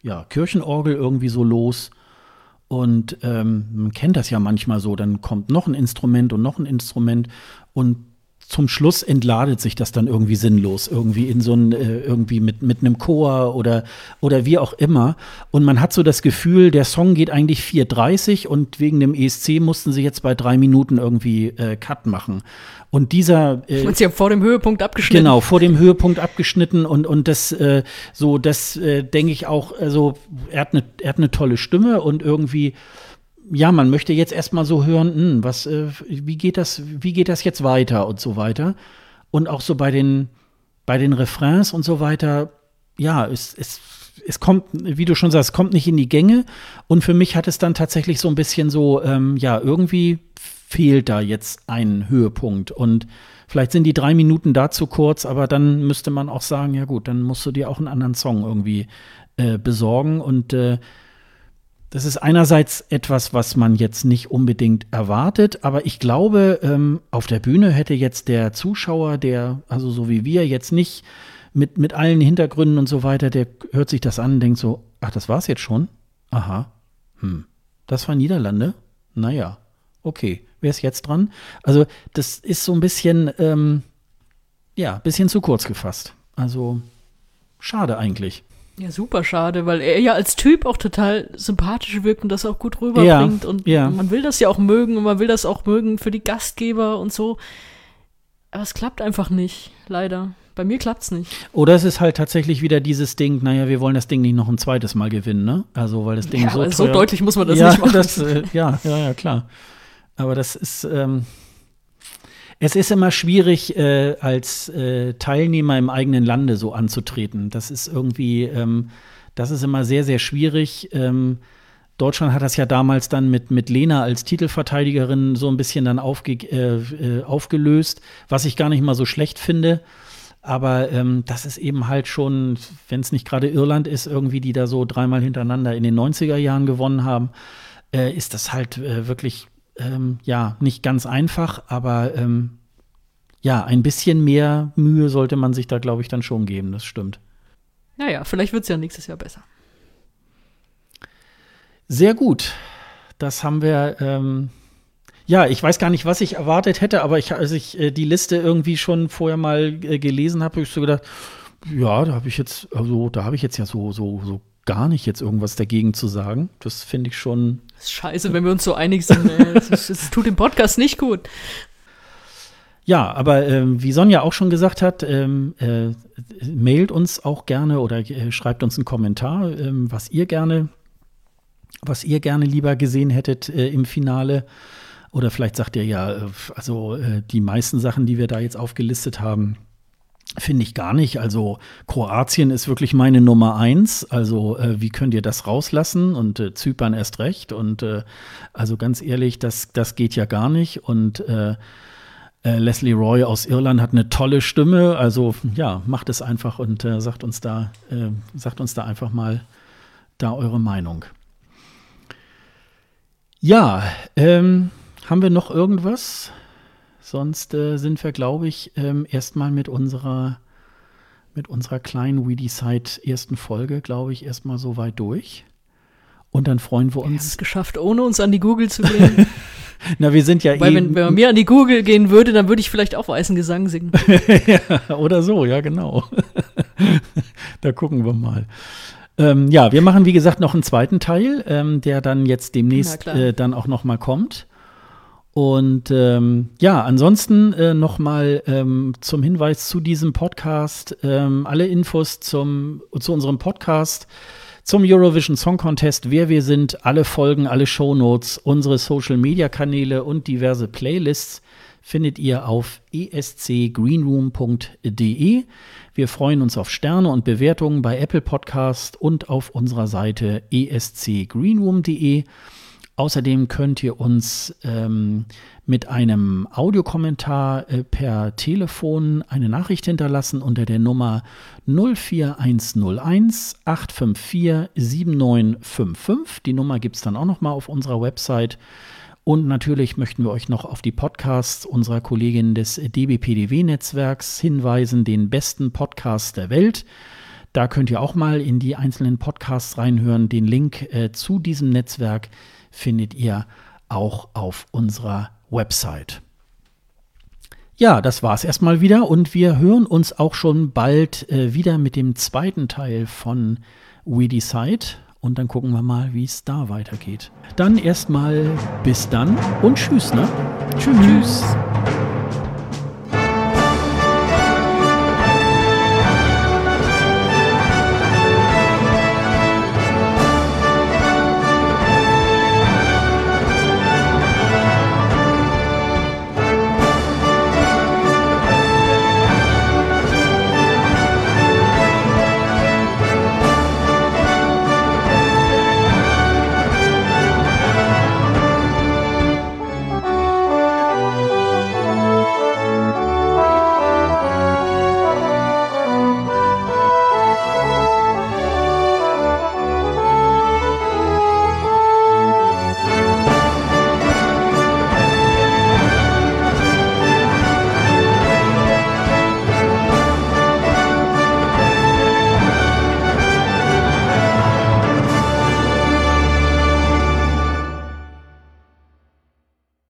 ja, Kirchenorgel irgendwie so los. Und ähm, man kennt das ja manchmal so, dann kommt noch ein Instrument und noch ein Instrument und zum Schluss entladet sich das dann irgendwie sinnlos, irgendwie in so ein, äh, irgendwie mit, mit einem Chor oder, oder wie auch immer. Und man hat so das Gefühl, der Song geht eigentlich 4,30 und wegen dem ESC mussten sie jetzt bei drei Minuten irgendwie äh, Cut machen. Und dieser. Äh, und sie haben vor dem Höhepunkt abgeschnitten. Genau, vor dem Höhepunkt abgeschnitten und, und das, äh, so, das äh, denke ich auch, also er hat eine, er hat eine tolle Stimme und irgendwie ja, man möchte jetzt erstmal so hören, mh, hm, was, äh, wie geht das, wie geht das jetzt weiter und so weiter. Und auch so bei den, bei den Refrains und so weiter, ja, es, es, es kommt, wie du schon sagst, kommt nicht in die Gänge. Und für mich hat es dann tatsächlich so ein bisschen so, ähm, ja, irgendwie fehlt da jetzt ein Höhepunkt. Und vielleicht sind die drei Minuten da zu kurz, aber dann müsste man auch sagen, ja gut, dann musst du dir auch einen anderen Song irgendwie äh, besorgen. Und äh, das ist einerseits etwas, was man jetzt nicht unbedingt erwartet, aber ich glaube, ähm, auf der Bühne hätte jetzt der Zuschauer, der, also so wie wir, jetzt nicht mit, mit allen Hintergründen und so weiter, der hört sich das an und denkt so, ach, das war's jetzt schon? Aha, hm, das war Niederlande? Naja, okay, wer ist jetzt dran? Also, das ist so ein bisschen, ähm, ja, bisschen zu kurz gefasst. Also, schade eigentlich. Ja, super schade, weil er ja als Typ auch total sympathisch wirkt und das auch gut rüberbringt. Ja, und ja. man will das ja auch mögen und man will das auch mögen für die Gastgeber und so. Aber es klappt einfach nicht, leider. Bei mir klappt's nicht. Oder es ist halt tatsächlich wieder dieses Ding, naja, wir wollen das Ding nicht noch ein zweites Mal gewinnen, ne? Also, weil das Ding ja, so. so deutlich muss man das ja, nicht machen. Das, äh, ja, ja, ja, klar. Aber das ist, ähm, es ist immer schwierig, äh, als äh, Teilnehmer im eigenen Lande so anzutreten. Das ist irgendwie, ähm, das ist immer sehr, sehr schwierig. Ähm, Deutschland hat das ja damals dann mit, mit Lena als Titelverteidigerin so ein bisschen dann aufge, äh, äh aufgelöst, was ich gar nicht mal so schlecht finde. Aber ähm, das ist eben halt schon, wenn es nicht gerade Irland ist, irgendwie, die da so dreimal hintereinander in den 90er Jahren gewonnen haben, äh, ist das halt äh, wirklich ähm, ja, nicht ganz einfach, aber ähm, ja, ein bisschen mehr Mühe sollte man sich da, glaube ich, dann schon geben, das stimmt. Naja, vielleicht wird es ja nächstes Jahr besser. Sehr gut. Das haben wir. Ähm, ja, ich weiß gar nicht, was ich erwartet hätte, aber ich, als ich äh, die Liste irgendwie schon vorher mal äh, gelesen habe, habe ich so gedacht, ja, da habe ich jetzt, also da habe ich jetzt ja so, so, so gar nicht jetzt irgendwas dagegen zu sagen. Das finde ich schon. Das ist scheiße, wenn wir uns so einig sind. Es tut dem Podcast nicht gut. Ja, aber ähm, wie Sonja auch schon gesagt hat, ähm, äh, mailt uns auch gerne oder äh, schreibt uns einen Kommentar, ähm, was ihr gerne, was ihr gerne lieber gesehen hättet äh, im Finale. Oder vielleicht sagt ihr ja, äh, also äh, die meisten Sachen, die wir da jetzt aufgelistet haben, Finde ich gar nicht. Also Kroatien ist wirklich meine Nummer eins. Also äh, wie könnt ihr das rauslassen? Und äh, Zypern erst recht. Und äh, also ganz ehrlich, das, das geht ja gar nicht. Und äh, äh, Leslie Roy aus Irland hat eine tolle Stimme. Also ja, macht es einfach und äh, sagt uns da, sagt uns da einfach mal, da eure Meinung. Ja, ähm, haben wir noch irgendwas? Sonst äh, sind wir, glaube ich, ähm, erstmal mit unserer mit unserer kleinen We Decide ersten Folge, glaube ich, erstmal so weit durch. Und dann freuen wir uns. Wir haben es geschafft, ohne uns an die Google zu gehen. Na, wir sind ja Weil, wenn, wenn man mir an die Google gehen würde, dann würde ich vielleicht auch weißen Gesang singen. ja, oder so, ja, genau. da gucken wir mal. Ähm, ja, wir machen, wie gesagt, noch einen zweiten Teil, ähm, der dann jetzt demnächst äh, dann auch noch mal kommt. Und ähm, ja, ansonsten äh, noch mal ähm, zum Hinweis zu diesem Podcast. Ähm, alle Infos zum, zu unserem Podcast zum Eurovision Song Contest, wer wir sind, alle Folgen, alle Shownotes, unsere Social Media Kanäle und diverse Playlists findet ihr auf escgreenroom.de. Wir freuen uns auf Sterne und Bewertungen bei Apple Podcast und auf unserer Seite escgreenroom.de. Außerdem könnt ihr uns ähm, mit einem Audiokommentar äh, per Telefon eine Nachricht hinterlassen unter der Nummer 04101 854 7955. Die Nummer gibt es dann auch noch mal auf unserer Website. Und natürlich möchten wir euch noch auf die Podcasts unserer Kollegin des DBPDW-Netzwerks hinweisen, den besten Podcast der Welt. Da könnt ihr auch mal in die einzelnen Podcasts reinhören. Den Link äh, zu diesem Netzwerk findet ihr auch auf unserer Website. Ja, das war es erstmal wieder und wir hören uns auch schon bald äh, wieder mit dem zweiten Teil von We Decide und dann gucken wir mal, wie es da weitergeht. Dann erstmal bis dann und tschüss, ne? Tschüss. tschüss.